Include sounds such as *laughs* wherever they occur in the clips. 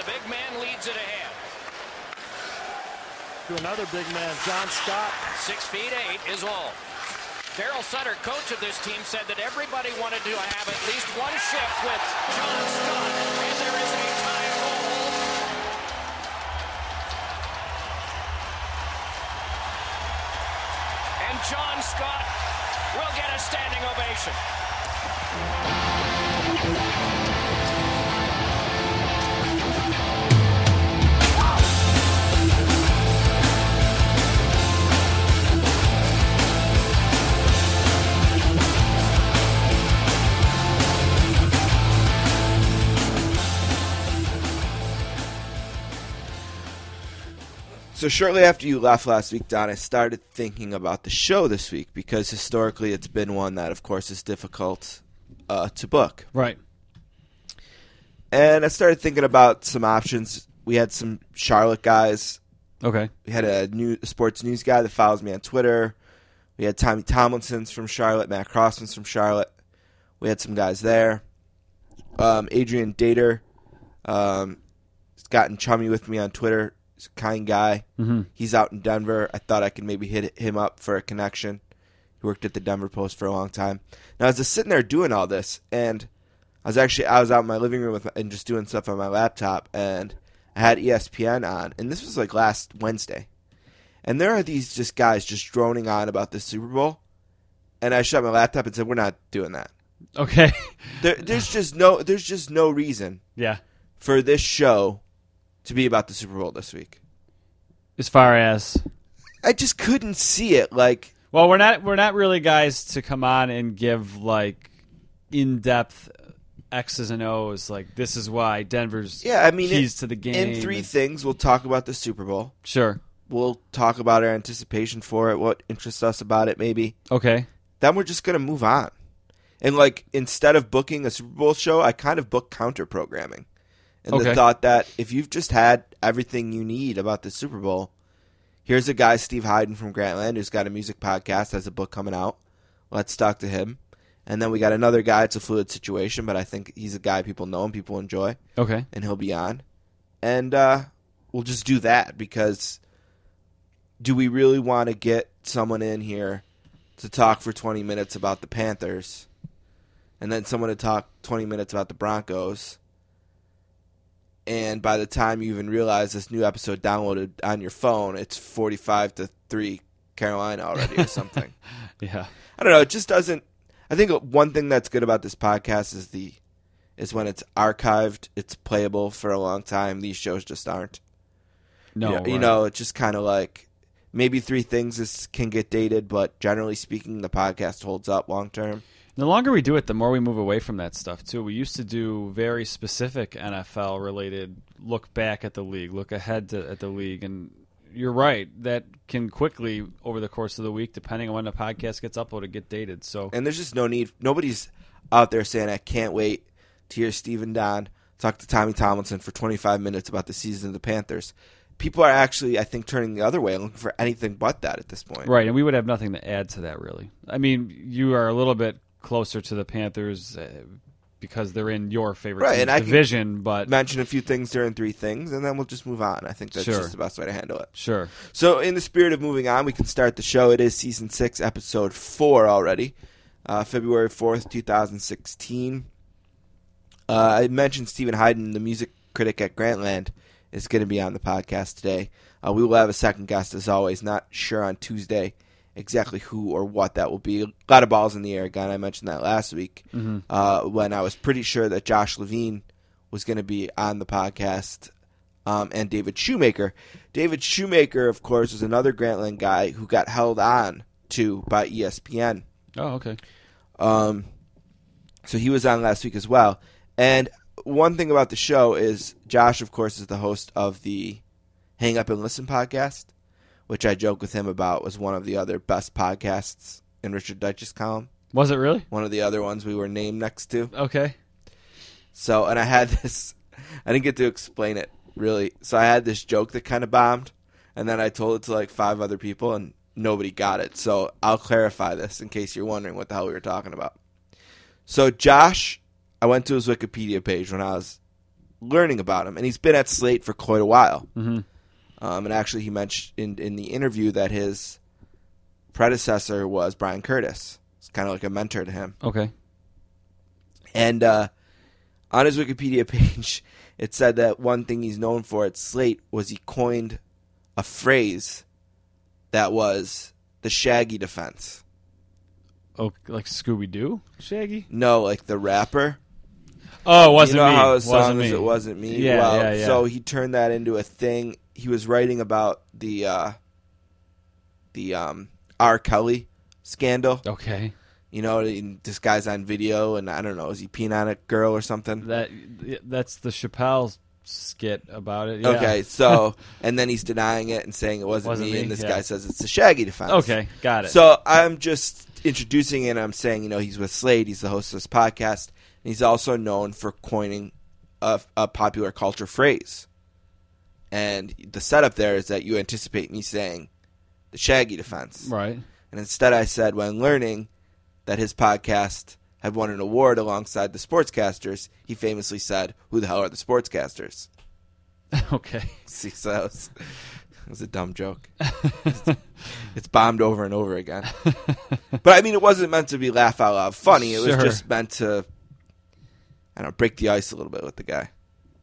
the big man leads it ahead. To another big man, John Scott. Six feet eight is all. Darryl Sutter, coach of this team, said that everybody wanted to have at least one shift with John Scott, and there is a tie roll. And John Scott will get a standing ovation. So shortly after you left last week, Don, I started thinking about the show this week because historically it's been one that, of course, is difficult uh, to book. Right. And I started thinking about some options. We had some Charlotte guys. Okay. We had a new sports news guy that follows me on Twitter. We had Tommy Tomlinson's from Charlotte, Matt Crossman's from Charlotte. We had some guys there. Um, Adrian Dater um, has gotten chummy with me on Twitter. He's a kind guy. Mhm. He's out in Denver. I thought I could maybe hit him up for a connection. He worked at the Denver Post for a long time. Now, I was just sitting there doing all this, and I was actually I was out in my living room with, and just doing stuff on my laptop, and I had ESPN on, and this was like last Wednesday, and there are these just guys just droning on about the Super Bowl, and I shut my laptop and said, "We're not doing that." Okay. There, there's just no there's just no reason yeah. for this show to be about the Super Bowl this week. As far as I just couldn't see it. Like, well, we're not we're not really guys to come on and give like in depth X's and O's. Like this is why Denver's yeah, I mean, keys it- to the game. In three and- things, we'll talk about the Super Bowl. Sure. We'll talk about our anticipation for it, what interests us about it, maybe. Okay. Then we're just gonna move on. And like, instead of booking a Super Bowl show, I kind of book counter programming. And the thought that if you've just had everything you need about the Super Bowl, here's a guy, Steve Hyden from Grantland, who's got a music podcast, has a book coming out. Let's talk to him. And then we got another guy. It's a fluid situation, but I think he's a guy people know and people enjoy, Okay. and he'll be on. And uh, we'll just do that because do we really want to get someone in here to talk for 20 minutes about the Panthers and then someone to talk 20 minutes about the Broncos? And by the time you even realize this new episode downloaded on your phone, it's 45 to 3 Carolina already or something. *laughs* Yeah. I don't know. It just doesn't. I think one thing that's good about this podcast is the is when it's archived, it's playable for a long time. These shows just aren't. No. you know, you know, it's just kind of like maybe three things is, can get dated, but generally speaking, the podcast holds up long term. The longer we do it, the more we move away from that stuff too. We used to do very specific NFL related look back at the league, look ahead to, at the league, and you're right. That can quickly over the course of the week, depending on when the podcast gets uploaded, get dated. So And there's just no need. Nobody's out there saying, "I can't wait to hear Stephen Don talk to Tommy Tomlinson for 25 minutes about the season of the Panthers." People are actually, I think, turning the other way and looking for anything but that at this point. right, and we would have nothing to add to that really. I mean, you are a little bit closer to the Panthers uh, because they're in your favorite Right, and I division, but mention a few things during three things, and then we'll just move on. I think that's Sure. just the best way to handle it. sure. So, in the spirit of moving on, we can start the show. It is season six, episode four already, uh, February fourth, two thousand sixteen. Uh, I mentioned Steven Hyden, the music critic at Grantland, is going to be on the podcast today. Uh, we will have a second guest, as always. Not sure on Tuesday exactly who or what that will be. A lot of balls in the air again. I mentioned that last week uh, when I was pretty sure that Josh Levin was going to be on the podcast um, and David Shoemaker. David Shoemaker, of course, is another Grantland guy who got held on to by ESPN. Oh, okay. Um, so he was on last week as well. And one thing about the show is Josh, of course, is the host of the Hang Up and Listen podcast, which I joke with him about was one of the other best podcasts in Richard Deitch's column. Was it really? One of the other ones we were named next to. Okay. So, and I had *laughs* this, I didn't get to explain it really. So I had this joke that kind of bombed, and then I told it to like five other people, and nobody got it. So I'll clarify this in case you're wondering what the hell we were talking about. So Josh, I went to his Wikipedia page when I was learning about him, and he's been at Slate for quite a while. Mhm. Um, and actually, he mentioned in, in the interview that his predecessor was Bryan Curtis. It's kind of like a mentor to him. Okay. And uh, on his Wikipedia *laughs* page, it said that one thing he's known for at Slate was he coined a phrase that was the Shaggy defense. Oh, like Scooby Doo, Shaggy. No, like the rapper. Oh, it wasn't you know me. how his wasn't song me. "It Wasn't Me." Yeah, well, yeah, yeah. so he turned that into a thing. He was writing about the uh, the um, R. Kelly scandal. Okay. You know, this guy's on video, and I don't know, is he peeing on a girl or something? That that's the Chappelle skit about it. Yeah. Okay, *laughs* so and then he's denying it and saying it wasn't, Wasn't me, me, and this yeah. guy says it's the Shaggy defense. Okay, got it. So I'm just introducing it. and I'm saying, you know, he's with Slate. He's the host of this podcast. And he's also known for coining a, a popular culture phrase. And the setup there is that you anticipate me saying the Shaggy defense. right. And instead, I said, when learning that his podcast had won an award alongside the sportscasters, he famously said, Who the hell are the sportscasters? *laughs* Okay. See, so that was, that was a dumb joke. *laughs* it's bombed over and over again. But I mean, it wasn't meant to be laugh out loud funny. It was just meant to, I don't know, break the ice a little bit with the guy.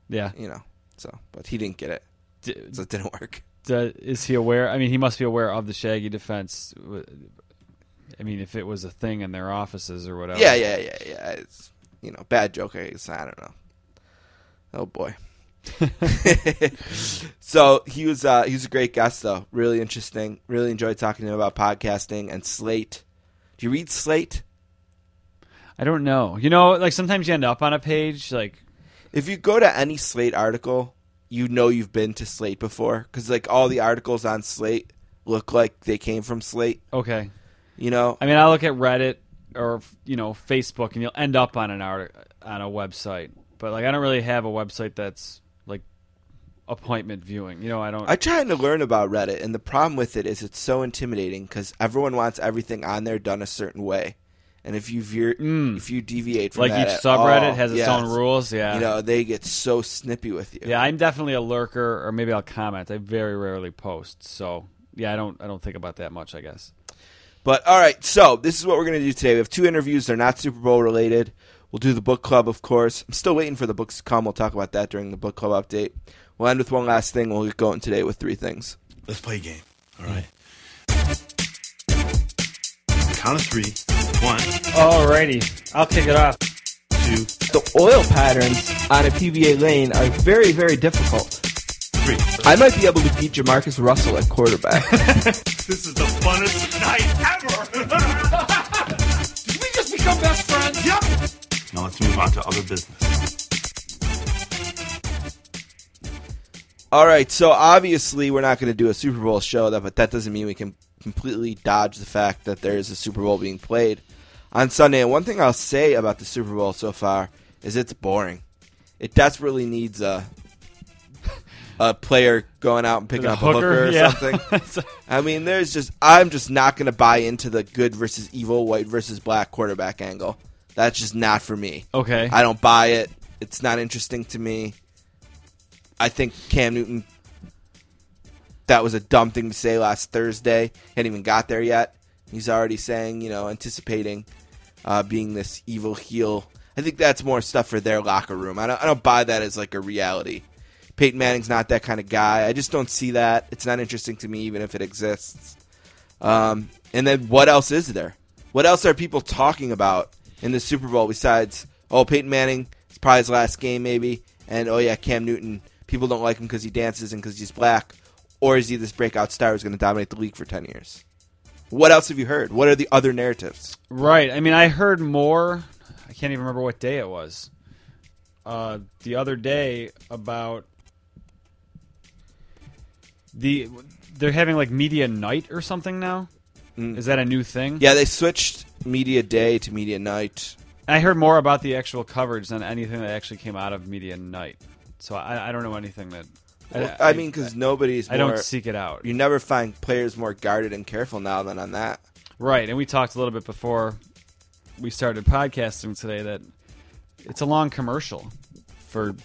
Yeah. You know. So, but he didn't get it, D- so it didn't work. d- is he aware? I mean, he must be aware of the Shaggy defense. I mean, if it was a thing in their offices or whatever. Yeah, yeah, yeah, yeah. It's you know, bad joke. I guess I don't know. Oh boy. *laughs* *laughs* so he was uh, he was a great guest though. Really interesting. Really enjoyed talking to him about podcasting and Slate. Do you read Slate? I don't know. You know, like sometimes you end up on a page like If you go to any Slate article, you know you've been to Slate before because like all the articles on Slate look like they came from Slate. okay. You know, I mean, I look at Reddit or you know Facebook, and you'll end up on an art on a website. But like, I don't really have a website that's like appointment viewing. You know, I don't. I trying to learn about Reddit, and the problem with it is it's so intimidating because everyone wants everything on there done a certain way, and if you veer, if you deviate from Mm. like that each at subreddit all, has its yes, own rules. Yeah. You know, they get so snippy with you. yeah, I'm definitely a lurker, or maybe I'll comment. I very rarely post, so yeah, I don't. I don't think about that much. I guess. But all right, so this is what we're going to do today. We have two interviews. They're not Super Bowl related. We'll do the book club, of course. I'm still waiting for the books to come. We'll talk about that during the book club update. We'll end with one last thing. We'll get going today with three things. Let's play a game. All right. Count of three. One, Alrighty, I'll kick it off. two, The oil patterns on a PBA lane are very, very difficult. three. I might be able to beat Jamarcus Russell at quarterback. *laughs* *laughs* This is the funnest night ever. *laughs* Did we just become best friends? yep. Now let's move on to other business. All right, so obviously we're not going to do a Super Bowl show, but that doesn't mean we can completely dodge the fact that there is a Super Bowl being played on Sunday. And one thing I'll say about the Super Bowl so far is it's boring. It desperately needs a *laughs* a player going out and picking The up a hooker or yeah. something. *laughs* I mean, there's just I'm just not going to buy into the good versus evil, white versus black quarterback angle. That's just not for me. okay. I don't buy it. It's not interesting to me. I think Cam Newton. That was a dumb thing to say last Thursday. Hadn't even got there yet. He's already saying, you know, anticipating uh, being this evil heel. I think that's more stuff for their locker room. I don't, I don't buy that as like a reality. Peyton Manning's not that kind of guy. I just don't see that. It's not interesting to me, even if it exists. Um, and then what else is there? What else are people talking about in the Super Bowl besides oh Peyton Manning? It's probably his last game, maybe, and oh yeah, Cam Newton. People don't like him because he dances and because he's black, or is he this breakout star who's going to dominate the league for ten years? What else have you heard? What are the other narratives? Right. I mean, I heard more. I can't even remember what day it was. Uh, the other day about the they're having like media night or something now. Is that a new thing? Yeah, they switched media day to media night. I heard more about the actual coverage than anything that actually came out of media night. So I, I don't know anything that. Well, I, mean, because nobody's. I more, don't seek it out. You never find players more guarded and careful now than on that. Right, and we talked a little bit before we started podcasting today that it's a long commercial for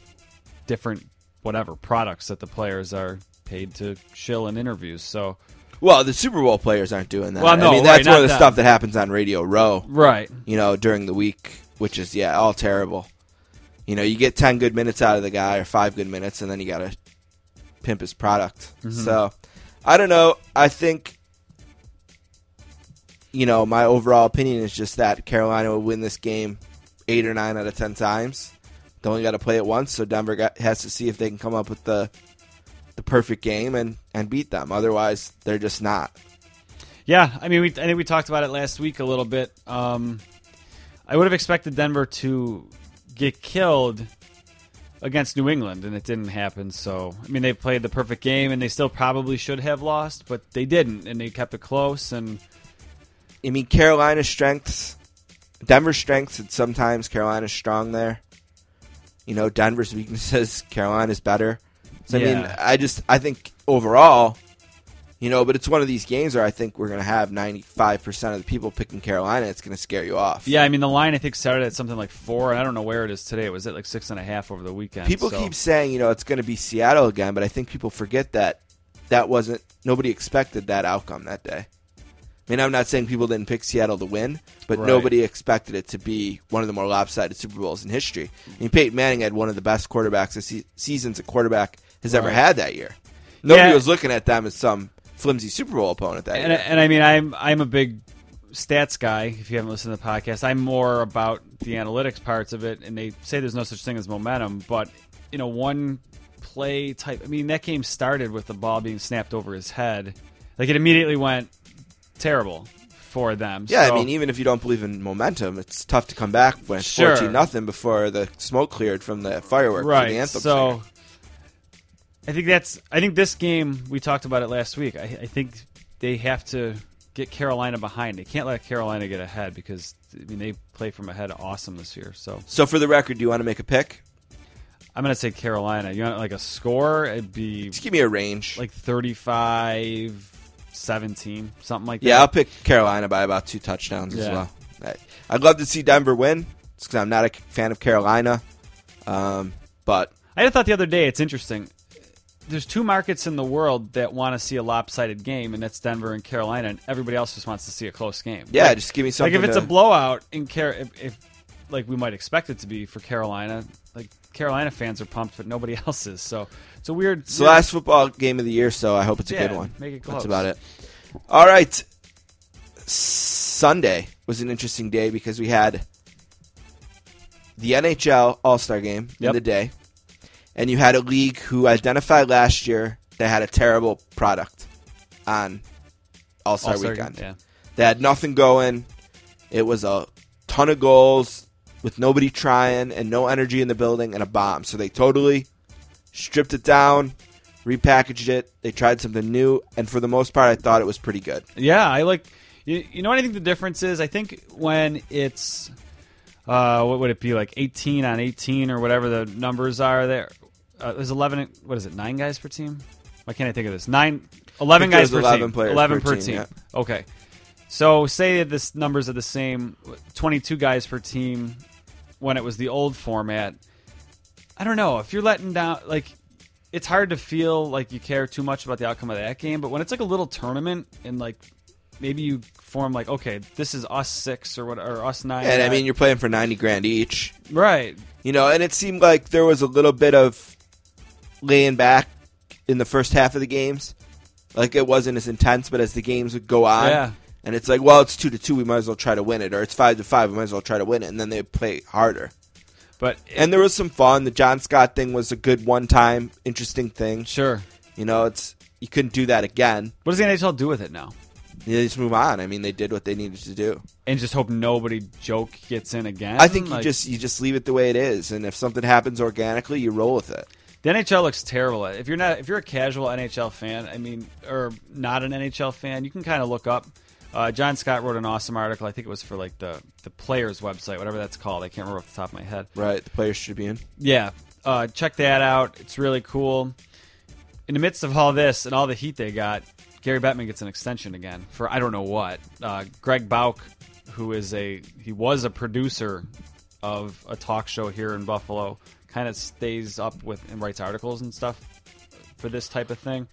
different whatever products that the players are paid to shill in interviews. So Well, the Super Bowl players aren't doing that. Well, no, I mean, right, that's one of the them. stuff that happens on Radio Row. right, you know, during the week, which is yeah, all terrible. You know, you get ten good minutes out of the guy or five good minutes, and then you got to pimp his product. So, I don't know. I think, you know, my overall opinion is just that Carolina will win this game eight or nine out of ten times. They only got to play it once, so Denver got, has to see if they can come up with the the perfect game and and beat them. Otherwise, they're just not. Yeah, I mean, we, I think we talked about it last week a little bit. Um, I would have expected Denver to get killed against New England, and it didn't happen. So, I mean, they played the perfect game, and they still probably should have lost, but they didn't, and they kept it close. And I mean, Carolina's strengths, Denver's strengths, and sometimes Carolina's strong there. You know, Denver's weaknesses, *laughs* Carolina's better. So, I mean, I just, I think overall, you know, but it's one of these games where I think we're going to have 95% of the people picking Carolina. It's going to scare you off. yeah, I mean, the line I think started at something like four, and I don't know where it is today. It was at like six and a half over the weekend. People so- keep saying, you know, it's going to be Seattle again, but I think people forget that that wasn't, nobody expected that outcome that day. I mean, I'm not saying people didn't pick Seattle to win, but Right. nobody expected it to be one of the more lopsided Super Bowls in history. I mean, Peyton Manning had one of the best quarterbacks seasons a quarterback has ever had that year. Nobody Yeah. was looking at them as some flimsy Super Bowl opponent that and, year. and I mean, I'm I'm a big stats guy. If you haven't listened to the podcast, I'm more about the analytics parts of it. And they say there's no such thing as momentum, but you know, one play type. I mean, that game started with the ball being snapped over his head. Like it immediately went terrible for them. Yeah, So- I mean, even if you don't believe in momentum, it's tough to come back when it's Sure. 14 nothing before the smoke cleared from the fireworks right. the anthem. so. I think that's. I think this game we talked about it last week. I, I think they have to get Carolina behind. They can't let Carolina get ahead because I mean they play from ahead awesome this year. So So for the record, do you want to make a pick? I'm gonna say Carolina. You want like a score? It'd be Just give me a range. like 35, 17, something like that. yeah. I'll pick Carolina by about two touchdowns as Yeah. well. I- I'd love to see Denver win because I'm not a fan of Carolina. Um, but I thought the other day. It's interesting. There's two markets in the world that want to see a lopsided game, and that's Denver and Carolina, and everybody else just wants to see a close game. yeah, Like- just give me something. like if it's to- a blowout in Car, if, if like we might expect it to be for Carolina, like Carolina fans are pumped, but nobody *laughs* else is. So it's a weird. It's the last football game of the year, so I hope it's a Yeah, good one. make it close. That's about it. All right. Sunday was an interesting day because we had the NHL All Star game in the day, and you had a league who identified last year that had a terrible product on All Star weekend. yeah. They had nothing going. It was a ton of goals with nobody trying and no energy in the building and a bomb. So they totally stripped it down, repackaged it. They tried something new, and for the most part, I thought it was pretty good. Yeah, I like. You, you know what I think the difference is? I think when it's uh, what would it be like 18 on 18 or whatever the numbers are there. Uh, there's 11. What is it? Nine guys per team. Why can't I think of this? Nine, 11 guys per 11 team. players 11 per per, team, team. yeah. Okay. So say that this numbers are the same, 22 guys per team when it was the old format. I don't know if you're letting down like it's hard to feel like you care too much about the outcome of that game, but when it's like a little tournament and like maybe you form like okay, this is us six or what or us nine, And I mean, you're playing for 90 grand each, right? you know, and it seemed like there was a little bit of laying back in the first half of the games. Like it wasn't as intense, but as the games would go on, Yeah. and it's like, well, it's two to two, we might as well try to win it, or it's five to five, we might as well try to win it, and then they play harder. But And there was some fun. The John Scott thing was a good one-time, interesting thing. sure, You know, it's you couldn't do that again. what does the NHL do with it now? They just move on. I mean, they did what they needed to do. And just hope nobody joke gets in again. I think you just you just leave it the way it is, and if something happens organically, you roll with it. The NHL looks terrible. If you're not, if you're a casual NHL fan, I mean, or not an NHL fan, you can kind of look up. Uh, John Scott wrote an awesome article. I think it was for like the the players website, whatever that's called. I can't remember off the top of my head. Right, the Players Tribune. Yeah, uh, check that out. It's really cool. In the midst of all this and all the heat they got, Gary Bettman gets an extension again for I don't know what. Uh, Greg Bauk, who is a he was a producer of a talk show here in Buffalo kind of stays up with and writes articles and stuff for this type of thing.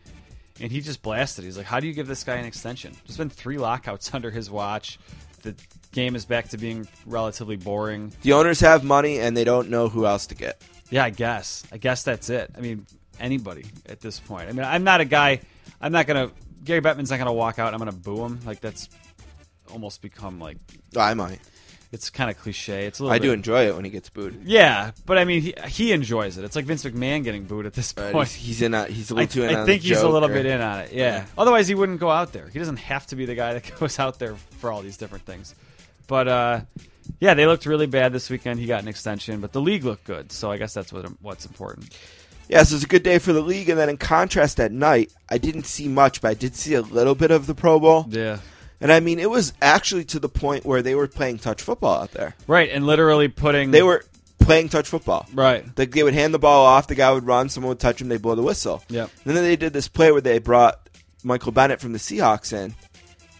And he just blasted. He's like, "How do you give this guy an extension?" There's been three lockouts *laughs* under his watch. The game is back to being relatively boring. The owners have money and they don't know who else to get. Yeah, I guess. I guess that's it. I mean, anybody at this point. I mean, I'm not a guy. I'm not gonna. Gary Bettman's not gonna walk out. I'm gonna boo him. Like that's almost become like oh, I might. It's kind of cliche. It's a little. I do enjoy it when he gets booed. Yeah, but I mean, he, he enjoys it. It's like Vince McMahon getting booed at this point. he's, he's in. A, he's a little too in. I think he's a little or- bit in on it. Yeah. Otherwise, he wouldn't go out there. He doesn't have to be the guy that *laughs* goes out there for all these different things. But uh, yeah, they looked really bad this weekend. He got an extension, but the league looked good. So I guess that's what what's important. Yeah, so it's a good day for the league. And then in contrast, at night, I didn't see much, but I did see a little bit of the Pro Bowl. Yeah. And I mean, it was actually to the point where they were playing touch football out there. Right, and literally putting They were playing touch football. right. Like they would hand the ball off, the guy would run, someone would touch him, they blow the whistle. Yep. And then they did this play where they brought Michael Bennett from the Seahawks in,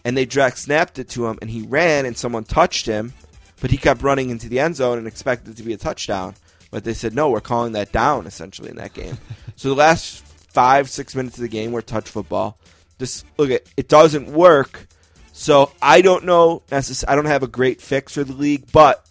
and they direct snapped it to him, and he ran, and someone touched him, but he kept running into the end zone and expected it to be a touchdown. But they said no, we're calling that down essentially in that game. *laughs* so the last five six minutes of the game were touch football. This look at it doesn't work. So I don't know. necess- I don't have a great fix for the league, but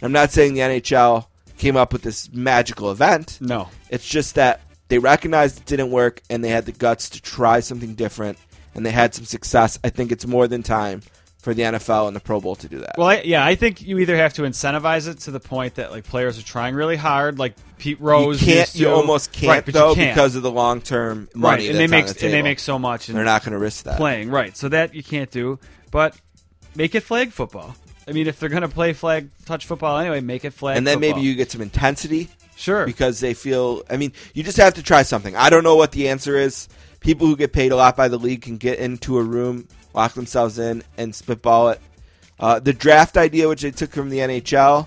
I'm not saying the NHL came up with this magical event. No. It's just that they recognized it didn't work and they had the guts to try something different and they had some success. I think it's more than time for the NFL and the Pro Bowl to do that. Well, I, yeah, I think you either have to incentivize it to the point that like players are trying really hard, like Pete you Rose. can't. used You almost can't right, though can't. because of the long term money right, and they make the and they make so much, and They're not going to risk that. playing right. So that you can't do, but make it flag football. I mean, if they're going to play flag touch football anyway, make it flag. And then football. maybe you get some intensity sure because they feel. I mean, you just have to try something. I don't know what the answer is. People who get paid a lot by the league can get into a room, lock themselves in, and spitball it. Uh, the draft idea, which they took from the NHL,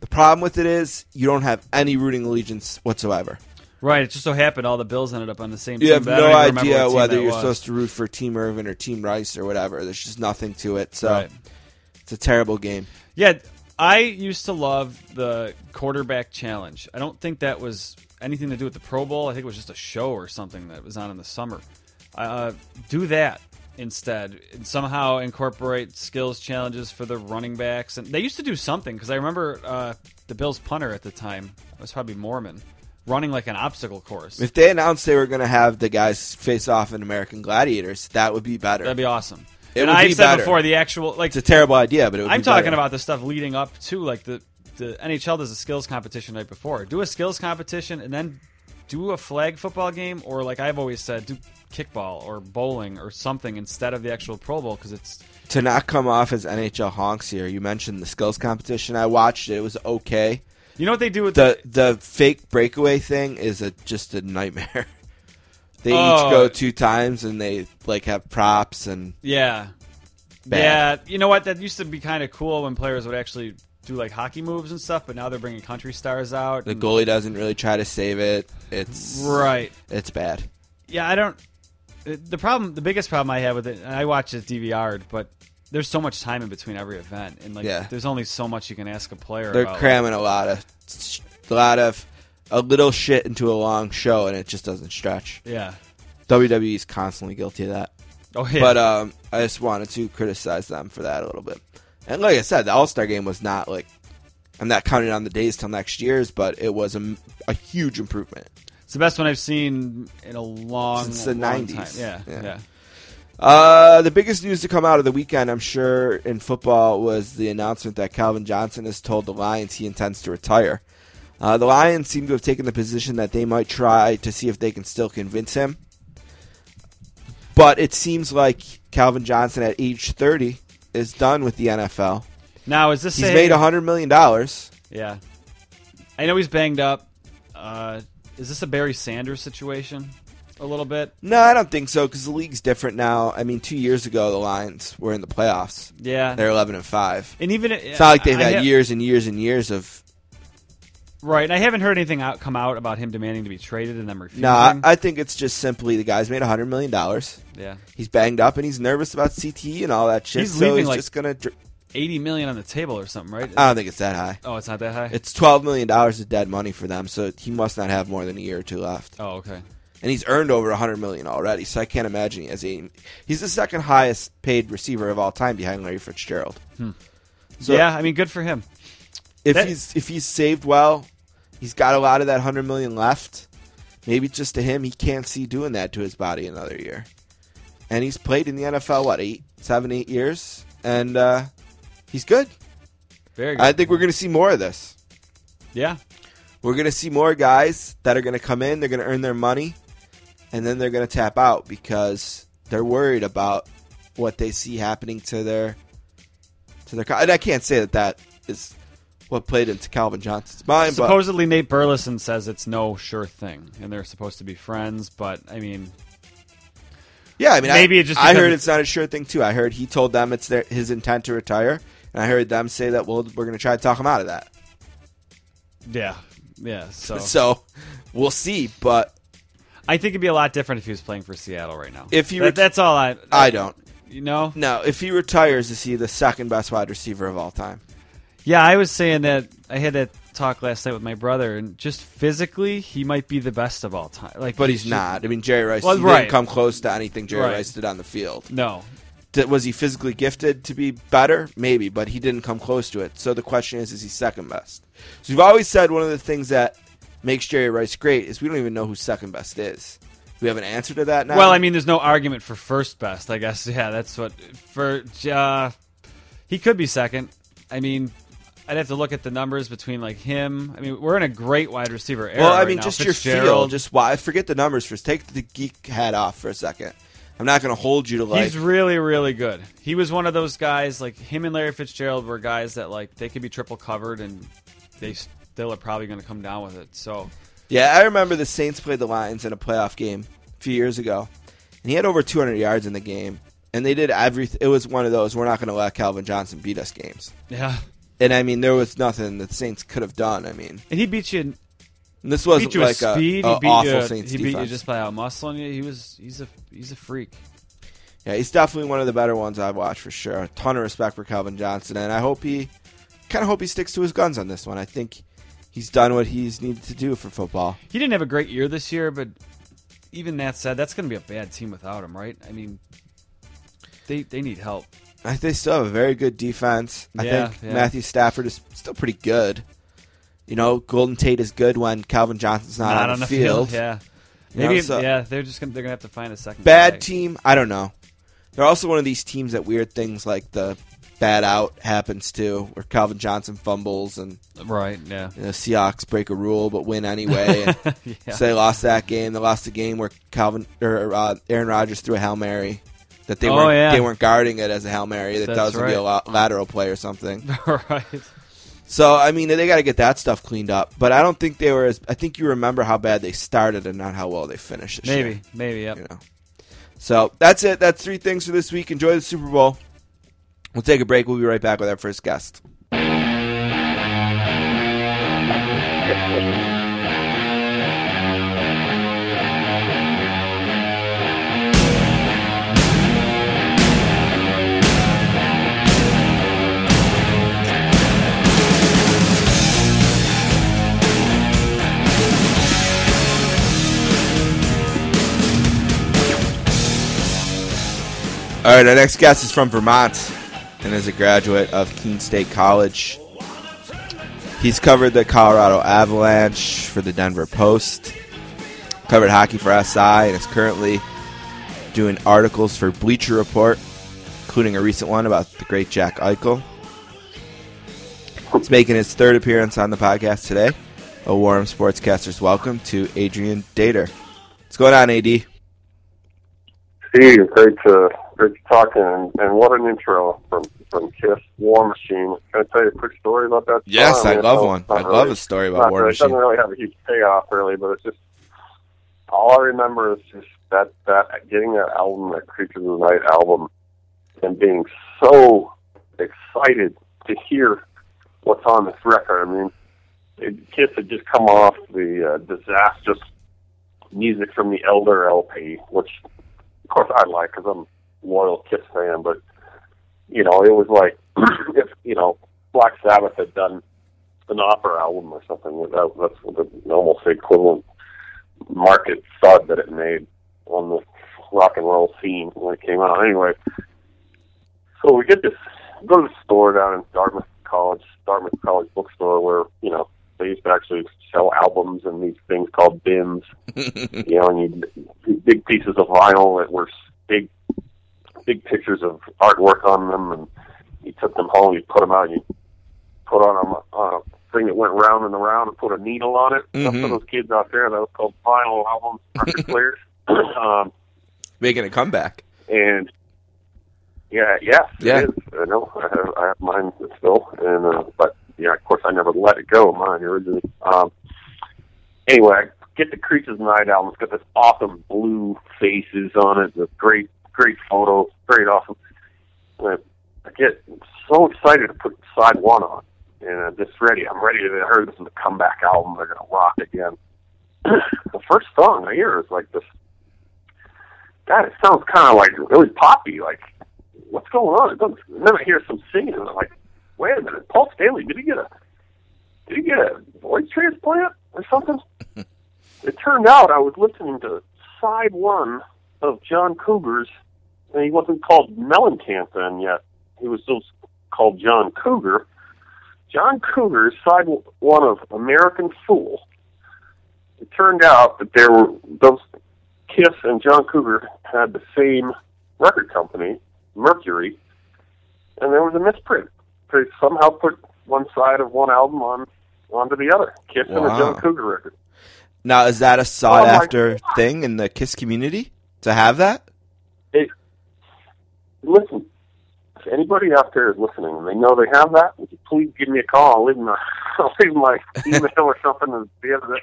the problem with it is you don't have any rooting allegiance whatsoever. right. It just so happened all the Bills ended up on the same. You team, have but I don't no idea whether you're was. supposed to root for Team Irvin or Team Rice or whatever. There's just nothing to it. So Right. it's a terrible game. Yeah, I used to love the quarterback challenge. I don't think that was anything to do with the Pro Bowl. I think it was just a show or something that was on in the summer. Uh, do that instead, and somehow incorporate skills challenges for the running backs. And they used to do something because I remember uh, the Bills punter at the time was probably Moorman, running like an obstacle course. If they announced they were going to have the guys face off in American Gladiators, that would be better. That'd be awesome. It and would I've be said better. before the actual like it's a terrible idea, but it would I'm be talking better. about the stuff leading up to like the the NHL does a skills competition right before. Do a skills competition and then do a flag football game, or like I've always said, do kickball or bowling or something instead of the actual Pro Bowl because it's to not come off as NHL honks here. You mentioned the skills competition. I watched it. It was okay. you know what they do with The the fake breakaway thing is a just a nightmare. *laughs* they Oh. each go two times and they like have props and yeah Bad. yeah. You know what? That used to be kind of cool when players would actually do like hockey moves and stuff, but now they're bringing country stars out. the and- goalie doesn't really try to save it. It's right. It's bad. Yeah, I don't. The problem, the biggest problem I have with it, and I watch it DVR'd, but there's so much time in between every event, and like, Yeah. there's only so much you can ask a player. They're about. cramming a lot of a lot of a little shit into a long show and it just doesn't stretch. Yeah. WWE is constantly guilty of that. Oh yeah. But um, I just wanted to criticize them for that a little bit. And like I said, the All Star game was not like I'm not counting on the days till next year's, but it was a, a huge improvement. it's the best one I've seen in a long, Since the long 90s. time. Yeah, Yeah. yeah. Uh, the biggest news to come out of the weekend, I'm sure, in football was the announcement that Calvin Johnson has told the Lions he intends to retire. Uh, the Lions seem to have taken the position that they might try to see if they can still convince him. But it seems like Calvin Johnson at age 30 is done with the NFL. Now is this He's a, made $100 million. Yeah. I know he's banged up. Uh, is this a Barry Sanders situation? A little bit. No, I don't think so because the league's different now. I mean, two years ago, the Lions were in the playoffs. Yeah. They're 11 and 5. and even It's not like they've I had ha- years and years and years of Right. And I haven't heard anything out come out about him demanding to be traded and them refusing. No, I, I think it's just simply the guy's made hundred million dollars. yeah. He's banged up and he's nervous about CTE and all that shit. He's so leaving, he's like- just gonna. Dr- eighty million on the table or something, right? I don't think it's that high. oh, it's not that high. It's twelve million dollars of dead money for them, so he must not have more than a year or two left. oh, okay. And he's earned over a hundred million already, so I can't imagine he has eighty. He's the second highest paid receiver of all time behind Larry Fitzgerald. Hmm. So yeah, I mean, good for him. If that- he's if he's saved well, he's got a lot of that hundred million left. Maybe just to him, he can't see doing that to his body another year. And he's played in the NFL what eight, seven, eight years, and uh, he's good. Very good. I think we're going to see more of this. yeah, We're going to see more guys that are going to come in, they're going to earn their money, and then they're going to tap out because they're worried about what they see happening to their to their. And I can't say that that is what played into Calvin Johnson's mind, but supposedly Nate Burleson says it's no sure thing, and they're supposed to be friends. But I mean, yeah, I mean, Maybe I, it just I heard it's- not a sure thing too. I heard he told them it's their his intent to retire, and I heard them say that well, we're going to try to talk him out of that. yeah, yeah. So *laughs* So we'll see, but I think it'd be a lot different if he was playing for Seattle right now. If he That- ret- that's all I. I don't. You know, No, if he retires, is he the second best wide receiver of all time? Yeah, I was saying that I had that talk last night with my brother, and just physically, he might be the best of all time. Like, But he's not. I mean, Jerry Rice Well, right. didn't come close to anything Jerry Right. Rice did on the field. No, Did, was he physically gifted to be better? Maybe, but he didn't come close to it. So the question is, is he second best? So we've always said one of the things that makes Jerry Rice great is we don't even know who second best is. We have an answer to that now? well, I mean, there's no argument for first best. I guess. *laughs* Yeah, that's what for. Uh, he could be second. I mean, I'd have to look at the numbers between like him. I mean, we're in a great wide receiver era. well, I mean, now. just your feel. Just why? Forget the numbers first. Take the geek hat off for a second. I'm not going to hold you to like. He's really, really good. He was one of those guys, like him and Larry Fitzgerald were guys that like they could be triple covered and they still are probably going to come down with it. So Yeah, I remember the Saints played the Lions in a playoff game a few years ago, and he had over 200 yards in the game. And they did everything. It was one of those. We're not going to let Calvin Johnson beat us games. yeah, And I mean, there was nothing that the Saints could have done. I mean, and he beat you. and this wasn't beat you like speed. a, a he beat awful you. Uh, Saints he beat you just by out muscling you. He was. He's a. He's a freak. Yeah, he's definitely one of the better ones I've watched for sure. A ton of respect for Calvin Johnson, and I hope he, kind of hope he sticks to his guns on this one. I think he's done what he's needed to do for football. He didn't have a great year this year, but even that said, that's going to be a bad team without him, right? I mean, they they need help. I think they still have a very good defense. I Yeah, think yeah. Matthew Stafford is still pretty good. You know, Golden Tate is good when Calvin Johnson's not, on, the, field. yeah. You know, Maybe so- yeah, they're just gonna they're gonna have to find a second Bad guy. team, I don't know. They're also one of these teams that weird things like the bad out happens to, where Calvin Johnson fumbles and right? Yeah, you know, Seahawks break a rule but win anyway. *laughs* Yeah. So they lost that game. They lost the game where Calvin or uh, Aaron Rodgers threw a hail mary that they Oh, weren't yeah. they weren't guarding it as a hail mary. That That's that was gonna be a la- lateral play or something. *laughs* right. So I mean, they got to get that stuff cleaned up. But I don't think they were as. I think you remember how bad they started and not how well they finished. This Maybe, year, maybe. Yep. you know. So that's it. That's three things for this week. Enjoy the Super Bowl. We'll take a break. We'll be right back with our first guest. *laughs* All right, our next guest is from Vermont and is a graduate of Keene State College. He's covered the Colorado Avalanche for the Denver Post, covered hockey for SI, and is currently doing articles for Bleacher Report, including a recent one about the great Jack Eichel. He's making his third appearance on the podcast today. A warm sportscaster's welcome to Adrian Dater. What's going on, AD? Steve, great to great to talk and, and what an intro from from Kiss War Machine. Can I tell you a quick story about that? Yes. I mean, love one. I really- love a story about War really- It Machine. doesn't really have a huge payoff, really, but it's just all I remember is just that that getting that album, that Creatures of the Night album, and being so excited to hear what's on this record. I mean, it, Kiss had just come off the uh, disastrous music from the Elder LP, which of course I like because I'm loyal Kiss fan, but you know, it was like *clears throat* if you know Black Sabbath had done an opera album or something. That, that's the almost equivalent market thud that it made on the rock and roll scene when it came out. Anyway, so we get this go to the store down in Dartmouth College, Dartmouth College bookstore, where you know they used to actually sell albums and these things called bins. *laughs* you know, and you big pieces of vinyl that were big, big pictures of artwork on them, and you took them home, you put them out, you put on a, on a thing that went round and around and put a needle on it. Mm-hmm. Some of those kids out there, that was called vinyl albums, record *laughs* players. *clears throat* um, Making a comeback. And yeah, yeah. It is. I know. I have, I have mine still, and uh, but yeah, of course, I never let it go. Mine originally. Um, anyway, I get the Creatures Night album. It's got this awesome blue faces on it. The great, great photos. Great, awesome. And I, get so excited to put side one on, and I'm just ready. I'm ready to. I heard this is a comeback album. They're gonna rock again. *clears throat* the first song I hear is like this. God, it sounds kind of like really poppy. Like what's going on? It doesn't. And then I hear some singing, and I'm like, wait a minute, Paul Stanley, did he get a did he get a voice transplant or something? *laughs* it turned out I was listening to side one of John Cougar's, and he wasn't called Mellencamp then yet. He was still called John Cougar. John Cougar's side one of American Fool. It turned out that there were those Kiss and John Cougar had the same record company, Mercury, and there was a misprint. They somehow put one side of one album on onto the other. Kiss wow. and a John Cougar record. Now, is that a sought oh, after thing in the Kiss community to have that? Listen, if anybody out there is listening and they know they have that, would you please give me a call? I'll leave my, *laughs* I'll leave my *laughs* email or something at the end of it.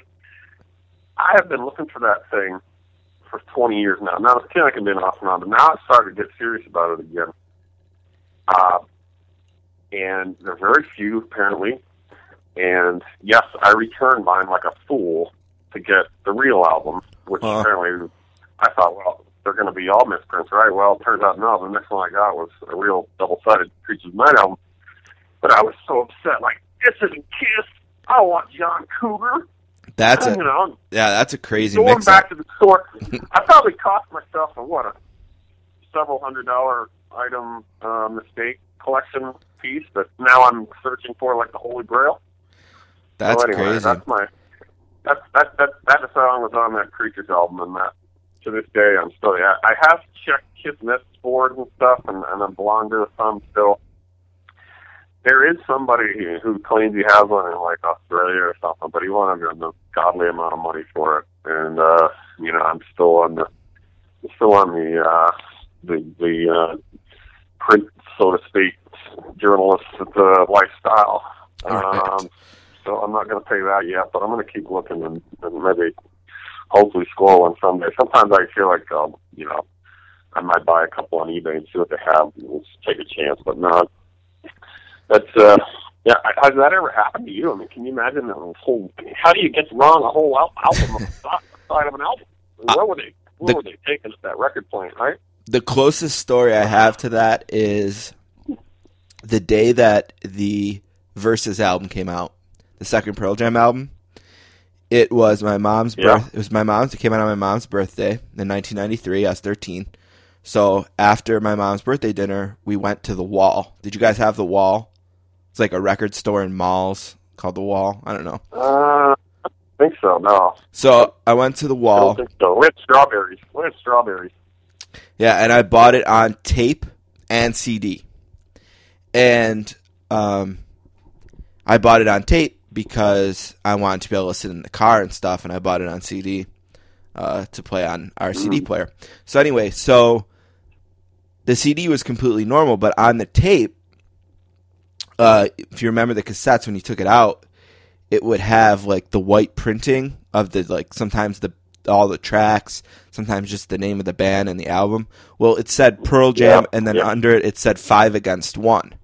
I have been looking for that thing for 20 years now. Now, it's kind of been off and on, but now I started to get serious about it again. Uh, and there are very few, apparently. And yes, I returned mine like a fool to get the real album, which uh. apparently I thought, well, they're going to be all misprints, right? Well, it turns out no. The next one I got was a real double-sided Creatures Night album. But I was so upset, like, this isn't Kiss. I want John Cougar. That's a you know, yeah, that's a crazy going mix. back to the store. I probably cost myself a what a several hundred dollar item uh, mistake collection piece, but now I'm searching for like the Holy Grail. That's so anyway, crazy. That's my that that that that song was on that Creatures album, and that to this day I'm still. I, I have checked Kiss Nest boards and stuff, and, and I belong to some still there is somebody who claims he has one in like Australia or something, but he wanted a godly amount of money for it. And uh, you know, I'm still on the still on the uh the the uh print so to speak journalist uh, lifestyle. Um so I'm not gonna pay that yet, but I'm gonna keep looking and, and maybe hopefully score one someday. Sometimes I feel like um, you know, I might buy a couple on eBay and see what they have and just take a chance, but no, but uh, yeah, has that ever happened to you? I mean, can you imagine the whole? How do you get wrong a whole album on the side of an album? Where were they? Where the, were they taking at that record plant? Right. The closest story I have to that is the day that the Versus album came out, the second Pearl Jam album. It was my mom's yeah. birth. It was my mom's. It came out on my mom's birthday in 1993. I was 13. So after my mom's birthday dinner, we went to the Wall. Did you guys have the Wall? It's like a record store in malls called the Wall. I don't know. Uh, I think so. No. So I went to the Wall. I don't think so. We had strawberries. We had strawberries. Yeah, and I bought it on tape and CD, and um, I bought it on tape because I wanted to be able to listen in the car and stuff, and I bought it on CD uh, to play on our. CD player. So anyway, so the CD was completely normal, but on the tape, uh, if you remember the cassettes when you took it out, it would have like the white printing of the like sometimes the all the tracks, sometimes just the name of the band and the album. Well, it said Pearl Jam, yeah, and then yeah. under it it said Five Against One,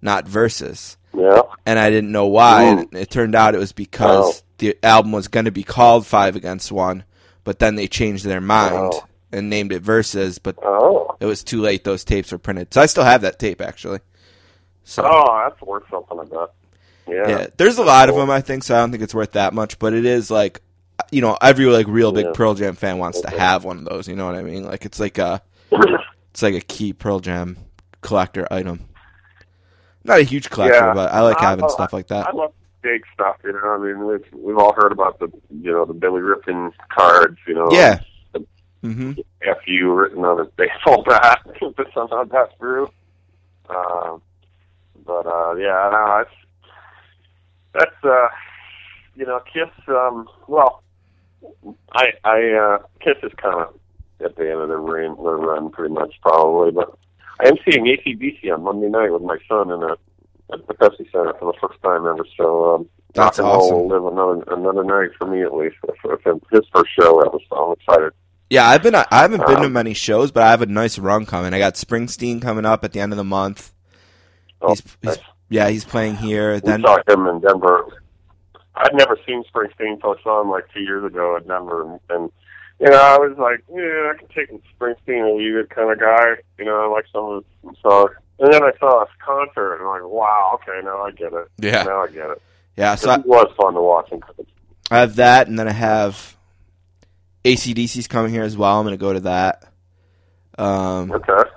not Versus. Yeah. And I didn't know why, and it turned out it was because the album was going to be called Five Against One, but then they changed their mind, and named it Versus, but Oh, it was too late. Those tapes were printed, so I still have that tape actually. So oh, that's worth something, I bet. Yeah. yeah, there's a lot of them I think, so I don't think it's worth that much. But it is like, you know, every like real big Yeah. Pearl Jam fan wants to have one of those. You know what I mean? Like it's like a *coughs* it's like a key Pearl Jam collector item. Not a huge collector, Yeah. but I like having I- stuff like that. I love big stuff, you know. I mean, we've, we've all heard about the, you know, the Billy Ripken cards, you know. Yeah. hmm FU written on his baseball bat that somehow got through. Um, but uh, yeah, no, it's that's uh, you know, Kiss. Um, well, I I uh, Kiss is kind of at the end of their run, their run, pretty much probably. But I am seeing ACDC on Monday night with my son in a at the Pepsi Center for the first time ever. So um, That's awesome. will live another another night for me at least. If, if his first show, I was I'm excited. Yeah, I've been I haven't been to Um, many shows, but I have a nice run coming. I got Springsteen coming up at the end of the month. Oh, He's, he's nice. yeah, he's playing here. We Then saw him in Denver. I'd never seen Springsteen until I saw him like two years ago at Denver, and, and you know I was like, yeah, I can take a Springsteen and leave it kind of guy. You know, I like some of his songs. And then I saw his concert, and I'm like, wow, okay, now I get it. Yeah. now I get it. yeah, so I, it was fun to watch him. I have that, and then I have ACDC's coming here as well. I'm going to go to that. Um, Okay.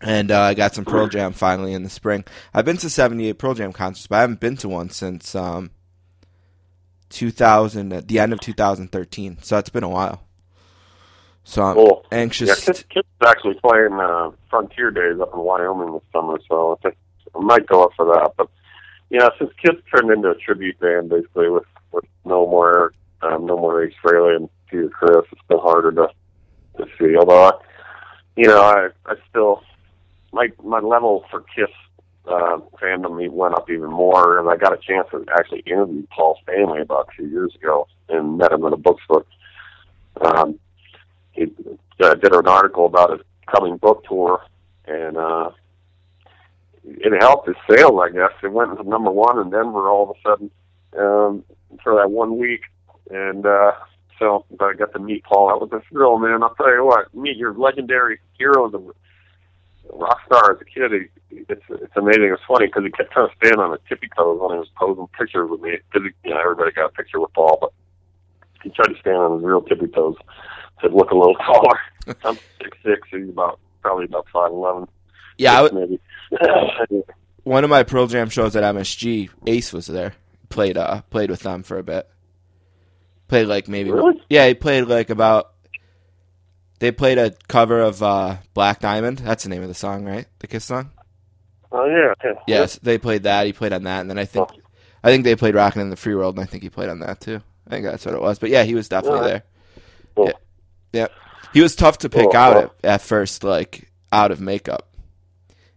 and uh, I got some Pearl Jam finally in the spring. I've been to 78 Pearl Jam concerts, but I haven't been to one since um, 2000, at the end of 2013. So it's been a while. So I'm Cool. anxious. Yeah, Kiss, Kiss is actually playing uh, Frontier Days up in Wyoming this summer, so I think I might go up for that. But you know, since Kiss turned into a tribute band basically with with no more um, no more Ace Frehley and Peter Criss, it's been harder to to see. Although, I, you know, I I still my my level for Kiss uh, fandom went up even more, and I got a chance to actually interview Paul Stanley about two years ago and met him at a bookstore. Um, he uh, did an article about his coming book tour, and uh, it helped his sales, I guess. It went to number one in Denver all of a sudden um, for that one week, and uh, so I got to meet Paul. That was a thrill, man. I'll tell you what, meet your legendary hero, the rock star as a kid. He, it's it's amazing. It's funny because he kept trying to stand on his tippy toes when he was posing pictures with me. Because you know everybody got a picture with Paul, but he tried to stand on his real tippy toes to look a little *laughs* taller. I'm six six. He's about probably about five eleven. yeah, I w- maybe. *laughs* one of my Pearl Jam shows at MSG, Ace was there. Played uh played with them for a bit. Played like maybe Really? yeah, he played like about. They played a cover of uh, Black Diamond. That's the name of the song, right? The Kiss song. Oh yeah. yeah. Yes, they played that. He played on that, and then I think, I think they played "Rockin' in the Free World," and I think he played on that too. I think that's what it was. But yeah, he was definitely Alright. there. Cool. Yeah, yeah. He was tough to pick Cool, out cool. at, at first, like out of makeup.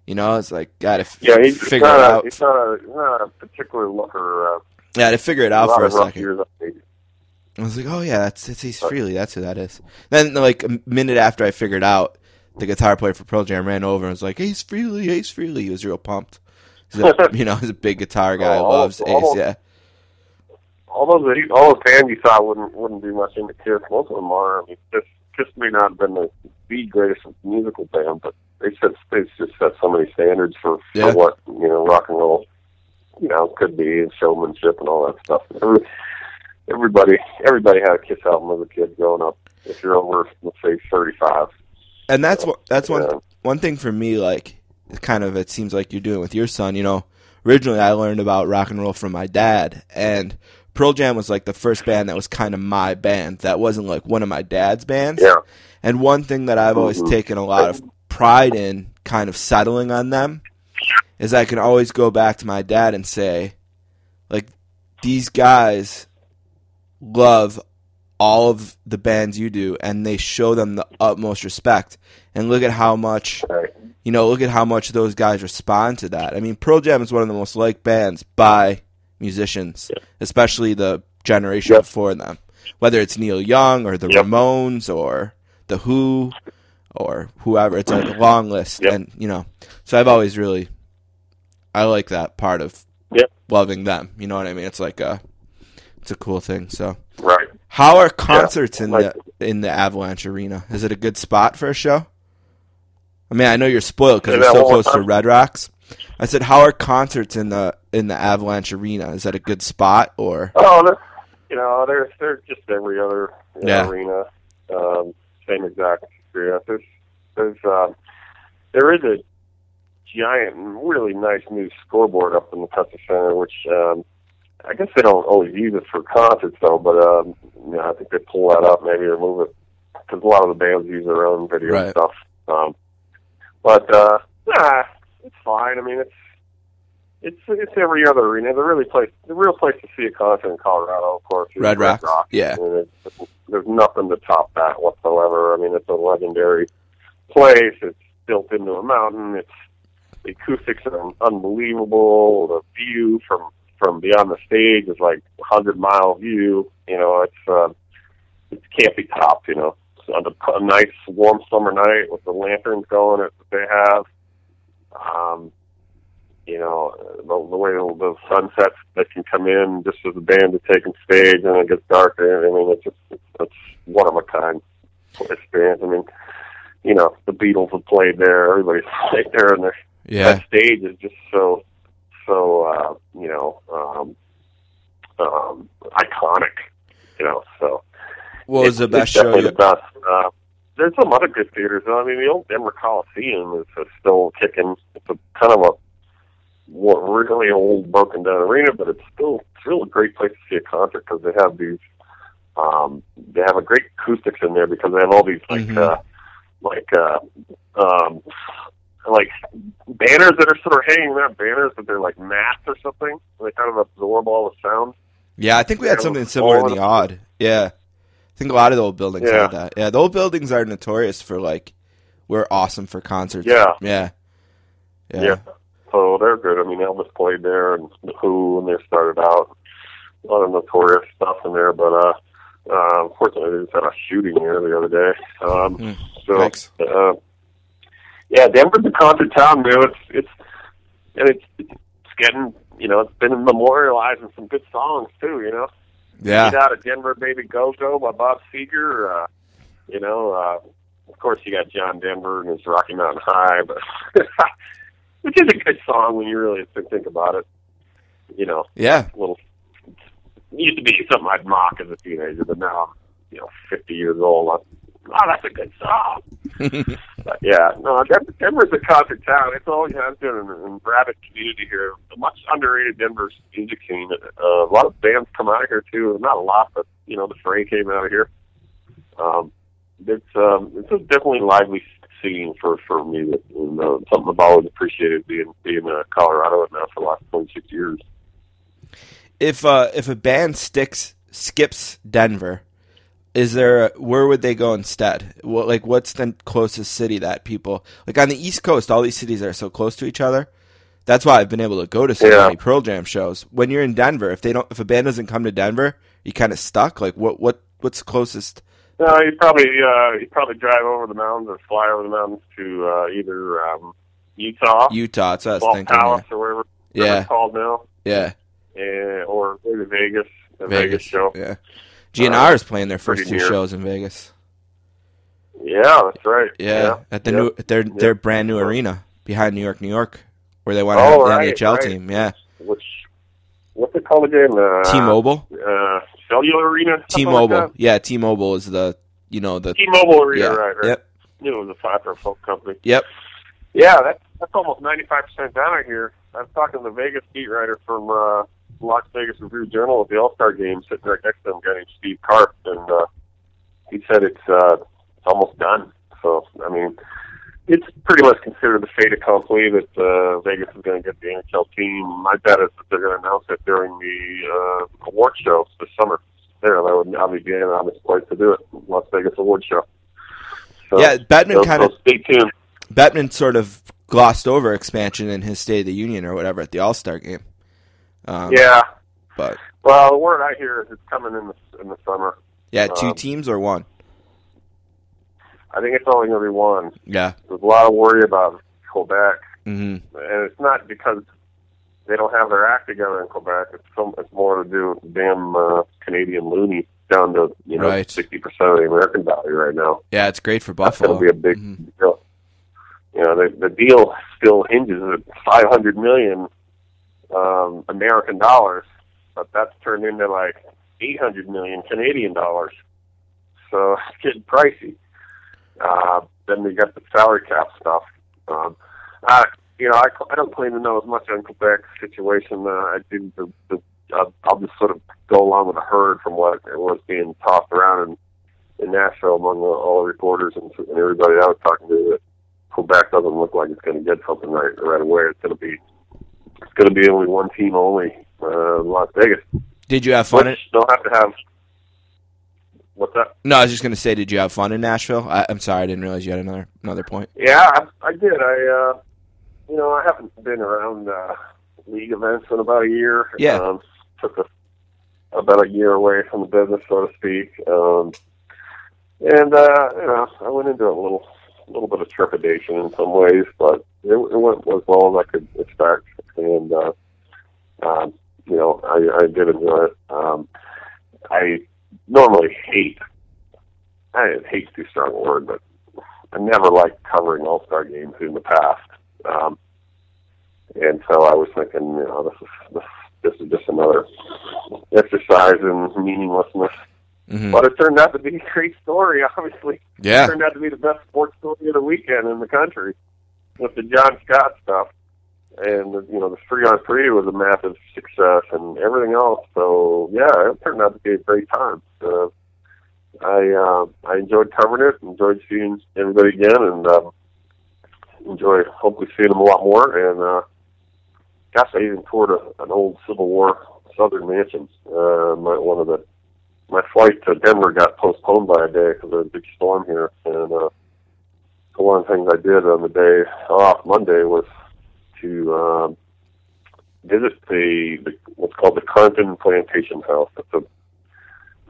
You know, it's like gotta f- Yeah, he's figure not it a, out. He's not a, he's not a particular looker. Uh, Yeah, to figure it a out for a rough second. Years up there. I was like, oh yeah, that's it's Ace Frehley. That's who that is. Then like a minute after I figured out, the guitar player for Pearl Jam ran over and was like, Ace Frehley, Ace Frehley. He was real pumped. He's a, *laughs* you know, he's a big guitar oh, guy. Oh, loves Ace. Yeah, all those all those bands you saw wouldn't wouldn't be much into Kiss. Most of them are. I mean, Kiss, Kiss may not have been the, the greatest musical band, but they set they just set so many standards for, Yeah. for what you know rock and roll you know could be and showmanship and all that stuff. Every, everybody everybody had a Kiss album as a kid growing up. If you're over let's say thirty five, and that's what that's one Yeah. one thing for me. Like, it kind of it seems like you're doing with your son. You know, originally I learned about rock and roll from my dad, and Pearl Jam was like the first band that was kind of my band. That wasn't like one of my dad's bands. yeah, And one thing that I've always Mhm. taken a lot of pride in kind of settling on them is I can always go back to my dad and say, like, these guys love all of the bands you do and they show them the utmost respect. And look at how much, you know, look at how much those guys respond to that. I mean, Pearl Jam is one of the most liked bands by musicians, especially the generation before them. Whether it's Neil Young or the. Ramones or the Who or whoever, it's a long list, and you know, so I've always really, I like that part of loving them. You know what I mean? It's like a, it's a cool thing. So, right. How are concerts in like- the in the Avalanche Arena? Is it a good spot for a show? I mean, I know you're spoiled because you're so close to. Red Rocks. I said, how are concerts in the in the Avalanche Arena? Is that a good spot or? Oh, you know, they're they're just every other you know, Yeah. arena, um, same exact experience. There's there's um, there is a giant, really nice new scoreboard up in the Custom Center, which um, I guess they don't always use it for concerts though. But um, you know, I think they pull that up maybe or move it because a lot of the bands use their own video Right. stuff. Um, but uh, nah, it's fine. I mean, it's it's it's every other arena. The really place, the real place to see a concert in Colorado, of course, is Red Rocks? Rock. Yeah. I mean, it's, there's nothing to top that whatsoever. I mean, it's a legendary place. It's built into a mountain. It's the acoustics are unbelievable. The view from from beyond the stage is like a hundred mile view. You know, it's uh, it can't be topped. You know, it's on a, a nice warm summer night with the lanterns going that they have. Um, you know, the, the way the, the sunsets that can come in just as the band is taking stage and it gets darker. I mean, it's just it's, it's one of a kind experience. I mean, you know, the Beatles have played there. Everybody's *laughs* played there, and their Yeah, that stage is just so so uh, you know um, um, iconic. You know, so what was it's- the best show? definitely You, the best. Uh, there's some other good theaters. though. I mean, the old Denver Coliseum is, is still kicking. It's a kind of a what really old broken down arena, but it's still it's still a great place to see a concert because they have these. Um, they have a great acoustics in there because they have all these like Mhm. uh, like uh, um, like banners that are sort of hanging there. Banners that they're like mats or something. They kind of absorb all the sound. yeah, I think we had something similar in the Aud. Yeah, I think a lot of the old buildings Yeah. had that. Yeah, the old buildings are notorious for like we're awesome for concerts. Yeah. yeah, yeah. Yeah. So they're good. I mean, Elvis played there, and the Who when they started out. A lot of notorious stuff in there, but uh, uh, unfortunately, they just had a shooting there the other day. Um, Hmm. so, Thanks. uh, yeah, Denver's a concert town, man. It's it's and it's it's getting you know it's been memorializing some good songs too. You know, Yeah, Get out of Denver, baby, go go by Bob Seger. Uh, you know, uh, of course you got John Denver and his Rocky Mountain High, but *laughs* which is a good song when you really think about it. You know, yeah. little it used to be something I'd mock as a teenager, but now I'm you know 50 years old. I'm, oh, that's a good song. *laughs* But yeah, no, Denver, Denver's a concert town. It's always has been an, an rabid community here. A much underrated Denver music scene. Uh, a lot of bands come out of here too. Not a lot, but you know, the Fray came out of here. Um, it's um, it's a definitely lively scene for for music, and uh, something I've always appreciated being being a Colorado now for the last 26 years. If uh, if a band sticks skips Denver, is there a, where would they go instead? What like what's the closest city that people like on the East Coast? All these cities are so close to each other. That's why I've been able to go to so Yeah. many Pearl Jam shows. When you're in Denver, if they don't, if a band doesn't come to Denver, you kind of stuck. Like what what what's closest? No, you probably uh, you probably drive over the mountains or fly over the mountains to uh, either um, Utah, Utah. That's what I was thinking. Palace, or wherever Yeah, it's called now, yeah, and, or maybe Vegas, the Vegas, Vegas, show. Yeah, GNR is playing their first two near. shows in Vegas. Yeah, that's right. Yeah, at the yeah. new at their their brand new arena behind New York, New York, where they want to Oh, have the right, NHL right. team. Yeah, Which what's it called again? Uh, T-Mobile. uh, Cellular Arena. T-Mobile. Like yeah, T-Mobile is the you know the? T-Mobile Arena, yeah. right? Right. Yep. It was a five folk company. Yep. Yeah, that's that's almost ninety five percent down here. I was talking to the Vegas beat writer from uh, Las Vegas Review Journal at the All Star game, sitting right next to him, guy named Steve Carp, and uh, he said it's uh, it's almost done. So I mean, it's pretty much considered the fait accompli that uh, Vegas is going to get the NHL team. My bet is that they're going to announce it during the uh, award show this summer. There, that would obviously be an obvious place to do it. Las Vegas award show. So, Yeah, Bettman so- kind so of stay tuned. Bettman sort of glossed over expansion in his State of the Union or whatever at the All Star game. Um, Yeah. but Well, the word I hear is it's coming in the in the summer. yeah, two Um, teams or one. I think it's only going to be one. Yeah. There's a lot of worry about Quebec, hmm and it's not because they don't have their act together in Quebec. It's some, it's more to do with damn uh, Canadian loonie down to you know Right. sixty percent of the American value right now. Yeah, it's great for That's Buffalo. going to be a big Mhm. deal. You know, the, the deal still hinges at 500 million um, American dollars, but that's turned into like 800 million Canadian dollars. So *laughs* it's getting pricey. Uh, then we got the salary cap stuff. Um, I, you know, I, I don't claim to know as much on Quebec's situation. Uh, I did the, the I'll, I'll just sort of go along with the herd from what it was being tossed around in, in Nashville among the, all the reporters and, and everybody I was talking to. Quebec doesn't look like it's going to get something right right away. It's going to be it's going to be only one team only, uh, Las Vegas. Did you have fun? Which In, they'll have to have. What's that? no, I was just going to say, did you have fun in Nashville? I, I'm sorry, I didn't realize you had another another point. Yeah, I, I did. I, uh, you know, I haven't been around uh, league events in about a year. Yeah. Um, took a, about a year away from the business, so to speak. Um, and uh, you know, I went into a little, a little bit of trepidation in some ways, but it, it went as well as I could expect. And uh, um, you know, I, I did enjoy it. Um, I normally hate. I hate too strong a word, but I never liked covering All Star games in the past, um, and so I was thinking, you know, this is this, this is just another exercise in meaninglessness. hmm But it turned out to be a great story. Obviously, it Yeah, turned out to be the best sports story of the weekend in the country with the John Scott stuff, and you know the three on three was a massive success, and everything else. So yeah, it turned out to be a great time. Uh, I uh, I enjoyed covering it, enjoyed seeing everybody again, and um, enjoy hopefully seeing them a lot more. And uh, gosh, I even toured a, an old Civil War Southern mansion. Uh, my, one of the my flight to Denver got postponed by a day because of a big storm here, and uh, so one of the things I did on the day off Monday was to um, visit the, the what's called the Carnton Plantation House. It's a,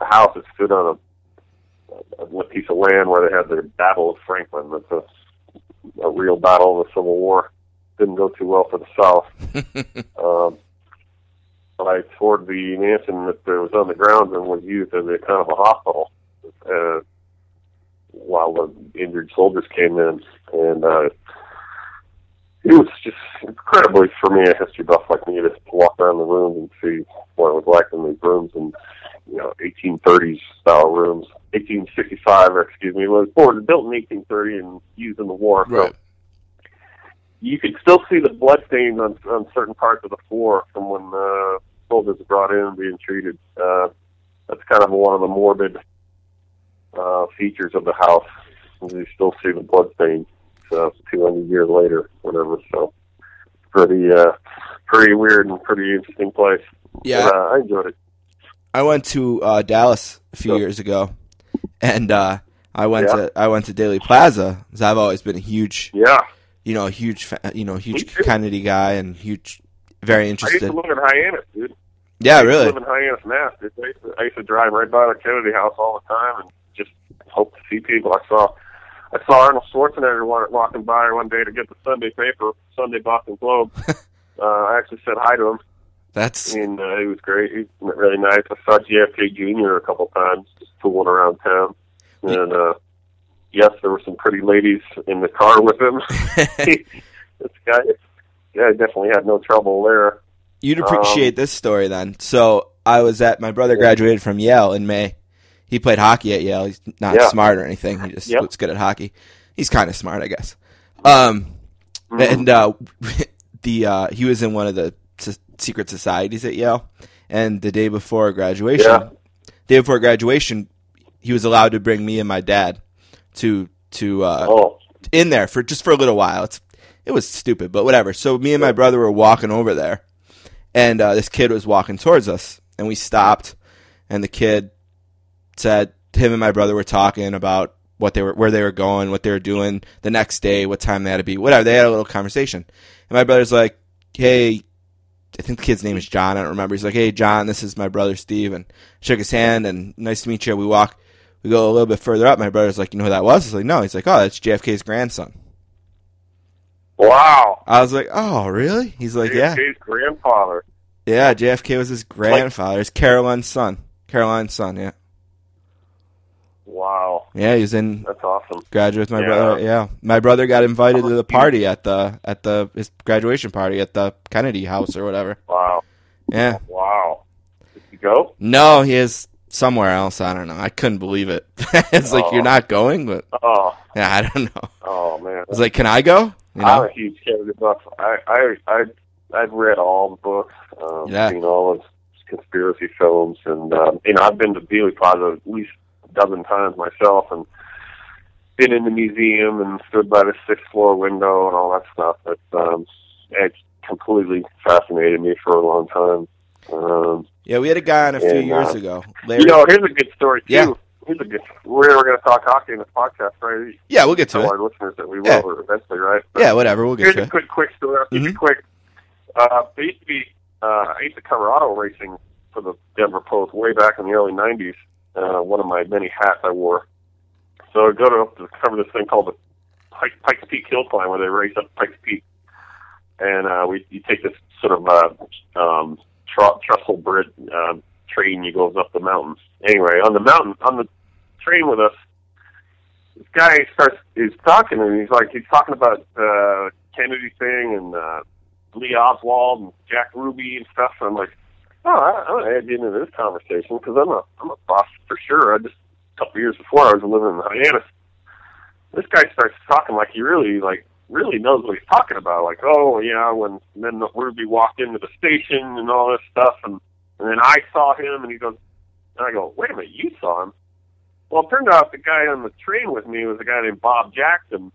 a house that stood on a, a piece of land where they had the Battle of Franklin. That's a, a real battle in the Civil War. Didn't go too well for the South. *laughs* um, but I toured the mansion that was on the grounds and was used as a kind of a hospital uh, while the injured soldiers came in, and uh, it was just incredibly for me a history buff like me to walk around the rooms and see what it was like in these rooms and you know 1830s style rooms. 1865, excuse me, it was born built in 1830 and used in the war. So you could still see the blood stains on on certain parts of the floor from when uh, soldiers were brought in and being treated. Uh, that's kind of one of the morbid uh, features of the house. You still see the blood stains uh, 200 years later, whatever. So pretty uh, pretty weird and pretty interesting place. Yeah, But, uh, I enjoyed it. I went to uh, Dallas a few So- years ago, and uh, I went Yeah. to I went to Dealey Plaza because I've always been a huge, Yeah, you know, a huge, you know, huge Kennedy guy and huge, very I used interested. to live in Hyannis, dude. Yeah, I used to really. live in Hyannis, Mass. I used, to, I used to drive right by the Kennedy House all the time and hope to see people. I saw I saw Arnold Schwarzenegger walking by one day to get the Sunday paper, Sunday Boston Globe. *laughs* uh, I actually said hi to him, That's and uh, he was great. He was really nice. I saw JFK Jr. a couple times, just fooling around town, and uh, yes, there were some pretty ladies in the car with him. *laughs* *laughs* this guy, yeah, definitely had no trouble there. You'd Um, appreciate this story then. So I was at my brother graduated from Yale in May. He played hockey at Yale. He's not Yeah. smart or anything. He just Yep. was good at hockey. He's kind of smart, I guess. Um, Mm-hmm. and uh, *laughs* the uh, he was in one of the s- secret societies at Yale, and the day before graduation, Yeah. day before graduation, he was allowed to bring me and my dad to to uh, Oh, in there for just for a little while. It's it was stupid, but whatever. So me and my brother were walking over there, and uh, this kid was walking towards us, and we stopped, and the kid said him and my brother were talking about what they were where they were going, what they were doing the next day, what time they had to be, whatever. They had a little conversation, and my brother's like, "Hey." I think the kid's name is John. I don't remember. He's like, "Hey, John, this is my brother Steve," and I shook his hand and nice to meet you. We walk, we go a little bit further up. My brother's like, "You know who that was?" I was like, "No." He's like, "Oh, that's JFK's grandson." wow. I was like, "Oh, really?" He's like, "Yeah, JFK's grandfather. yeah." JFK was his grandfather, his Caroline's son, Caroline's son. Yeah, Wow, Yeah, he's in that's awesome. graduate with my Yeah. brother. Yeah, my brother got invited to the *laughs* party at the at the his graduation party at the Kennedy House or whatever. Wow, Yeah, wow. Did you go? no, he is somewhere else. I don't know. I couldn't believe it. *laughs* it's like Oh. you're not going, but Oh, yeah, I don't know. oh man. I was like, can I go? You I'm know? a huge Kennedy buff. I I I I've read all the books, um, Yeah. seen all of conspiracy films, and um, you know I've been to Dealey Plaza at least dozen times myself, and been in the museum and stood by the sixth floor window and all that stuff. But um, it's completely fascinated me for a long time. Um, Yeah, we had a guy on a few And, years uh, ago. Larry. you know, here's a good story too. Yeah. Here's a good. We're, going to talk hockey in this podcast, right? yeah, we'll get to it. our listeners that we will Yeah. eventually, right? But- Yeah, whatever. We'll get Here's to a it. quick, quick story. Mhm. it quick. Uh, there used to be, uh, I used to cover auto racing for the Denver Post way back in the early 90s. Uh, one of my many hats I wore. So I'd go to, to cover this thing called the Pike, Pikes Peak Hill Climb, where they race up Pikes Peak. And uh, we you take this sort of uh, um, tr- trestle bridge uh, train, you goes up the mountains. Anyway, on the mountain, on the train with us, this guy starts is talking and he's like he's talking about uh Kennedy thing and uh Lee Oswald and Jack Ruby and stuff. And I'm like, oh, I, I'm gonna add you into this conversation because I'm a I'm a boss for sure. I just a couple years before I was living in Hyannis. This guy starts talking like he really like really knows what he's talking about. Like, oh yeah, when then Ruby walked into the station and all this stuff, and and then I saw him, and he goes, and I go, wait a minute, you saw him? Well, it turned out the guy on the train with me was a guy named Bob Jackson,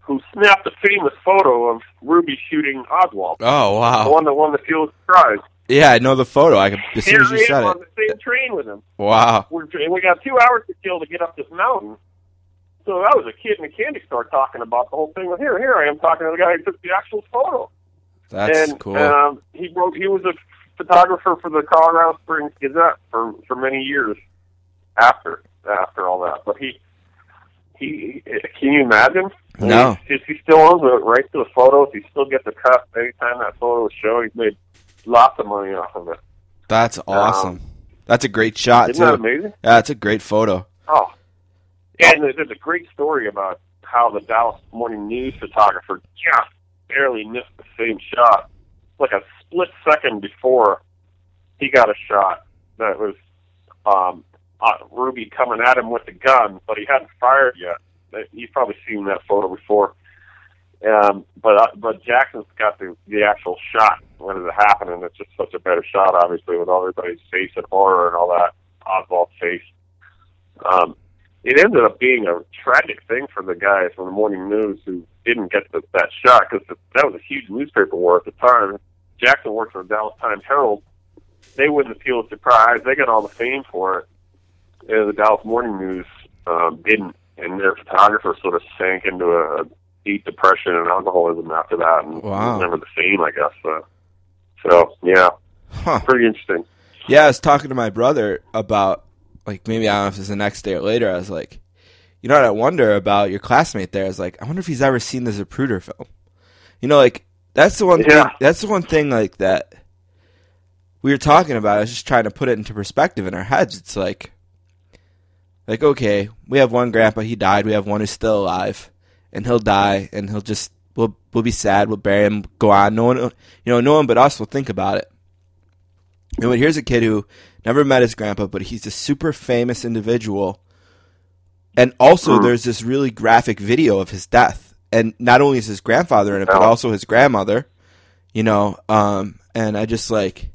who snapped a famous photo of Ruby shooting Oswald, Oh wow, the one that won the Pulitzer Prize. Yeah, I know the photo. I could, as soon as you said on it. the same train with him. Wow. We're, and we got two hours to kill to get up this mountain. So I was a kid in a candy store talking about the whole thing. Well, here, here I am talking to the guy who took the actual photo. That's and cool. um, he wrote. He was a photographer for the Colorado Springs Gazette for for many years after after all that. But he he can you imagine? No. He, he still owns the right to the photos. He still gets a cut anytime that photo is shown. He's made lots of money off of it. That's awesome. That's a great shot Isn't that too. amazing? Yeah, that's a great photo. Oh, and there- there's a great story about how the Dallas Morning News photographer just barely missed the same shot, like a split second before he got a shot that was um, uh, Ruby coming at him with the gun, but he hadn't fired yet. You've probably seen that photo before. Um, but uh, but Jackson's got the the actual shot when it happened, and it's just such a better shot, obviously, with everybody's face and horror and all that. Oswald's face. Um, it ended up being a tragic thing for the guys from the morning news who didn't get the, that shot because that was a huge newspaper war at the time. Jackson worked for the Dallas Times Herald. They wouldn't appeal to prize. They got all the fame for it. And the Dallas Morning News um, didn't, and their photographer sort of sank into a deep depression and alcoholism after that, and Wow. was never the same, I guess. Uh, so yeah, Huh. pretty interesting. Yeah, I was talking to my brother about like maybe I don't know if it's the next day or later. I was like, you know what I wonder about your classmate there? I was like, I wonder if he's ever seen the Zapruder film. You know, like that's the one thing Yeah. that's the one thing like that we were talking about. I was just trying to put it into perspective in our heads. It's like like okay, we have one grandpa, he died, we have one who's still alive, and he'll die and he'll just we'll we'll be sad, we'll bury him, go on. No one you know, no one but us will think about it. And when here's a kid who never met his grandpa, but he's a super famous individual. And also, there's this really graphic video of his death. And not only is his grandfather in it, but also his grandmother. You know, um, and I just like,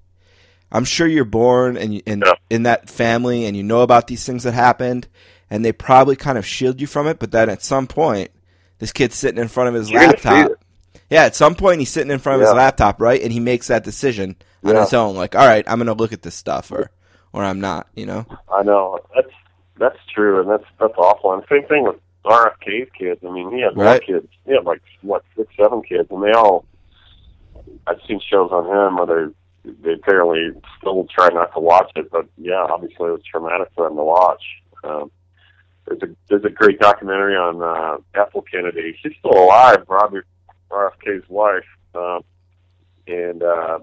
I'm sure you're born and in Yeah. in that family, and you know about these things that happened, and they probably kind of shield you from it. But then at some point, this kid's sitting in front of his You're laptop. Yeah, at some point he's sitting in front of his laptop, right? And he makes that decision on Yeah. his own, like, all right, I'm gonna look at this stuff, or or I'm not, you know? I know that's that's true, and that's that's awful. And same thing with RFK's kids. I mean, he had Right. kids. He had like what six, seven kids, and they all. I've seen shows on him where they they apparently still try not to watch it, but yeah, obviously it was traumatic for them to watch. Um, there's a there's a great documentary on uh, Ethel Kennedy. She's still alive, Robert RFK's wife, um, and uh,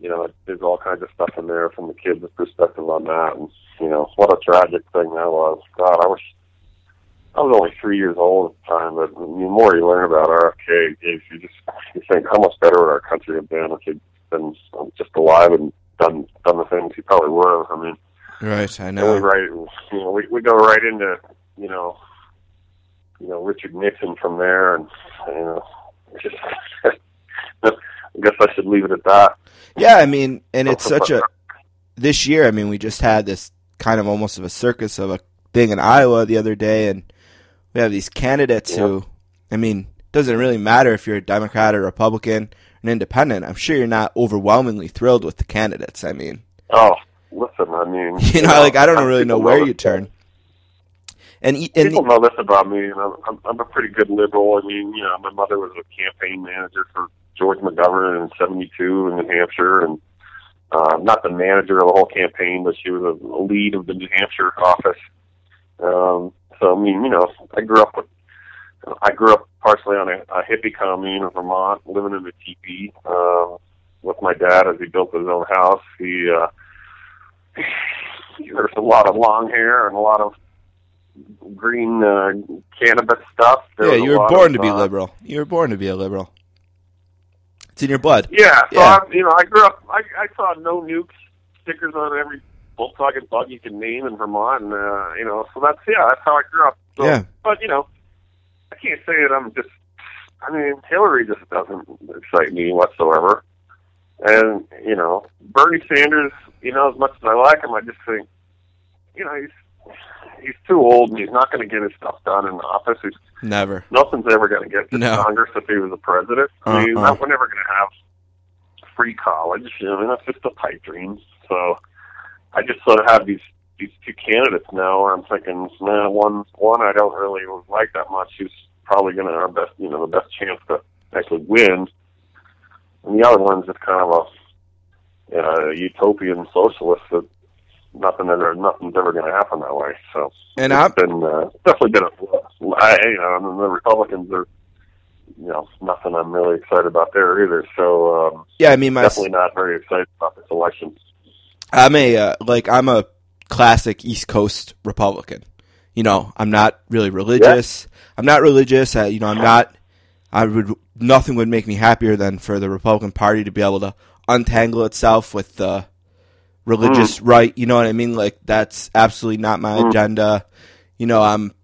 you know, there's all kinds of stuff in there from the kids' perspective on that, and you know, what a tragic thing that was. God, I wish I was only three years old at the time, but the more you learn about RFK, you just you think how much better would our country have been if he'd been just alive and done done the things he probably would have. I mean, Right, I and we know. right, you know, we we go right into you know, you know Richard Nixon from there, and you know, just *laughs* I guess I should leave it at that. Yeah, I mean, and it's such a this year. I mean, we just had this kind of almost of a circus of a thing in Iowa the other day, and we have these candidates who, I mean, doesn't really matter if you're a Democrat or Republican, an independent. I'm sure you're not overwhelmingly thrilled with the candidates. I mean, Oh, listen, I mean, *laughs* you know, like I don't really know where you turn. And, and People know this about me, and I'm, I'm, I'm a pretty good liberal. I mean, you know, my mother was a campaign manager for George McGovern in '72 in New Hampshire, and uh, not the manager of the whole campaign, but she was a, a lead of the New Hampshire office. Um, so I mean, you know, I grew up with, I grew up partially on a, a hippie commune in Vermont, living in a teepee um, with my dad as he built his own house. He uh, there's a lot of long hair and a lot of green uh, cannabis stuff. There yeah, you were born of, to be uh, liberal. You were born to be a liberal. It's in your blood. Yeah, so Yeah. I, you know, I grew up. I, I saw no nukes stickers on every Volkswagen bug you can name in Vermont, and uh, you know, so that's yeah, that's how I grew up. So, Yeah. but you know, I can't say that I'm just. I mean, Hillary just doesn't excite me whatsoever, and you know, Bernie Sanders. You know, as much as I like him, I just think, you know, he's he's too old and he's not going to get his stuff done in the office. He's Never. nothing's ever going to get to No. Congress if he was a president. I mean, Uh-uh. we're never going to have free college. I mean, that's just a pipe dream. So I just sort of have these these two candidates now where I'm thinking, man, one one I don't really like that much. Who's probably going to have best, you know, the best chance to actually win, and the other one's just kind of a uh, utopian socialist that nothing ever nothing's ever going to happen that way. So And I've been uh, definitely been a, I, you know, and the Republicans are, you know, nothing I'm really excited about there either. So um, yeah. I mean, my definitely not very excited about this election. I'm a uh, like I'm a classic East Coast Republican. You know, I'm not really religious. I'm not religious. Uh, you know, I'm not. I would nothing would make me happier than for the Republican Party to be able to untangle itself with the religious right. You know what I mean? Like that's absolutely not my agenda. You know, I'm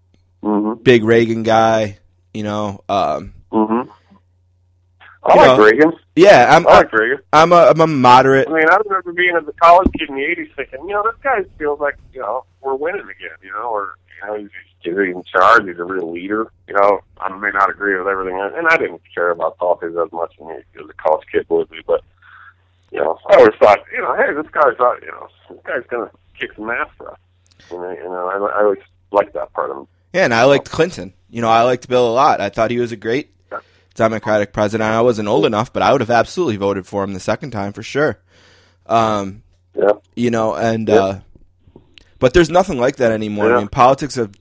Mm-hmm. big Reagan guy. You know, um, Mm-hmm. I like know, Reagan. yeah, I'm I like Reagan. I'm a I'm a moderate. I mean, I remember being as a college kid in the '80s, thinking, you know, this guy feels like, you know, we're winning again. You know, or you know, he's, he's in charge. He's a real leader. You know, I may not agree with everything, and I didn't care about politics as much when he was a college kid would be, but you know, I always thought, you know, hey, this guy's, uh, you know, this guy's gonna kick some ass for us. You know, you know I, I always liked that part of him. Yeah, and I liked Clinton. You know, I liked Bill a lot. I thought he was a great Democratic president. I wasn't old enough, but I would have absolutely voted for him the second time for sure. Um, Yeah. you know, and uh, but there's nothing like that anymore. I mean, politics have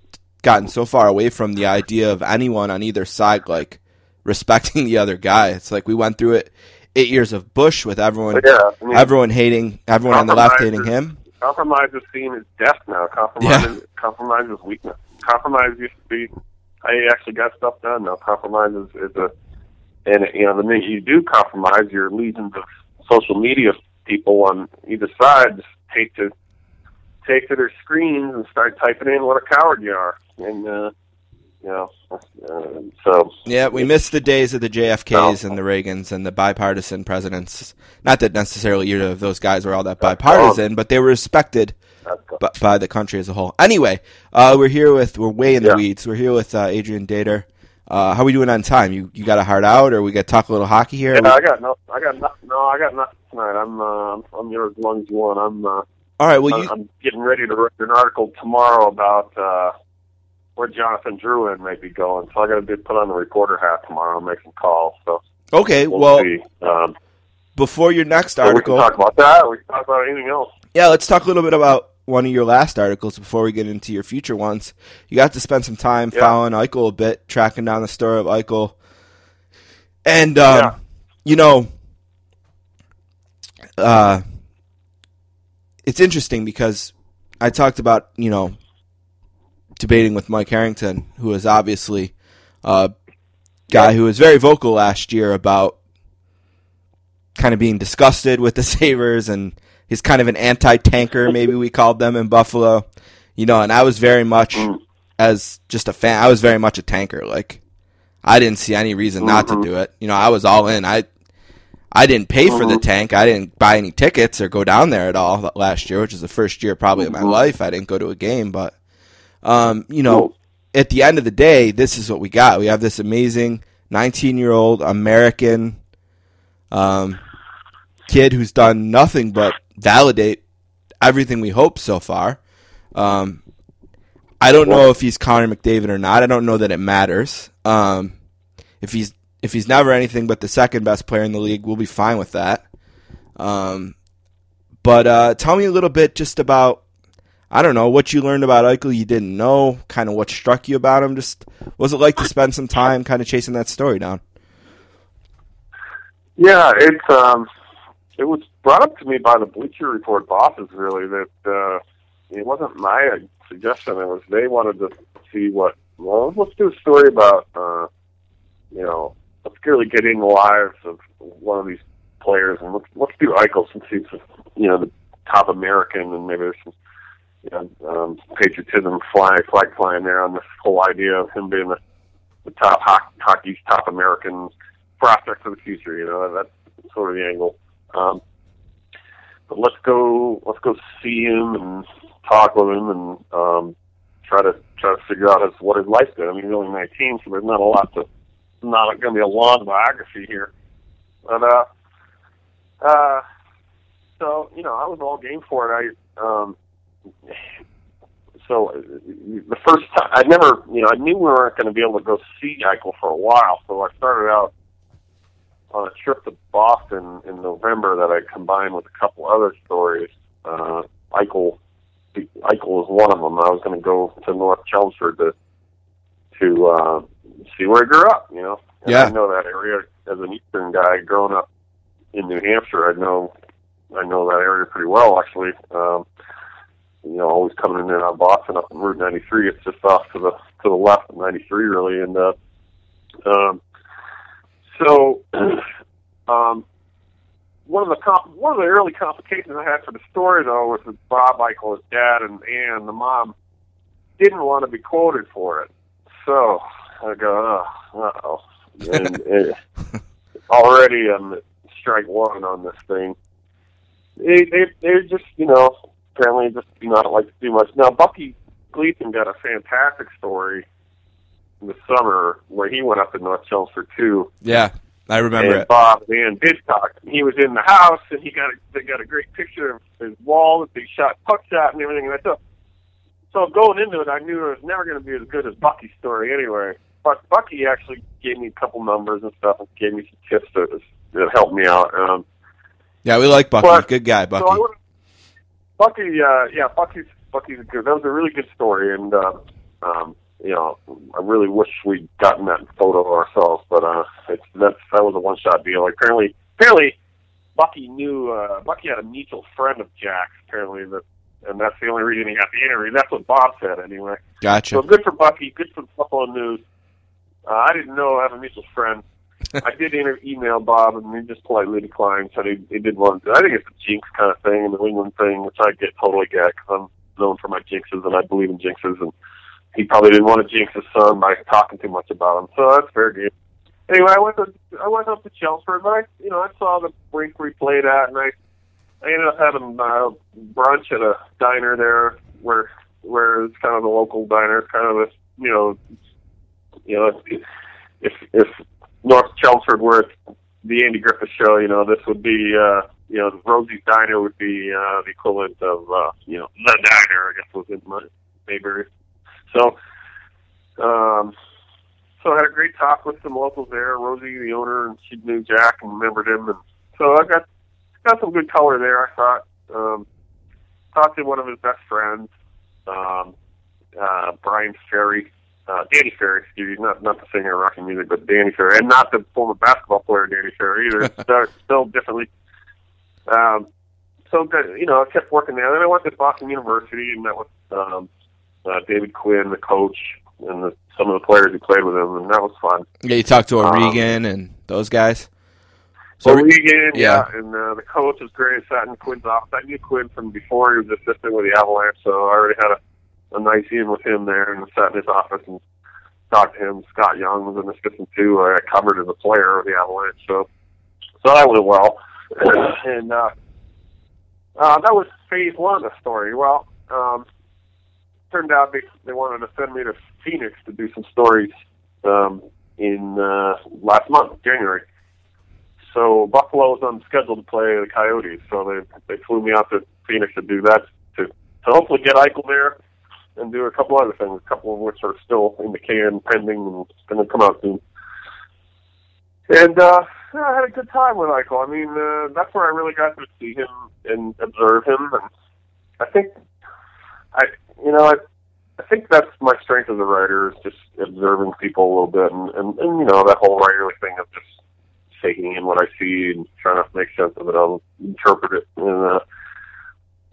gotten so far away from the idea of anyone on either side like respecting *laughs* the other guy. It's like we went through it eight years of Bush with everyone, yeah, I mean, everyone hating, everyone on the left hating him. compromise is seen as death now. Compromise, compromise is weakness. Compromise used to be, I actually got stuff done. Now compromise is, is a, and you know the minute you do compromise, your legions of social media people on either side just take to take to their screens and start typing in what a coward you are, and uh, you know, uh, so Yeah, we miss the days of the JFKs and the Reagans and the bipartisan presidents. Not that necessarily either of those guys were all that bipartisan, but they were respected b- by the country as a whole. Anyway, uh, we're here with we're way in the Yeah. weeds. We're here with uh, Adrian Dater. Uh, how are we doing on time? You you got a heart out, or we got to talk a little hockey here? Yeah, I got no, I got no, no, I got nothing tonight. I'm, uh, I'm, I'm as long as you want. I'm, uh, all right. Well, I'm, you I'm getting ready to write an article tomorrow about uh, where Jonathan Drouin might be going. So I got to do put on the reporter hat tomorrow and make some calls. So okay? we'll Well. Um, before your next so we can article, talk about that. We can talk about anything else. yeah, let's talk a little bit about one of your last articles before we get into your future ones. You got to spend some time Yeah. following Eichel a bit, tracking down the story of Eichel, and um, Yeah. you know, uh, it's interesting because I talked about you know debating with Mike Harrington, who is obviously a guy who was very vocal last year about kind of being disgusted with the *laughs* Sabres and he's kind of an anti-tanker, maybe we called them in Buffalo. You know, and I was very much mm. as just a fan. I was very much a tanker. Like I didn't see any reason not to mm-hmm. do it. You know, I was all in. I I didn't pay for the mm-hmm. tank. I didn't buy any tickets or go down there at all last year, which is the first year probably of my mm-hmm. life I didn't go to a game. But um, you know, at the end of the day, this is what we got. We have this amazing 19 year old American um, kid who's done nothing but validate everything we hope so far. Um, I don't know if he's Connor McDavid or not. I don't know that it matters. Um, if he's if he's never anything but the second best player in the league, we'll be fine with that. Um, but uh, tell me a little bit just about I don't know what you learned about Eichel you didn't know, kind of what struck you about him. Just was it like to spend some time kind of chasing that story down? Yeah, it's um, it was brought up to me by the Bleacher Report bosses. Really, that uh, it wasn't my suggestion. It was they wanted to see what. Well, let's do a story about uh, you know, let's really get in the lives of one of these players, and let's let's do Eichel since he's you know the top American, and maybe there's some you know um, patriotism flying flag flying there on this whole idea of him being the, the top ho- hockey's top American prospect for the future. You know, that's sort of the angle. Um, but let's go let's go see him and talk with him and um, try to try to figure out his, what his life's been. I mean, he's only 19, so there's not a lot to not going to be a long biography here. But uh, uh, so you know, I was all game for it. I um, so uh, the first time I never, you know, I knew we weren't going to be able to go see Eichel for a while, so I started out on a trip to Boston in November that I combined with a couple other stories. Uh, Eichel, Eichel was one of them. I was going to go to North Chelmsford to to uh, see where I grew up. You know, and Yeah. I know that area as an Eastern guy growing up in New Hampshire. I know I know that area pretty well, actually. Um, you know, always coming in and out of Boston up Route 93. It's just off to the to the left of 93, really, and uh, um, so *clears throat* um, one of the comp- one of the early complications I had for the story though was that Bob Eichel, his dad, and Ann, the mom, didn't want to be quoted for it. So I go, oh, uh oh, and *laughs* it, already I'm strike one on this thing. They they they just you know apparently just do not like to do much. Now Bucky Gleason got a fantastic story in the summer where he went up to North Chelmsford too Yeah, I remember and it. Bob did talk. He was in the house, and he got a, they got a great picture of his wall that they shot puck shot and everything. And I thought, so going into it, I knew it was never going to be as good as Bucky's story anyway. But Bucky actually gave me a couple numbers and stuff, and gave me some tips that that helped me out. Um, Yeah, we like Bucky. But- Good guy, so I Bucky. would, Bucky, uh, yeah, Bucky's Bucky's good. That was a really good story, and uh, um, you know, I really wish we'd gotten that photo ourselves, but uh, it's that's that was a one shot deal. Apparently, apparently, Bucky knew uh, Bucky had a mutual friend of Jack's. Apparently, that, and that's the only reason he got the interview. That's what Bob said, anyway. Gotcha. So good for Bucky, good for Buffalo News. Uh, I didn't know I have a mutual friend. *laughs* I did email Bob, and he just politely declined. Said he, he did want to. I think it's a jinx kind of thing, and the England thing, which I get totally get because I'm known for my jinxes, and I believe in jinxes. And he probably didn't want to jinx his son by talking too much about him. So that's fair game. Anyway, I went to I went up to Chelmsford, but I you know I saw the rink we played at, and I I ended up having uh, brunch at a diner there where where it's kind of the local diner. Kind of a you know you know if, if North Chelmsford were the Andy Griffith show, you know this would be uh, you know the Rosie's Diner would be uh, the equivalent of uh, you know the diner I guess was in my Mayberry. So um, so I had a great talk with some locals there. Rosie, the owner, and she knew Jack and remembered him, and so I got got some good color there. I thought. Um, talked to one of his best friends, um, uh, Brian Ferry, uh, Danny Ferry, excuse me, not not the singer of rocking music, but Danny Ferry, and not the former basketball player Danny Ferry either. *laughs* Spelled- spelled differently. um, so good, you know, I kept working there. Then I went to Boston University and met with um, uh, David Quinn, the coach, and the, some of the players who played with him, and that was fun. Yeah, you talked to Um, O'Regan and those guys. So So Regan, yeah. yeah, and uh, the coach was great. Sat in Quinn's office. I knew Quinn from before he was assistant with the Avalanche, so I already had a, a nice in with him there, and sat in his office and talked to him. Scott Young was an assistant too. I covered as a player of the Avalanche, so so that went well. *clears throat* and uh, uh, that was phase one of the story. Well, um, turned out they they wanted to send me to Phoenix to do some stories um, in uh, last month, January. So Buffalo was on schedule to play the Coyotes, so they they flew me out to Phoenix to do that to to hopefully get Eichel there and do a couple other things, a couple of which are still in the can, pending, and going to come out soon. And uh, I had a good time with Eichel. I mean, uh, that's where I really got to see him and observe him, and I think I, you know, I, I think that's my strength as a writer is just observing people a little bit, and and, and you know that whole writerly thing of just taking in what I see and trying to make sense of it. I'll interpret it, and uh,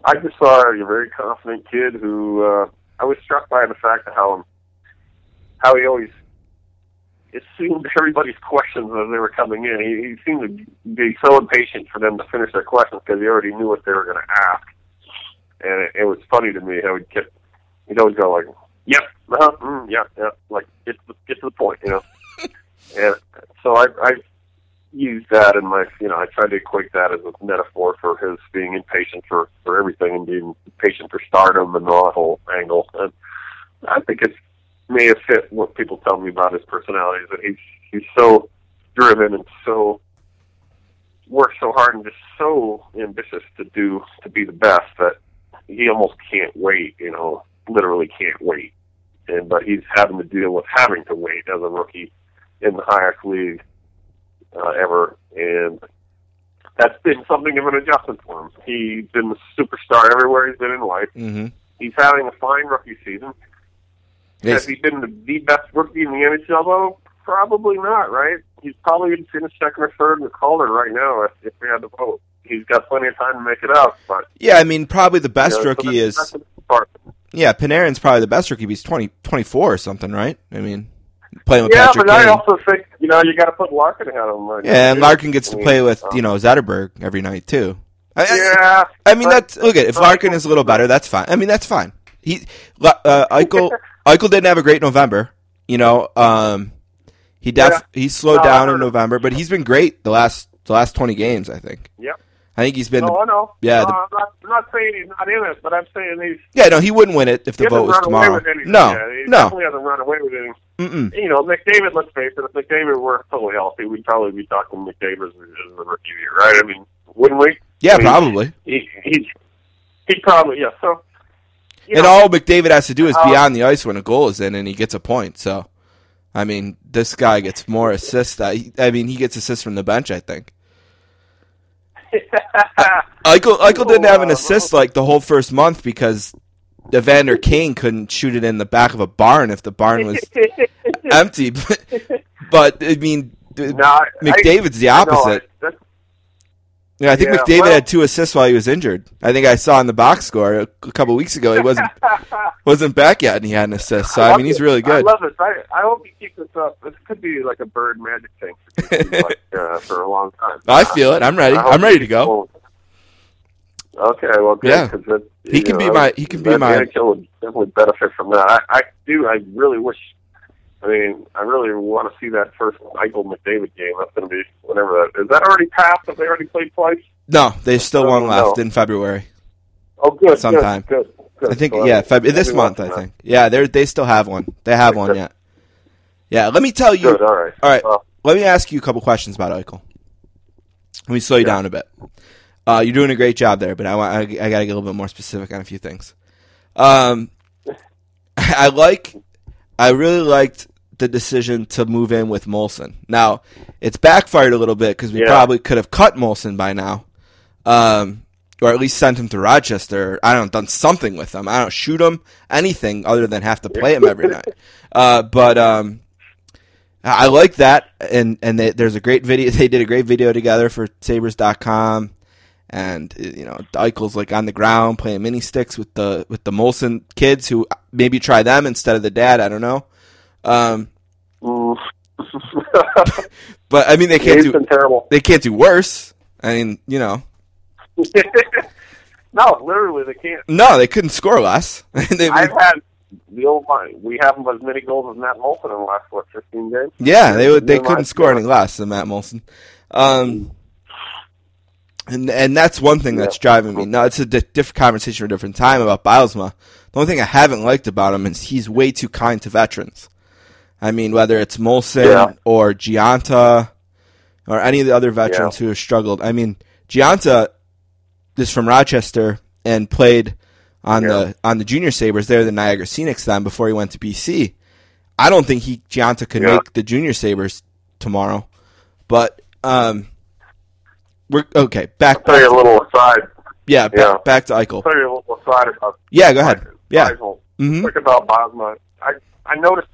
I just saw a very confident kid who uh, I was struck by the fact of how how he always assumed everybody's questions as they were coming in. He, he seemed to be so impatient for them to finish their questions because he already knew what they were going to ask. And it, it was funny to me how he kept he'd always go like, "Yep, uh-huh, mm, yeah, yeah," like get to the, get to the point, you know. *laughs* and so I I used that in my you know I tried to equate that as a metaphor for his being impatient for for everything and being impatient for stardom and that whole angle. And I think it's may have fit what people tell me about his personality that he's he's so driven and so works so hard and just so ambitious to do to be the best that he almost can't wait, you know, literally can't wait. And but he's having to deal with having to wait as a rookie in the highest league uh, ever, and that's been something of an adjustment for him. He's been a superstar everywhere he's been in life. hmm He's having a fine rookie season. Has he been the, the best rookie in the NHL though? Probably not, right? He's probably in finish second or third in the Calder right now if, if we had to vote. He's got plenty of time to make it up. but Yeah, I mean, probably the best you know, rookie that's- is that's the part. yeah. Panarin's probably the best rookie. He's 20, 24 or something, right? I mean, playing with Yeah, Patrick but I also think you know you got to put Larkin ahead of him. Right now, yeah, and. Larkin gets I to play with um, you know Zetterberg every night too. I, I- Yeah, I mean, but- that's look at if Larkin is a little better, that's fine. I mean, that's fine. He uh, *laughs* Eichel Eichel didn't have a great November. You know, um, he def Yeah. he slowed No, down in. November, but he's been great the last the last twenty games. I think. Yep. I think he's been. No, I know. yeah, No, the- I'm not. I'm not saying he's not in it, but I'm saying he's. yeah, no, he wouldn't win it if the vote was tomorrow. No, yeah, no, definitely hasn't run away with anything. Mm-mm. You know, McDavid. Let's face it. If McDavid were totally healthy, we'd probably be talking McDavid as, the rookie year, right? I mean, wouldn't we? yeah, I mean, probably. He, he, he probably yeah. So. And know, all McDavid has to do is be Uh, on the ice when a goal is in, and he gets a point. So, I mean, this guy gets more assists. I I mean, he gets assists from the bench. I think. *laughs* Eichel, Eichel didn't have an assist like the whole first month because Evander Kane couldn't shoot it in the back of a barn if the barn was *laughs* empty. But, but I mean, th- No, I- McDavid's the I- no, opposite. I- yeah, I think yeah, McDavid well- had two assists while he was injured. I think I saw in the box score a, a couple weeks ago he wasn't *laughs* wasn't back yet, and he had an assist. So I love mean, he's it. really good. I love it. I, I hope he keeps this up. This could be like a bird magic thing like, *laughs* uh, for a long time. I feel it. I'm ready. I hope I'm ready to go. won't. Okay, well, good. Yeah. 'cause that, He can be my- he can be my- NHL would definitely benefit from that. I, I do. I really wish. I mean, I really want to see that first Eichel McDavid game. That's going to be whenever that is. That already passed? Have they already played twice? No, there's still one left no. in February. Oh, good. Sometime. Good. good, good. I think So, yeah, Feb- this month I that. think. Yeah, they they still have one. They have one yet. Yeah, let me tell you. Good. All right. All right, Well, let me ask you a couple questions about Eichel. Let me slow you Yeah. down a bit. Uh, you're doing a great job there, but I I, I got to get a little bit more specific on a few things. Um, *laughs* I like, I really liked the decision to move in with Moulson. Now, it's backfired a little bit because we Yeah. probably could have cut Moulson by now, um, or at least sent him to Rochester. I don't know, done something with him. I don't shoot him anything other than have to play him every night. Uh, but um, I I like that, and and they, there's a great video. *laughs* They did a great video together for Sabres.com, and uh, you know Eichel's like on the ground playing mini sticks with the with the Moulson kids who maybe try them instead of the dad. I don't know. Um, Mm. *laughs* but I mean they can't do terrible. they can't do worse. I mean you know *laughs* no, literally, they can't. no they couldn't score less. *laughs* They- I've had the old line. We haven't as many goals as Matt Moulson in the last what fifteen games. Yeah, they would. They Never couldn't score any less than Matt Moulson. Um, and and that's one thing that's driving me. No, it's a di- different conversation for a different time about Bylsma. The only thing I haven't liked about him is he's way too kind to veterans. I mean, whether it's Moulson Yeah. or Gionta or any of the other veterans Yeah. who have struggled. I mean, Gionta is from Rochester and played on Yeah. the on the junior Sabres there, the Niagara Scenics then before he went to BC. I don't think he Gionta could make the junior Sabres tomorrow. But um we're okay, back I'll tell you a little aside. yeah, back, Yeah. back to Eichel. I'll tell you a little aside about Yeah, go ahead. Yeah. Beisel. Mhm. Quick about Bylsma. I I noticed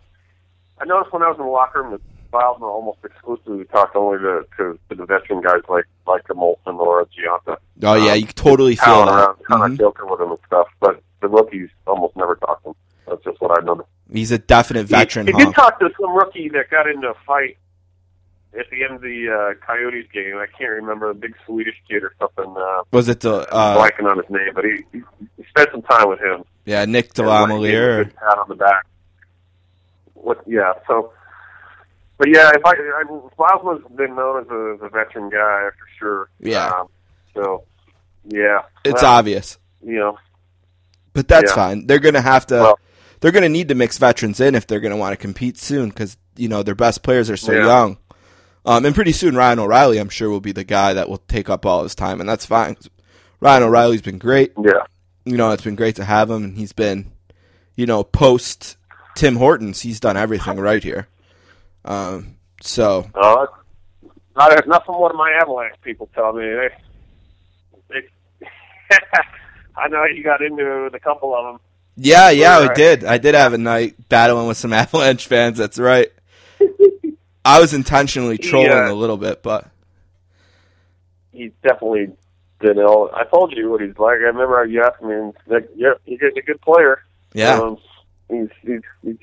I noticed when I was in the locker room that Bylsma almost exclusively talked only to, to, to the veteran guys like like a Moulson or a Gionta. Oh yeah, you totally feel that. around, kind Mhm. of joking with him and stuff. But the rookies almost never talk to him. That's just what I noticed. He's a definite veteran He, he did talk to some rookie that got into a fight at the end of the uh, Coyotes game. I can't remember a big Swedish kid or something. Uh, Was it the I'm uh blanking on his name, but he, he, he spent some time with him. yeah, Nick and, like, gave him a Delamalier? pat on the back. What? Yeah. So, but yeah, if I, I Bylsma's been known as a, as a veteran guy for sure. Yeah. Um, so, yeah, It's well, obvious. You know, But that's Yeah. fine. They're going to have to Well- they're going to need to mix veterans in if they're going to want to compete soon cuz you know their best players are so Yeah. young. Um and pretty soon Ryan O'Reilly I'm sure will be the guy that will take up all his time and that's fine. Ryan O'Reilly's been great. yeah. you know, it's been great to have him, and he's been, you know, post Tim Hortons, he's done everything right here. Um, so Uh, not not from one of my Avalanche people tell me. They, they, *laughs* I know you got into it with a couple of them. yeah, yeah, I Right. did. I did have a night battling with some *laughs* Avalanche fans. That's right. I was intentionally trolling Yeah. a little bit, but He's definitely been ill. I told you what he's like. I remember you asked me, and like, yeah, he's a good player. yeah, Um, he's, he's he's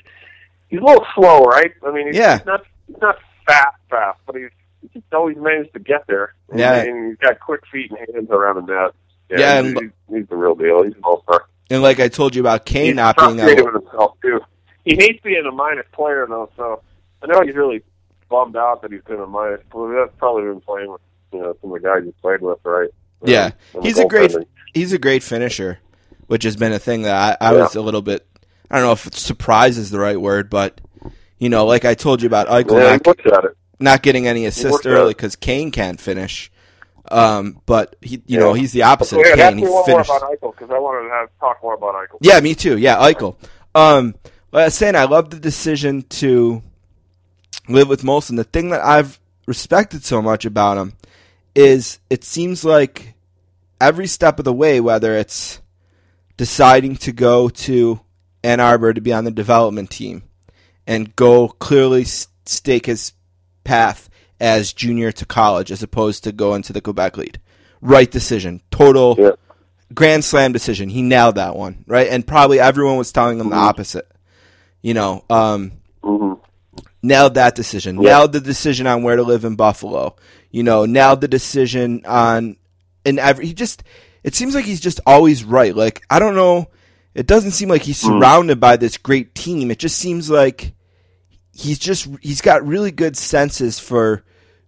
he's a little slow, right? I mean, he's, Yeah. he's not he's not fast, fast, but he's, he's just always managed to get there. And, Yeah. and he's got quick feet and hands around the net. Yeah, he's, and- he's, he's the real deal. He's an all star. and like I told you about Kane he's not being able, himself too. He hates being a minus player though, so I know he's really bummed out that he's been a minus. Well, that's probably been playing with you know some of the guys he played with, right? Yeah. Um, He's a great he's a great finisher, which has been a thing that I, I Yeah. was a little bit. I don't know if surprise is the right word, but you know, like I told you about Eichel Yeah, not, looks at it. not getting any assists early because Kane can't finish. Um, but he, you Yeah. know, he's the opposite of Kane. He one finishes. more about Eichel because I wanted to have, talk more about Eichel. Yeah, me too. Yeah, Eichel. Um, like I was saying, I love the decision to live with Moulson. The thing that I've respected so much about him is it seems like every step of the way, whether it's deciding to go to Ann Arbor to be on the development team and go clearly stake his path as junior to college as opposed to go into the Quebec lead. Right decision. Total Yeah. grand slam decision. He nailed that one, right? And probably everyone was telling him the opposite. You know, um, hmm nailed that decision. Yeah. Nailed the decision on where to live in Buffalo. You know, nailed the decision on and every he just it seems like he's just always right. Like I don't know, it doesn't seem like he's hmm. surrounded by this great team. It just seems like he's just he's got really good senses for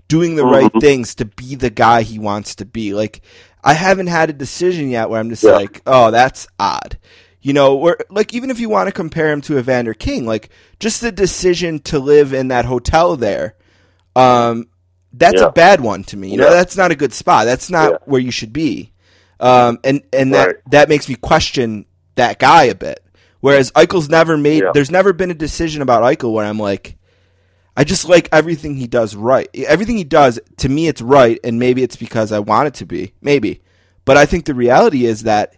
doing the right hmm. things to be the guy he wants to be. Like I haven't had a decision yet where I'm just Yeah. like, oh, that's odd. You know, where like even if you want to compare him to Evander Kane, like just the decision to live in that hotel there, um, that's Yeah. a bad one to me. You know, that's not a good spot. That's not Yeah. where you should be. Um, and and that Right. that makes me question that guy a bit. Whereas Eichel's never made. Yeah. There's never been a decision about Eichel where I'm like, I just like everything he does right. Everything he does to me, it's right, and maybe it's because I want it to be, maybe. But I think the reality is that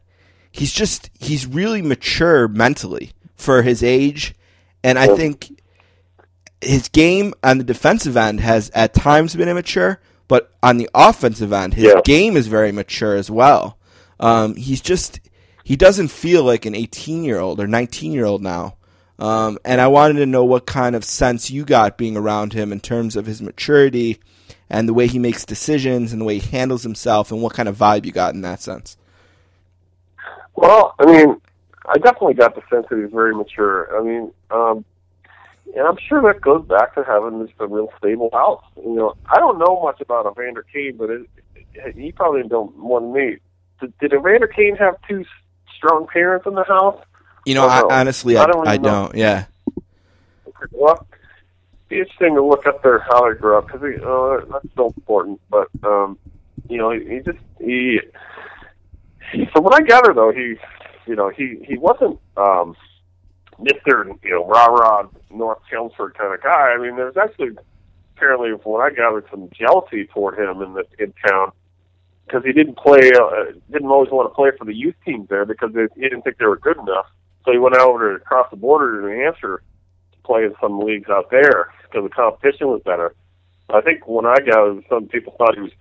he's just he's really mature mentally for his age, and I think his game on the defensive end has at times been immature, but on the offensive end, his Yeah. game is very mature as well. Um, he's just he doesn't feel like an 18 year old or 19 year old now. Um, and I wanted to know what kind of sense you got being around him in terms of his maturity and the way he makes decisions and the way he handles himself and what kind of vibe you got in that sense. Well, I mean, I definitely got the sense that he's very mature. I mean, um, and I'm sure that goes back to having just a real stable house. You know, I don't know much about Evander Kane, but it, it, he probably don't more than me. Did, did Evander Kane have two strong parents in the house? You know, I know. honestly, I, I don't I don't. Yeah. Well, be interesting to look up their how they grew up because uh, that's so important. But um, you know, he, he just he. From what I gather, though, he, you know, he he wasn't um, Mister, you know, rah rah North Chelmsford kind of guy. I mean, there's actually apparently, from what I gathered, some jealousy toward him in the in town because he didn't play, uh, didn't always want to play for the youth teams there because they, he didn't think they were good enough. So he went over to across the border to New Hampshire to play in some leagues out there because the competition was better. I think when I got, some people thought he was,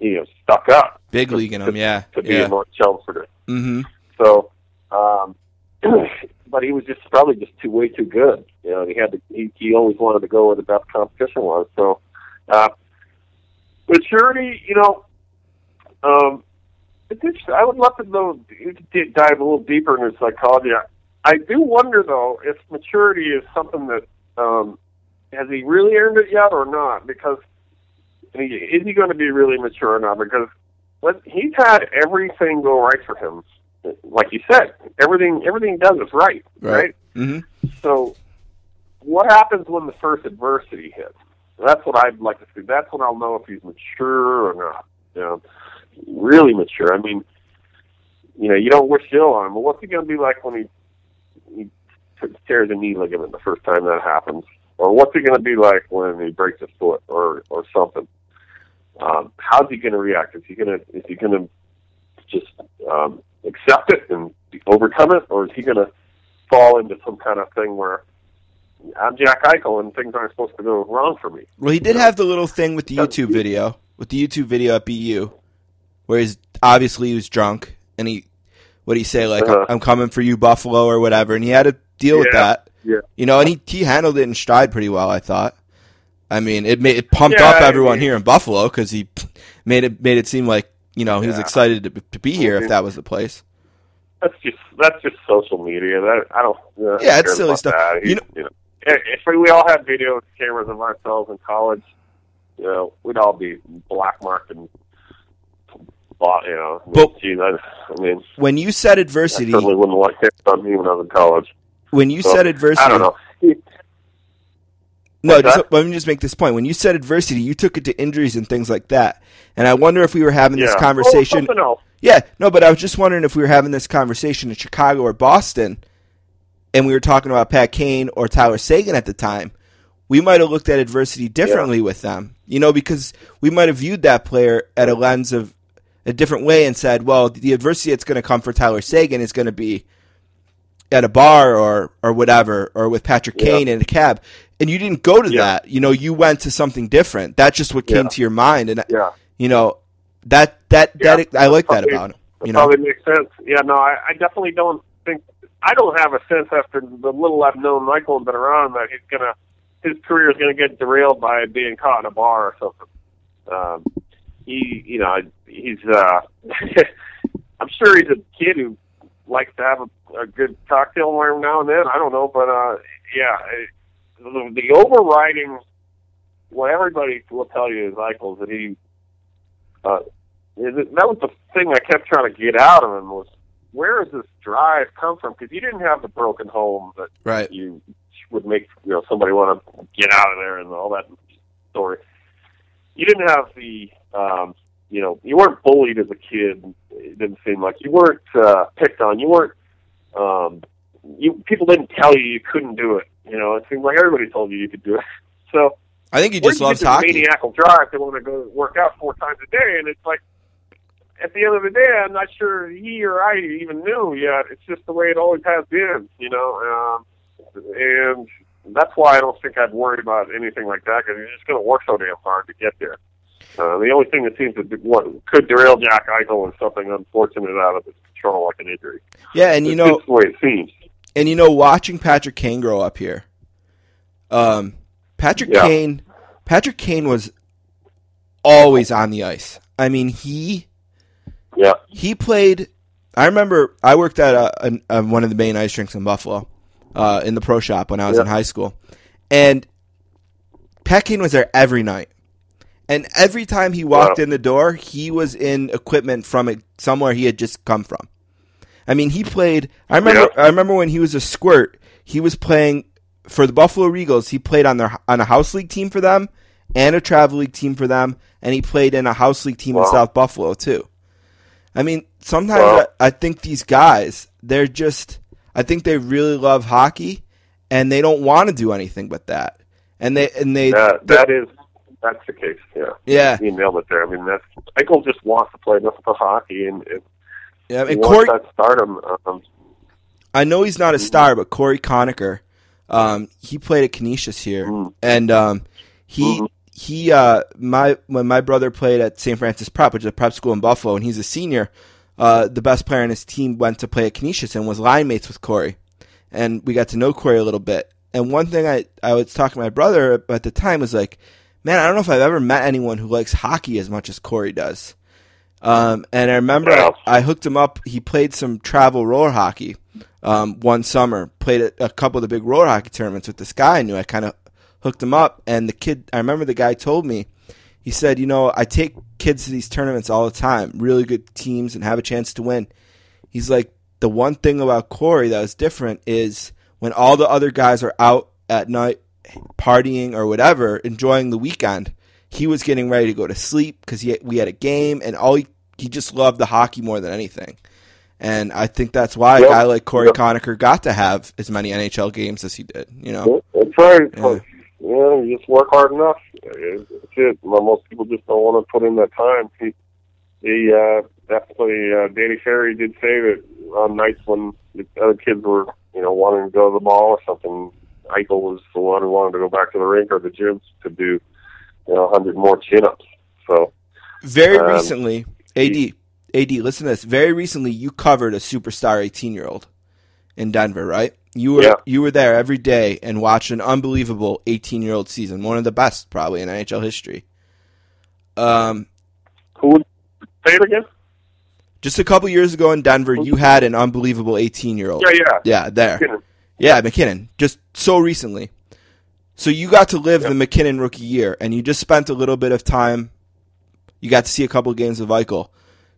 you know, stuck up Big league in to- him. Yeah. to be Yeah. in North Chelmsford. Mm-hmm. So, um, *clears throat* but he was just probably just too way too good. You know, he had to. He, he always wanted to go where the best competition was. So, uh, maturity, you know, um, it's interesting. I would love to know dive a little deeper into psychology. I, I do wonder though if maturity is something that um, has he really earned it yet or not? Because is he going to be really mature or not? Because what he's had everything go right for him. Like you said, everything everything he does is right, Right. right? Mm-hmm. So, what happens when the first adversity hits? That's what I'd like to see. That's when I'll know if he's mature or not. You know, really mature. I mean, you know, you don't wish ill on him, but what's he going to be like when he he tears a knee ligament the first time that happens? Or what's he going to be like when he breaks his foot or or something? Um, how's he going to react? Is he going to is he going to just um, accept it and overcome it, or is he going to fall into some kind of thing where I'm Jack Eichel and things aren't supposed to go wrong for me? Well, he did have the little thing with the YouTube video, with the YouTube video at BU, where he's obviously he was drunk and he, what did he say like Uh-huh. I'm coming for you Buffalo or whatever, and he had to deal with that. Yeah. You know, and he he handled it in stride pretty well, I thought. I mean, it made it pumped Yeah, up I everyone mean- here in Buffalo because he made it made it seem like you know he was excited to, to be here if Mhm. that was the place. That's just that's just social media. That I don't. Uh, Yeah, it's silly stuff. That. You You know- know, if we we all had video cameras of ourselves in college, you know, we'd all be black marked and. bought, You know, But- gee, that, I mean, When you said adversity, I certainly wouldn't like that on me when I was in college. when you So, said adversity, I don't know. He- No, just, let me just make this point. When you said adversity, you took it to injuries and things like that. And I wonder if we were having this oh, conversation. Oh, something else. yeah, no, but I was just wondering if we were having this conversation in Chicago or Boston, and we were talking about Pat Kane or Tyler Seguin at the time. We might have looked at adversity differently with them, you know, because we might have viewed that player at a lens of a different way and said, well, the adversity that's going to come for Tyler Seguin is going to be at a bar or or whatever or with Patrick Yeah. Kane in a cab and you didn't go to Yeah. that you know you went to something different that's just what came Yeah. to your mind and Yeah. you know that that Yeah. that I like that about him you know probably makes sense. Yeah, no, I, I definitely don't think I don't have a sense after the little I've known Eichel and been around that he's gonna his career is gonna get derailed by being caught in a bar or something. Um, he, you know, he's. uh *laughs* I'm sure he's a kid who likes to have a, a good cocktail every now and then. I don't know, but uh yeah, the, the overriding what everybody will tell you is Eichel is that he. Uh, that was the thing I kept trying to get out of him was where does this drive come from? Because you didn't have the broken home that right you would make you know somebody want to get out of there and all that story. You didn't have the um, you know you weren't bullied as a kid. It didn't seem like you weren't uh, picked on. You weren't um, you people didn't tell you you couldn't do it. You know it seems like everybody told you you could do it. *laughs* So I think he just loves hockey maniacal drive to want to go work out four times a day, and it's like at the end of the day, I'm not sure he or I even knew yet. It's just the way it always has been, you know. Um, and that's why I don't think I'd worry about anything like that because you're just going to work so damn hard to get there. Uh, the only thing that seems to do, what could derail Jack Eichel is something unfortunate out of his control, like an injury. Yeah, and you It's know, the way it seems. And you know, watching Patrick Kane grow up here, um, Patrick Yeah. Kane, Patrick Kane was always on the ice. I mean, he Yeah, he played. I remember I worked at a, a, one of the main ice rinks in Buffalo, uh, in the pro shop when I was Yeah. in high school, and Pat Kane was there every night. And every time he walked Wow. in the door, he was in equipment from somewhere he had just come from. I mean, he played. I remember. Yeah. I remember when he was a squirt. He was playing for the Buffalo Regals. He played on their on a house league team for them and a travel league team for them, and he played in a house league team in South Buffalo too. I mean, sometimes Wow. I, I think these guys, they're just. I think they really love hockey, and they don't want to do anything but that. And they and they that, that is that's the case. Yeah, yeah. you nailed it there. I mean, that's Eichel just wants to play nothing but hockey, and, and yeah. And Cory, that stardom. Um, I know he's not a star, but Cory Conacher, um, he played at Canisius here, Mm. and um, he Mhm. he uh, my when my brother played at St. Francis Prep, which is a prep school in Buffalo, and he's a senior. Uh, the best player on his team went to play at Canisius and was line mates with Cory, and we got to know Cory a little bit. And one thing I I was talking to my brother at the time was like, man, I don't know if I've ever met anyone who likes hockey as much as Cory does. Um, and I remember. I, I hooked him up. He played some travel roller hockey um, one summer. Played a, a couple of the big roller hockey tournaments with this guy I knew. I kind of hooked him up, and the kid. I remember the guy told me. He said, "You know, I take kids to these tournaments all the time, really good teams, and have a chance to win." He's like, the one thing about Cory that was different is when all the other guys are out at night partying or whatever, enjoying the weekend. He was getting ready to go to sleep because he we had a game, and all he, he just loved the hockey more than anything. And I think that's why Yep. a guy like Cory Yep. Conacher got to have as many NHL games as he did. You know, That's right. Yeah. Yeah. you just work hard enough. That's it. Most people just don't want to put in that time. He, he uh, definitely, uh, Danny Ferry did say that on nights when the other kids were, you know, wanting to go to the mall or something, Eichel was the one who wanted to go back to the rink or the gyms to do, you know, 100 more chin-ups. So, very Um, recently, AD, AD, listen to this. Very recently, you covered a superstar eighteen-year-old in Denver, right? You were Yeah. you were there every day and watched an unbelievable eighteen-year-old season, one of the best probably in NHL history. Um, who would say it again? just a couple years ago in Denver, you had an unbelievable eighteen-year-old. Yeah, yeah. Yeah, there. MacKinnon. Yeah, MacKinnon. Just so recently. So you got to live the MacKinnon rookie year, and you just spent a little bit of time. You got to see a couple games of Eichel.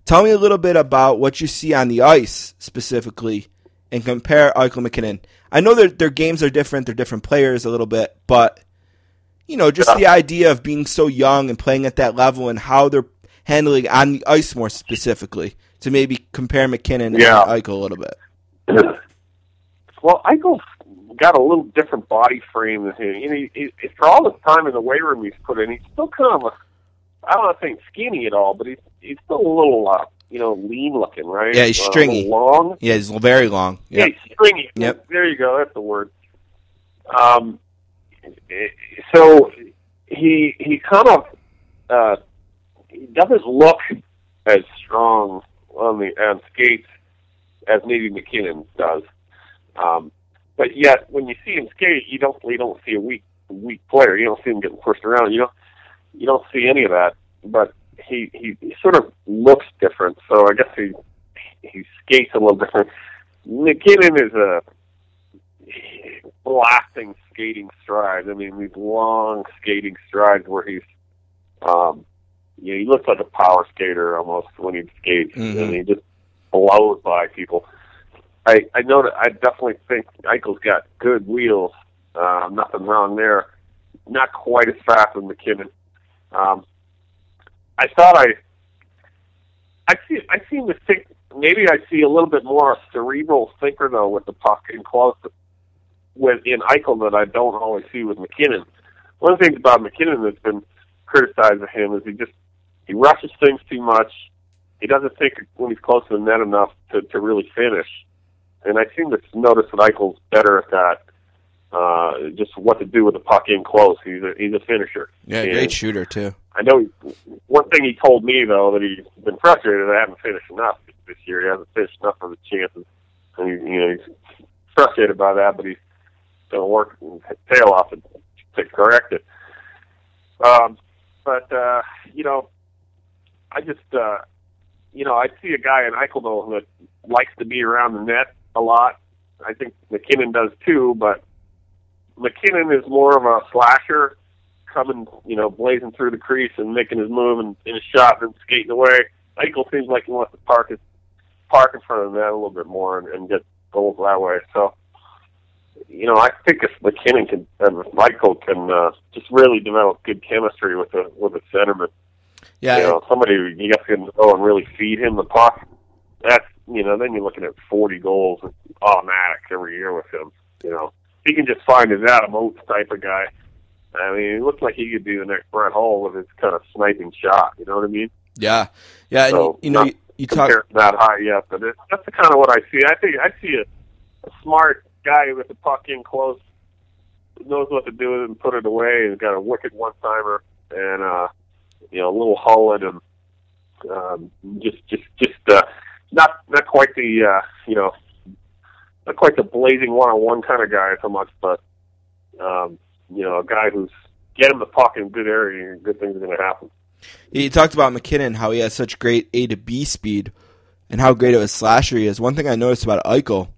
Tell me a little bit about what you see on the ice specifically, and compare Eichel MacKinnon. I know their their games are different; they're different players a little bit, but you know, just Yeah. the idea of being so young and playing at that level, and how they're handling on the ice more specifically. To maybe compare MacKinnon Yeah. and Eichel a little bit. *clears throat* Well, Eichel's got a little different body frame than him. You know, he, he, for all the time in the weight room he's put in, he's still kind of a, I don't know think skinny at all, but he's he's still a little, uh, you know, lean looking, right? Yeah, he's Uh, stringy. long. Yeah, he's very long. Yeah, Yeah. he's stringy. Yep. There you go. That's the word. Um, so he he kind of uh, he doesn't look as strong on the on skates as maybe MacKinnon does. Um, but yet, when you see him skate, you don't you don't see a weak weak player. You don't see him getting pushed around. You don't you don't see any of that. But he he, he sort of looks different. So I guess he he skates a little different. MacKinnon is a blasting skating strides. I mean, these long skating strides where he's, um, you know, he looks like a power skater almost when he skates, Mhm. and he just blows by people. I I know that I definitely think Eichel's got good wheels. Uh, nothing wrong there. Not quite as fast as MacKinnon. Um, I thought I I see. I seem to think maybe I see a little bit more cerebral thinker though with the puck in close with in Eichel that I don't always see with MacKinnon. One of the things about MacKinnon that's been criticized of him is he just he rushes things too much. He doesn't think when he's close to the net enough to to really finish. And I seem to notice that Eichel's better at that. Uh, just what to do with the puck in close. He's a he's a finisher. Yeah, And- great shooter too. I know, he, one thing he told me though that he's been frustrated that I haven't finished enough this year. He hasn't finished enough of the chances, and he, you know he's frustrated by that, but he's going to work his tail off to, to correct it. Um, but uh, you know, I just uh, you know I see a guy in Eichel though that likes to be around the net a lot. I think MacKinnon does too, but MacKinnon is more of a slasher, coming you know blazing through the crease and making his move and in his shot and skating away. Eichel seems like he wants to park his park in front of the net a little bit more and, and get goals that way. So you know, I think if MacKinnon can and if Eichel can uh, just really develop good chemistry with a with a centerman, Yeah, you know, somebody you guys to go and really feed him the puck. That's you know, then you're looking at 40 goals automatic every year with him. You know, he can just find his Adam Oates type of guy. I mean, it looks like he could be the next Brett Hull with his kind of sniping shot. You know what I mean? yeah, yeah. And you, you know, you, you talk. That high yet, but it, that's the kind of what I see. I think I see a, a smart guy with the puck in close, knows what to do with it and put it away, and got a wicked one timer and uh, you know a little in him. Um, just, just, just uh, not not quite the uh, you know not quite the blazing one on one kind of guy so much, but um, you know a guy who's get him the puck in good area, and good things are going to happen. You talked about MacKinnon, how he has such great A to B speed, and how great of a slasher he is. One thing I noticed about Eichel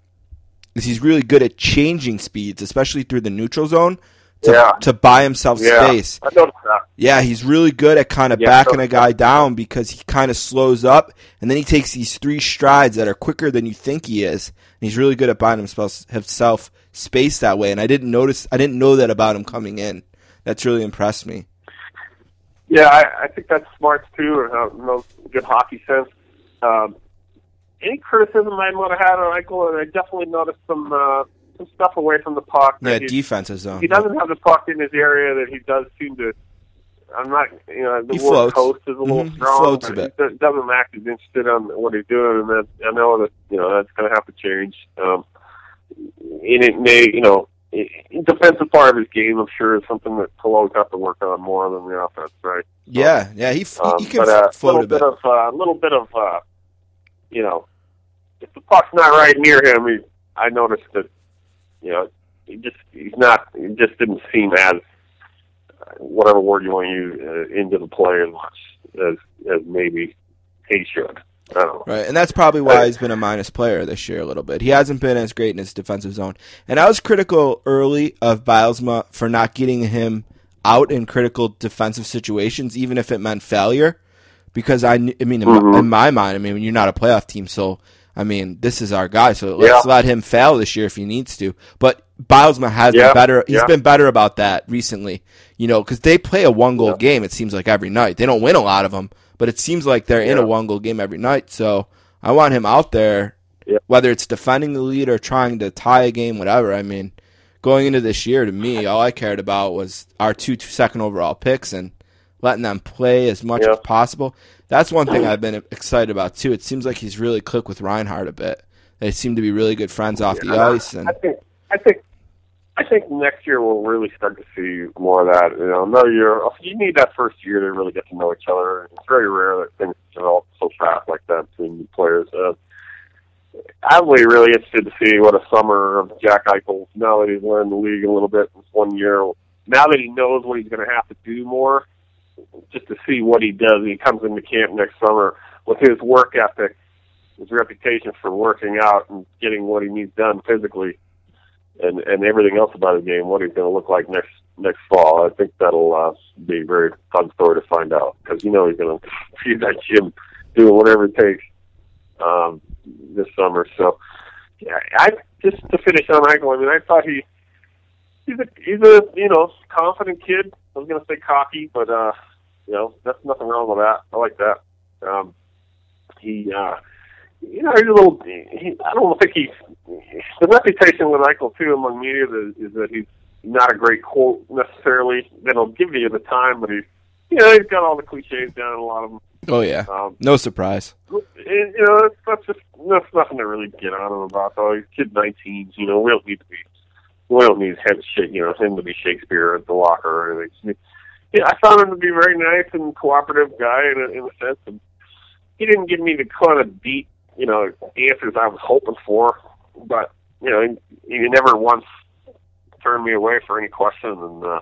is he's really good at changing speeds, especially through the neutral zone, to, Yeah. to buy himself Yeah, space. I noticed that. Yeah, he's really good at kind of Yeah, backing a guy down because he kind of slows up, and then he takes these three strides that are quicker than you think he is. And he's really good at buying himself, himself space that way. And I didn't notice, I didn't know that about him coming in. That's really impressed me. Yeah, I, I think that's smart too, or uh, good hockey sense. Um, any criticism I might have had on Eichel, and I definitely noticed some uh, some stuff away from the puck. Yeah, he, defensive zone. he doesn't have the puck in his area that he does seem to. I'm not, you know, the He word floats. coast is a little Mhm, he strong. floats a bit. He do- doesn't act as interested on what he's doing, and that I know that you know that's going to have to change. Um, and it may, you know, i- defensive part of his game, I'm sure, is something that Cologne have to work on more than the offense, right? Yeah, yeah, he, f Um, he can but a float a bit. bit of a little bit of uh, you know, if the puck's not right near him, he, I noticed that you know he just he's not he just didn't seem as whatever word you want to use uh, into the play as much as as maybe he should. I. Right, and that's probably why he's been a minus player this year a little bit. He hasn't been as great in his defensive zone, and I was critical early of Bylsma for not getting him out in critical defensive situations, even if it meant failure. Because I, I mean, in, my, Mhm. in my mind, I mean, you're not a playoff team, so I mean, this is our guy. So let's Yeah. let him fail this year if he needs to. But Bylsma has Yeah, been better. He's yeah. been better about that recently. You know, because they play a one goal game. It seems like every night. They don't win a lot of them, but it seems like they're in a one goal game every night. So I want him out there, whether it's defending the lead or trying to tie a game, whatever. I mean, going into this year, to me, all I cared about was our two, two second overall picks and letting them play as much as possible. That's one thing I've been excited about too. It seems like he's really clicked with Reinhart a bit. They seem to be really good friends off the ice, and I think I think I think next year we'll really start to see more of that. You know, another year you need that first year to really get to know each other. It's very rare that things develop so fast like that between players. Uh, I'm really, really interested to see what a summer of Jack Eichel now that he's learned the league a little bit one year. Now that he knows what he's going to have to do more, just to see what he does. He comes into camp next summer with his work ethic, his reputation for working out and getting what he needs done physically, and and everything else about his game. What he's going to look like next next fall. I think that'll uh, be a very fun story to find out because you know he's going to be that gym doing whatever it takes um, this summer. So yeah, I just to finish on Eichel. I mean, I thought he he's a he's a you know confident kid. I was going to say cocky, but uh, you know that's nothing wrong with that. I like that. Um, he uh, you know he's a little. He, I don't think he's the reputation with Eichel too among media is, is that he's not a great quote necessarily. That he'll give you the time, but he's you know he's got all the cliches down. A lot of them. oh yeah, Um, no surprise. and, you know, that's, that's just that's nothing to really get on him about. Though he's kid nineteen, you know, we don't need to be, we don't need him, shit, you know, him to be Shakespeare at the locker or anything. yeah, I found him to be a very nice and cooperative guy in a, in a sense. And he didn't give me the kind of deep, you know, answers I was hoping for, but you know, he, he never once turned me away for any question. And uh,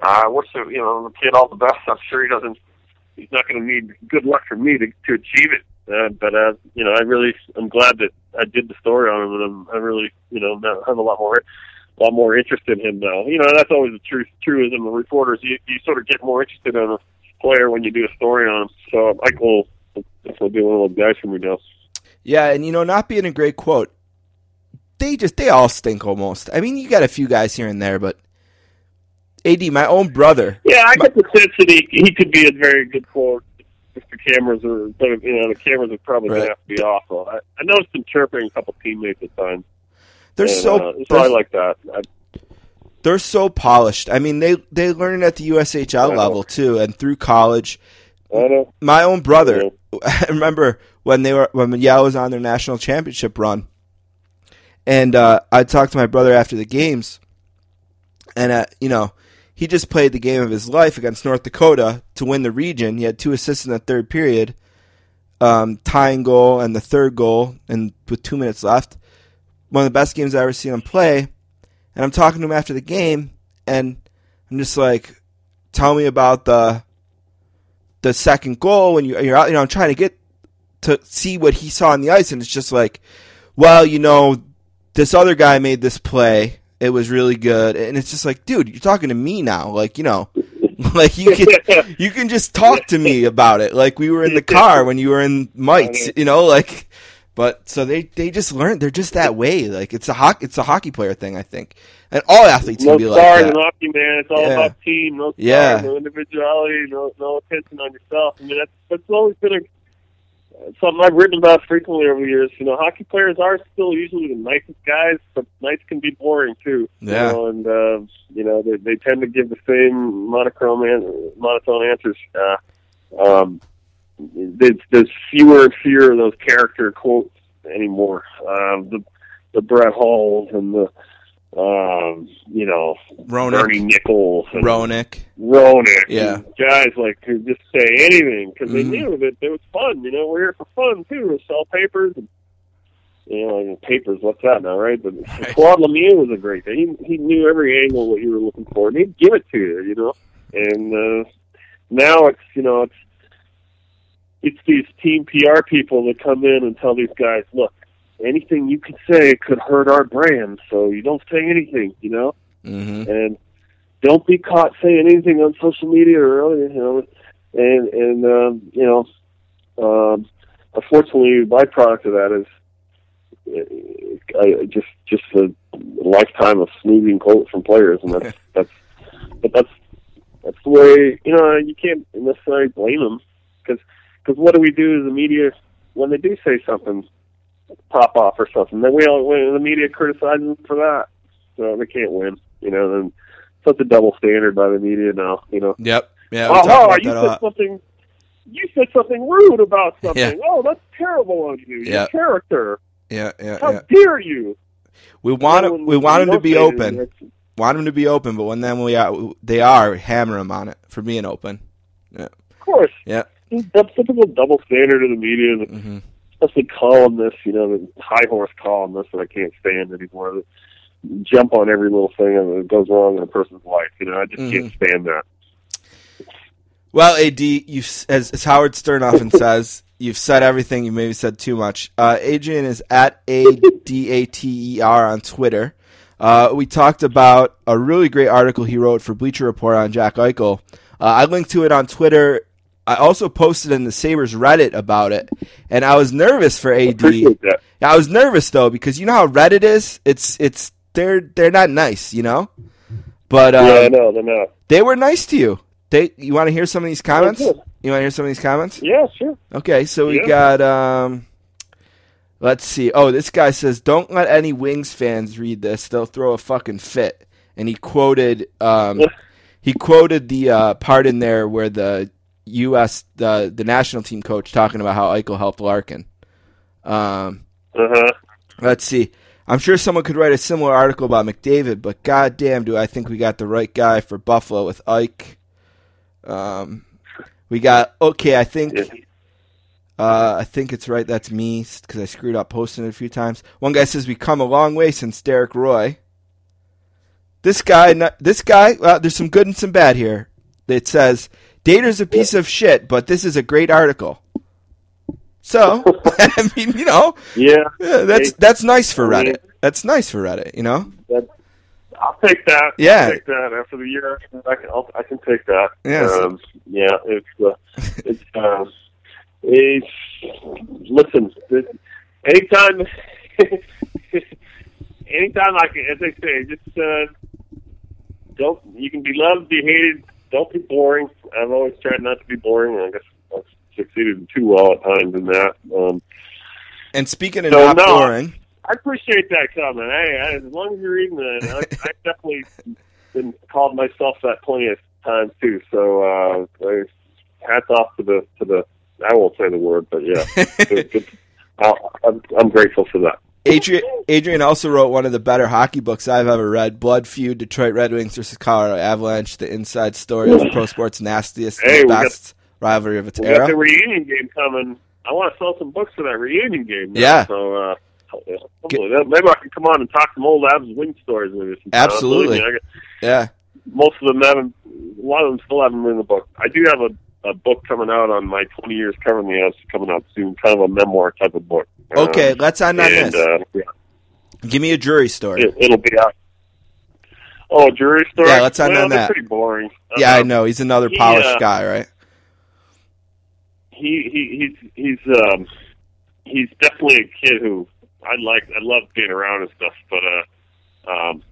I wish the, you know the kid all the best. I'm sure he doesn't. He's not going to need good luck from me to to achieve it. Uh, but uh, you know, I really, I'm glad that I did the story on him, and I'm, I really, you know, now have a lot more, a lot more interest in him now. You know, that's always the truth, truism of reporters. You, you sort of get more interested in a player when you do a story on him. So Eichel will definitely be one of those guys for me now. Yeah, and you know, not being a great quote, they just they all stink almost. I mean, you got a few guys here and there, but AD, my own brother. Yeah, I get the sense that he, he could be a very good quote if the cameras are, you know, the cameras are probably Right. going to have to be off. So I, I noticed him chirping a couple teammates at times. They're And, so uh, so I they're, like that. I, they're so polished. I mean, they they learn at the USHL level too, and through college. I know. My own brother. Yeah. *laughs* I remember when they were when Yale was on their national championship run, and uh, I talked to my brother after the games, and uh, you know he just played the game of his life against North Dakota to win the region. He had two assists in the third period, um, tying goal and the third goal, and with two minutes left, one of the best games I ever seen him play. And I'm talking to him after the game, and I'm just like, "Tell me about the the second goal when you, you're out." You know, I'm trying to get to see what he saw on the ice, and it's just like, "Well, you know, this other guy made this play. It was really good." And it's just like, dude, you're talking to me now. Like, you know, *laughs* like you can *laughs* you can just talk to me about it. Like we were in the *laughs* car when you were in Mites. You know, like. But so they they just learn they're just that way. Like it's a hockey it's a hockey player thing, I think, and all athletes no can be like stars in hockey, man. It's all Yeah. about team. No stars, Yeah. no individuality, no no attention on yourself. I mean, that's that's always been a something I've written about frequently over the years. You know, hockey players are still usually the nicest guys, but nights can be boring too. Yeah. You know, and uh, you know they they tend to give the same monochrome an- monotone answers. Uh, um, there's, there's fewer and fewer of those character quotes anymore. Um, the the Brett Hulls and the um, you know Bernie Nicholls and Roenick, Roenick, Yeah. guys like who just say anything because they Mhm. knew that it was fun. You know, we're here for fun too. To sell papers and you know, papers. What's that now, right? But Claude Lemieux was a great guy. He he knew every angle what you were looking for, and he'd give it to you. You know, and uh, now it's you know it's it's these team PR people that come in and tell these guys, look, anything you can say could hurt our brand, so you don't say anything. You know hmm and don't be caught saying anything on social media or you know and and um, you know um, unfortunately byproduct of that is uh, I, just just a lifetime of smoothing quotes from players and that's *laughs* that's but that's that's the way you know you can't necessarily blame them because because what do we do as the media when they do say something pop off or something then we all when the media criticizes them for that so they can't win you know and such a double standard by the media now you know Yep. Yeah. Oh, oh, you said something you said something rude about *laughs* something Yeah. oh that's terrible of you Yeah. your character Yeah. Yeah. how Yeah. dare you We want it, we want them to be open. Want them to be open, but when then we are, they are hammer them on it for being open. Yeah. of course Yeah. That's typical double standard of the media and hmm especially columnists, you know, the high horse columnists that I can't stand anymore. That jump on every little thing that goes wrong in a person's life. You know, I just can't stand that. Well, Ad, you as, as Howard Stern often *laughs* says, you've said everything. You maybe said too much. Uh, Adrian is at a d a t e r on Twitter. Uh, we talked about a really great article he wrote for Bleacher Report on Jack Eichel. Uh, I linked to it on Twitter. I also posted in the Sabres Reddit about it, and I was nervous for AD. That. I was nervous though because you know how Reddit is. It's it's they're they're not nice, you know. But um, yeah, I know, they're not. they were nice to you. They you want to hear some of these comments? You want to hear some of these comments? Yeah, sure. Okay, so we Yeah. got um let's see. Oh, this guy says don't let any Wings fans read this. They'll throw a fucking fit. And he quoted um *laughs* he quoted the uh, part in there where the US the the national team coach talking about how Eichel helped Larkin. Um Uh huh. Let's see. I'm sure someone could write a similar article about McDavid, but goddamn, do I think we got the right guy for Buffalo with Ike. Um, we got okay. I think uh, I think it's right. That's me because I screwed up posting it a few times. One guy says we come a long way since Derek Roy. This guy, this guy. Well, there's some good and some bad here. It says Dater's a piece of shit, but this is a great article. So, *laughs* I mean, you know, Yeah, yeah, that's that's nice for Reddit. That's nice for Reddit. You know. I'll take that. Yeah. I'll take that after the year. I can, I'll, I can take that. Yes. Um, yeah. It's uh, it's uh, *laughs* it's listen. This, anytime, *laughs* anytime I can, as they say, just uh, don't. You can be loved, be hated. Don't be boring. I've always tried not to be boring. and I guess I've succeeded too well at times in that. Um, And speaking of So, not no. boring, I appreciate that comment. Hey, I, as long as you're reading that, I, I've *laughs* definitely been called myself that plenty of times too. So uh, hats off to the to the. I won't say the word, but yeah, *laughs* good. I'll, I'm, I'm grateful for that. Adrian, Adrian also wrote one of the better hockey books I've ever read: Blood Feud, Detroit Red Wings versus Colorado Avalanche, the inside story of pro sports nastiest Hey, and we got- best rivalry of its We got the reunion game coming. I want to sell some books for that reunion game. now. Yeah. So uh, hopefully maybe I can come on and talk some old Avs wing stories with you. Absolutely. Yeah, most of them haven't. A lot of them still haven't written the book. I do have a, a book coming out on my 20 years covering the Avs coming out soon. Kind of a memoir type of book. Okay, Um, let's end on and, this. Uh, yeah, Give me a Drury story. it, it'll be out. Oh, Drury story. Yeah, let's end well, on that. Pretty boring. yeah, I Um, know he's another he, polished uh, guy, right? he he he's he's um he's definitely a kid who I like I love being around and stuff, but uh um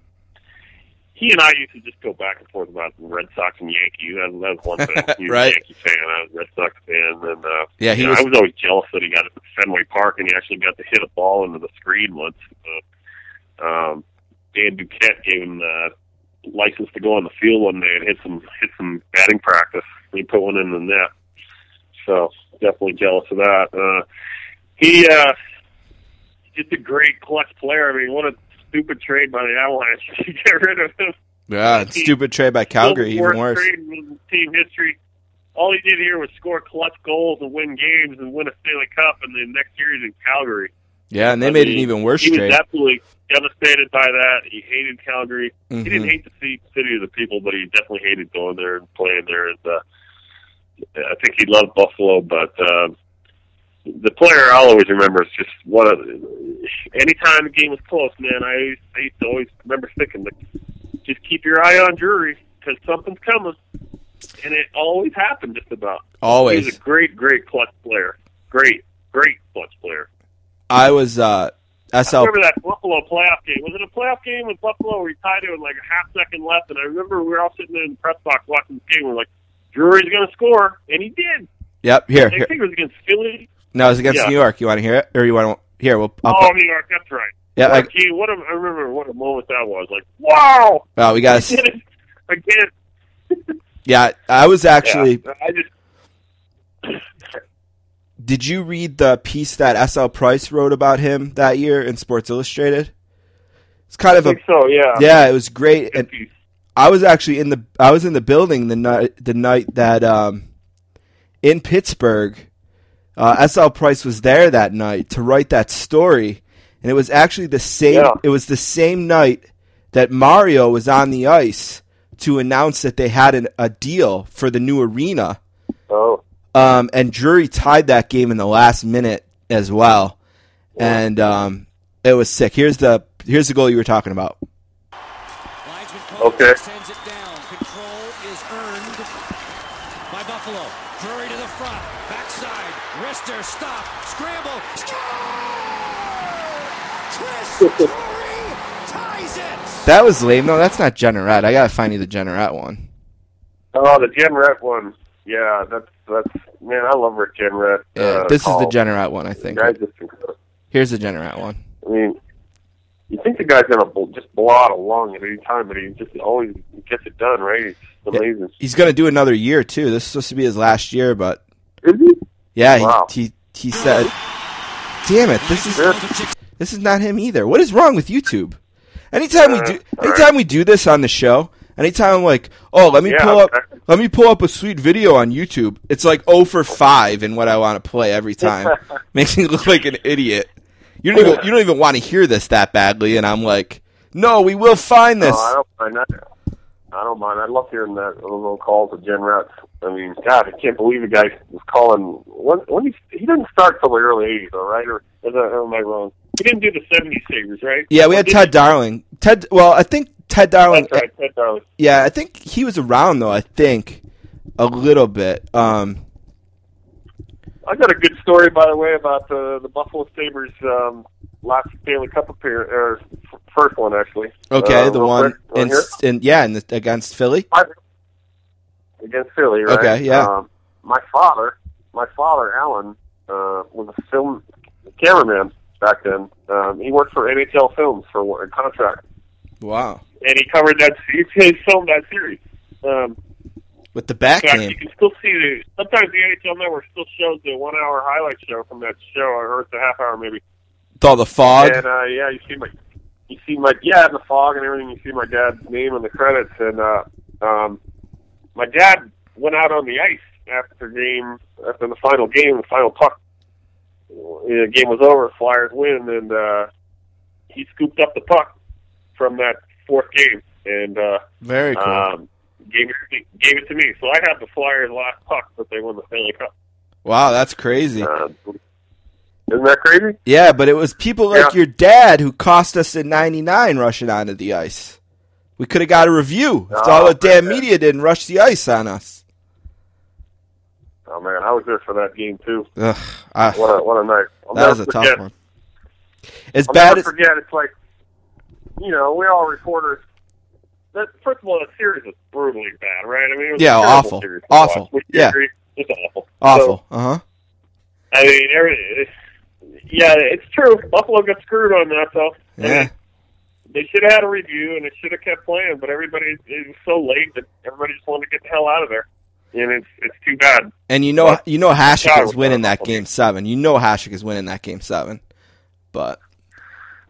he and I used to just go back and forth about Red Sox and Yankees. That, that was one thing. *laughs* He was Right. a Yankee fan, I was a Red Sox fan, and uh, Yeah, he you know, I was always jealous that he got it at Fenway Park and he actually got to hit a ball into the screen once. Uh, um, Dan Duquette gave him the license to go on the field one day and hit some hit some batting practice. He put one in the net. So definitely jealous of that. Uh, he uh, just a great clutch player. I mean, what a stupid trade by the Avalanche to get rid of him. Yeah, he- stupid trade by Calgary, even worse. Trade in team history. All he did here was score clutch goals and win games and win a Stanley Cup, and the next year he's in Calgary. Yeah, and they I made mean, an even worse he trade. was absolutely devastated by that. He hated Calgary. Mhm. He didn't hate the city, city of the people, but he definitely hated going there and playing there. And uh, I think he loved Buffalo, but uh, the player I'll always remember is just what a. Anytime the game was close, man, I used, I used to always remember thinking, like, just keep your eye on Drury because something's coming, and it always happened just about. Always. was a great, great clutch player. Great, great clutch player. I was uh, SL. I remember that Buffalo playoff game. Was it a playoff game with Buffalo where he tied it with like a half second left? And I remember we were all sitting in the press box watching this game. We're like, Drury's going to score, and he did. Yep, here, I here. think it was against Philly. No, it was against Yeah. New York. You want to hear it, or you want to? hear? we'll. I'll oh, put- New York. That's right. yeah, I, Gee, what a, I remember what a moment that was. Like, wow, well, we got. again. *laughs* Yeah, I was actually. Yeah, I just Did you read the piece that SL Price wrote about him that year in Sports Illustrated? It's kind of a so. Yeah. yeah, it was great, and piece. I was actually in the I was in the building the night the night that um in Pittsburgh. Uh, SL Price was there that night to write that story, and it was actually the same. Yeah. It was the same night that Mario was on the ice to announce that they had an, a deal for the new arena. Oh, Um, and Drury tied that game in the last minute as well, and um, it was sick. Here's the here's the goal you were talking about. Okay. sends it down. Control is earned by Buffalo. Drury to the front. Backside. Stop. Scramble. Score! Chris ties it. That was lame. No, that's not Jeanneret. I gotta find you the Jeanneret one. oh, the Jeanneret one. Yeah, that's that's man. I love Rick Jeanneret. Yeah, uh, this is the call. Jeanneret one, I think. Guy's just incredible. Here's the Jeanneret one. I mean, you think the guy's gonna just blow out a lung at any time, but he just always gets it done, right? It's amazing. He's gonna do another year too. This is supposed to be his last year, but Is he? Yeah, he Wow. he, he said, "Damn it, this is this is not him either." What is wrong with YouTube? Anytime we Uh, do anytime we do this on the show, Anytime I'm like, oh, let me Yeah, pull up, let me pull up a sweet video on YouTube. It's like oh for five in what I want to play every time. *laughs* Makes me look like an idiot. You don't even you don't even want to hear this that badly, and I'm like, no, we will find this. No, I don't mind. I don't mind. I love hearing that those little calls of Jeanneret's. I mean, God, I can't believe the guy was calling. When, when he he didn't start till the early '80s, though, right? Or, that, or am I wrong? He didn't do the '70s Sabres, right? yeah, we had Ted he? Darling. Ted, well, I think Ted Darling. That's right, Ted Darling. Yeah, I think he was around though. I think a little bit. Um, I got a good story, by the way, about the the Buffalo Sabres um, last Stanley Cup appearance, or first one actually. okay, Uh, the one quick. In, in yeah, in the, against Philly. against Philly, right? Okay, yeah. Um, my father, my father, Alan, uh, was a film cameraman back then. Um, he worked for NHL Films for a contract, Wow, and he covered that. He filmed that series. Um, with the back fact, you can still see the. Sometimes the NHL Network still shows the one-hour highlight show from that show, or it's a half hour maybe. With all the fog. And uh, yeah, you see my, you see my yeah, in the fog and everything. You see my dad's name in the credits, and uh, um, my dad went out on the ice after game after the final game, the final puck. The game was over. Flyers win, and uh, he scooped up the puck from that fourth game and uh, Very cool. um, gave it gave it to me. So I have the Flyers' last puck that they won the Stanley Cup. wow, that's crazy. Uh, isn't that crazy? yeah, but it was people like Yeah. your dad who cost us in '99 rushing onto the ice. We could have got a review. If all Oh, the damn media didn't rush the ice on us. Oh man, I was there for that game too. Ugh, I- What a what a night! I'll that was a forget. tough one. As I'll bad as forget. It's like, you know, we all reporters. That first of all, the series was brutally bad, right? I mean, it was Yeah, awful. Awful. watch. Yeah. agree? It's awful. awful. So, Uh huh. I mean, every, yeah, it's true. Buffalo got screwed on that, though. Yeah. they should have had a review, and it should have kept playing. But everybody, it was so late that everybody just wanted to get the hell out of there, and it's it's too bad. And you know, Well, you know, Hasek is winning that game seven. You know, Hasek is winning that game seven. But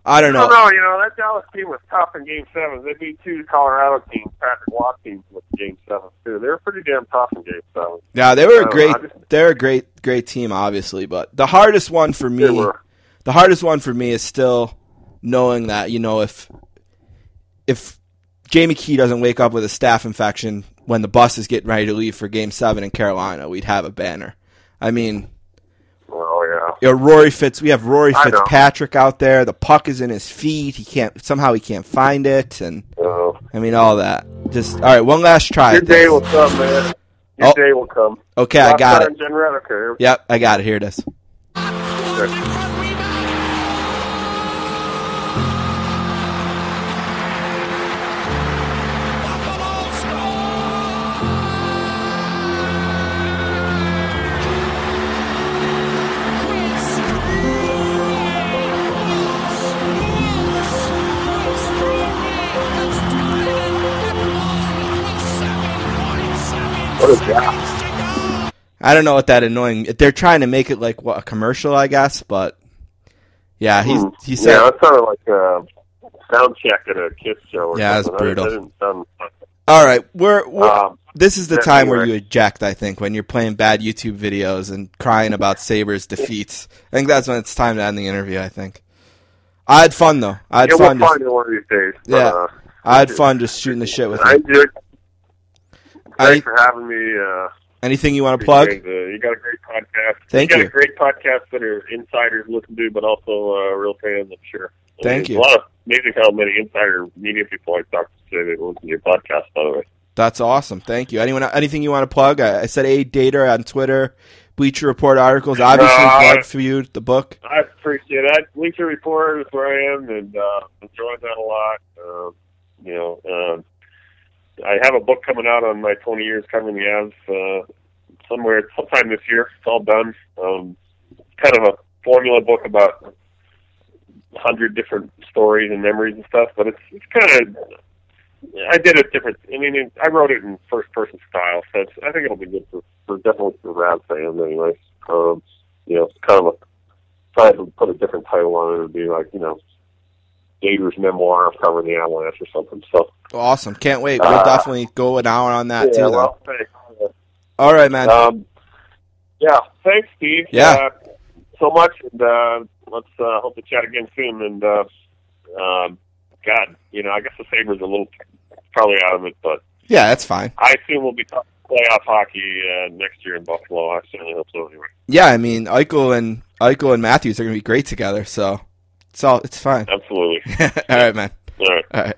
I don't I know. don't know. You know that Dallas team was tough in Game Seven. They beat two Colorado teams, Patrick Roy teams, with Game Seven too. They were pretty damn tough in Game Seven. Yeah, they were a great. don't know, I just- They're a great, great team, obviously. But the hardest one for me, the hardest one for me is still knowing that you know if if Jay McKee doesn't wake up with a staph infection when the bus is getting ready to leave for Game Seven in Carolina, we'd have a banner. I mean, Oh yeah. know, Rory Fitz. We have Rory Fitzpatrick out there. The puck is in his feet. He can't somehow he can't find it, and Uh, I mean all that. Just all right. One last try. your day will come, man. Your Oh. day will come. Okay, I got it. Okay. Yep, I got it. Here it is. What is that? I don't know what that annoying. They're trying to make it like what a commercial, I guess. But yeah, he's Hmm. he said Yeah, sounded like a sound check at a Kiss show. Or Yeah. That- brutal. Sound. All right, we're, we're Um, this is the time where you eject. I think when you're playing bad YouTube videos and crying about Sabres defeats. I think that's when it's time to end the interview. I think. I had fun though. I had yeah, fun. we'll Just, one of these days. But, Yeah. Uh, I had fun just shooting the shit with I enjoyed. I- Thanks for having me. Uh, Anything you want to plug? it. you got a great podcast. Thank you. got you. a great podcast that are insiders listen to, but also uh, real fans, I'm sure. Thank you. A lot of amazing how many insider media people I talk to say they listen to your podcast. By the way, That's awesome. Thank you. Anyone? Anything you want to plug? I, I said a data on Twitter. Bleacher Report articles. Obviously, I- plug for you the book. I appreciate that. Bleacher Report is where I am, and uh, enjoying that a lot. Um, you know, um, I have a book coming out on my 20 years covering the Avs uh, somewhere sometime this year. It's all done. Um, kind of a formula book about a hundred different stories and memories and stuff, but it's it's kind of I did it different. I mean, it, I wrote it in first person style, so it's, I think it'll be good for, for definitely for Rad fans, anyway. Um, you know, it's kind of a trying to put a different title on it would be like you know Dater's memoir of covering the Avalanche or something. So Awesome. Can't wait. We'll Uh, definitely go an hour on that yeah, too. well. All right, man. Um, yeah, thanks, Steve. Yeah. Uh, so much, and uh, let's uh, hope to chat again soon. And uh, um, God, you know, I guess the Sabres are a little probably out of it, but yeah, that's fine. I assume we'll be talking playoff hockey uh, next year in Buffalo. I certainly hope so. Anyway, Yeah, I mean, Eichel and Eichel and Matthews are going to be great together, so it's all it's fine. absolutely. *laughs* all right, man. All right. All right.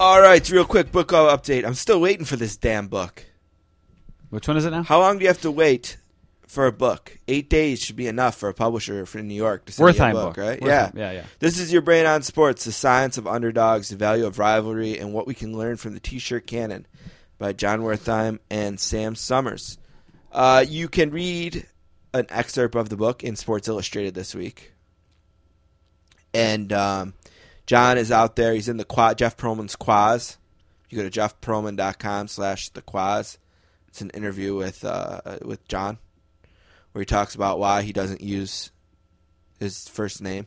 All right, real quick book update. I'm still waiting for this damn book. Which one is it now? How long do you have to wait for a book? Eight days should be enough for a publisher for New York to send you a Wertheim book, book, right? Wertheim. Yeah. yeah, yeah. This is your brain on sports, the science of underdogs, the value of rivalry, and what we can learn from the T-shirt cannon by Jon Wertheim and Sam Sommers. Uh, you can read an excerpt of the book in Sports Illustrated this week, and um, Jon is out there. He's in the quad, Jeff Pearlman's Quaz. You go to jeffpearlman.com slash the Quaz. It's an interview with uh, with John, where he talks about why he doesn't use his first name,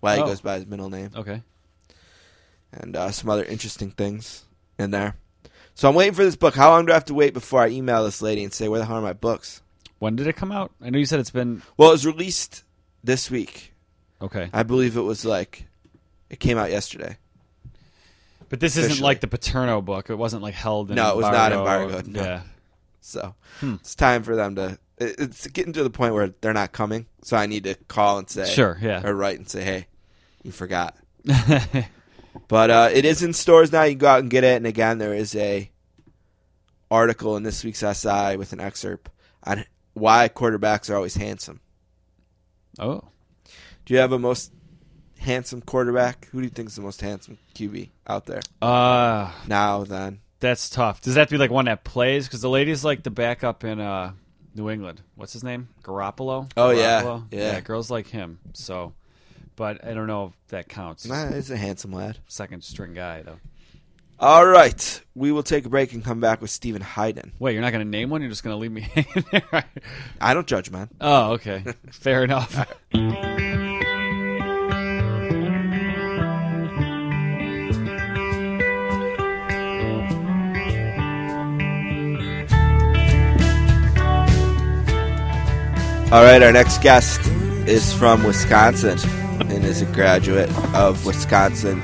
why he Oh. goes by his middle name, Okay. and uh, some other interesting things in there. So I'm waiting for this book. How long do I have to wait before I email this lady and say, "Where the hell are my books?" When did it come out? I know you said it's been Well, it was released this week. okay, I believe it was like it came out yesterday. but this isn't like the Paterno book. It wasn't like held in No, it was not embargoed, no. Yeah. So Hmm. it's time for them to. It's getting to the point where they're not coming. So I need to call and say, Sure. Yeah. or write and say, "Hey, you forgot." *laughs* But uh, it is in stores now. You can go out and get it. And again, there is a article in this week's SI with an excerpt on why quarterbacks are always handsome. oh. Do you have a most handsome quarterback? Who do you think is the most handsome QB out there Uh now? Then that's tough. Does that have to be like one that plays? Because the lady's like the backup in uh New England. What's his name? Garoppolo. Oh, yeah. Garoppolo? Yeah. Girls like him. So, but I don't know if that counts. nah, he's a handsome lad. Second string guy though. All right, we will take a break and come back with Steven Hyden. Wait, you're not going to name one? You're just going to leave me *laughs* hanging there? I don't judge, man. oh, okay. *laughs* Fair enough. *laughs* All right, our next guest is from Wisconsin and is a graduate of Wisconsin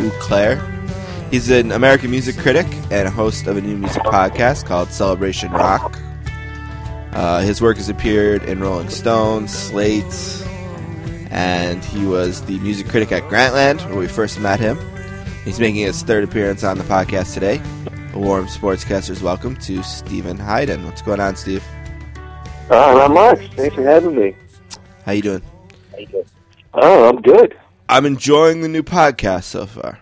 Eau Claire. He's an American music critic and a host of a new music podcast called Celebration Rock. Uh, his work has appeared in Rolling Stone, Slate, and he was the music critic at Grantland, where we first met him. He's making his third appearance on the podcast today. A warm sportscaster's welcome to Steven Hyden. What's going on, Steve? Uh, not much. Thanks for having me. How you doing? Oh, I'm good. I'm enjoying the new podcast so far.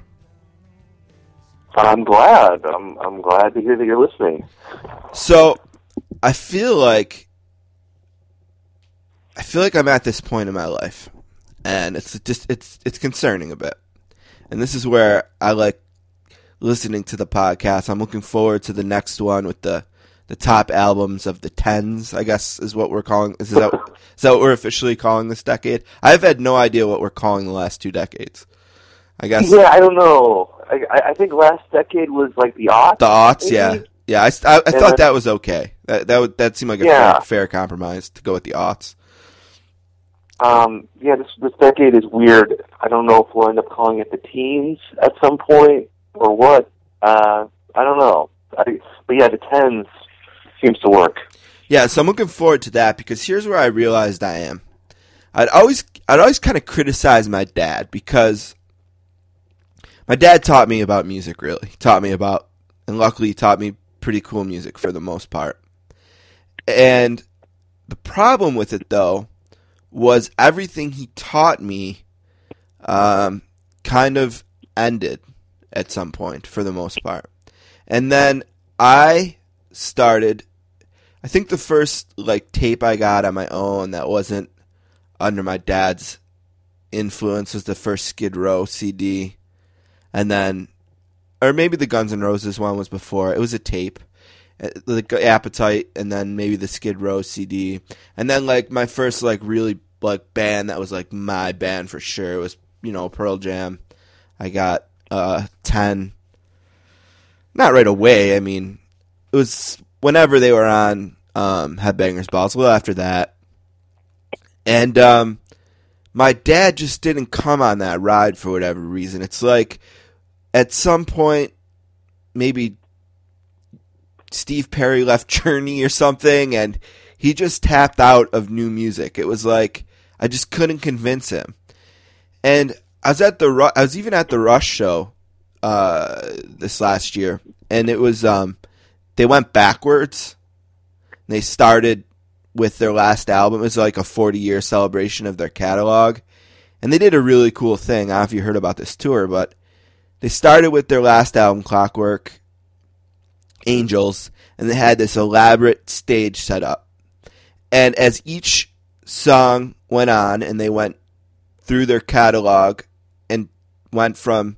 I'm glad. I'm I'm glad to hear that you're listening. So, I feel like I feel like I'm at this point in my life, and it's just it's it's concerning a bit. And this is where I like listening to the podcast. I'm looking forward to the next one with the the top albums of the tens. I guess is what we're calling. Is that is that what we're officially calling this decade? I've had no idea what we're calling the last two decades. I guess Yeah, I don't know. I I think last decade was like the aughts. The aughts, maybe? yeah, yeah. I, I, I thought then- that was okay. That that would, that seemed like a Yeah. fair, fair compromise to go with the aughts. Um, yeah, this this decade is weird. I don't know if we'll end up calling it the teens at some point or what. Uh, I don't know. I, but yeah, the tens seems to work. Yeah, so I'm looking forward to that because here's where I realized I am. I'd always I'd always kind of criticize my dad because my dad taught me about music. Really, he taught me about, and luckily he taught me pretty cool music for the most part. And the problem with it though was everything he taught me um, kind of ended at some point for the most part. And then I started I think the first like tape I got on my own that wasn't under my dad's influence was the first Skid Row CD. And then or maybe the Guns N' Roses one was before. It was a tape. uh, like Appetite, and then maybe the Skid Row CD, and then like my first like really like band that was like my band for sure was you know Pearl Jam. I got uh ten, not right away. I mean, it was whenever they were on um, Headbangers Balls. A little after that, and um, my dad just didn't come on that ride for whatever reason. It's like at some point, maybe Steve Perry left *laughs* Journey or something, and he just tapped out of new music. It was like I just couldn't convince him. And I was at the I was even at the Rush show uh, this last year, and it was um, they went backwards. They started with their last album. It was like a 40 year celebration of their catalog. And they did a really cool thing. I don't know if you heard about this tour, but they started with their last album, Clockwork Angels, and they had this elaborate stage set up. And as each song went on and they went through their catalog and went from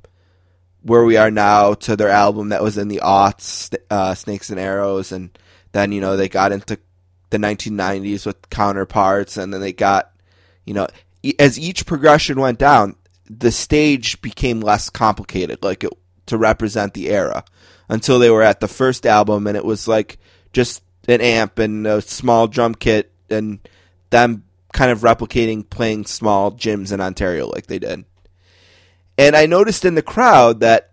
where we are now to their album that was in the aughts, uh, Snakes and Arrows, and then you know they got into the 1990s with counterparts, and then they got, you know, e- as each progression went down, the stage became less complicated, like it, to represent the era, until they were at the first album, and it was like just an amp and a small drum kit, and them kind of replicating playing small gyms in Ontario like they did. And I noticed in the crowd that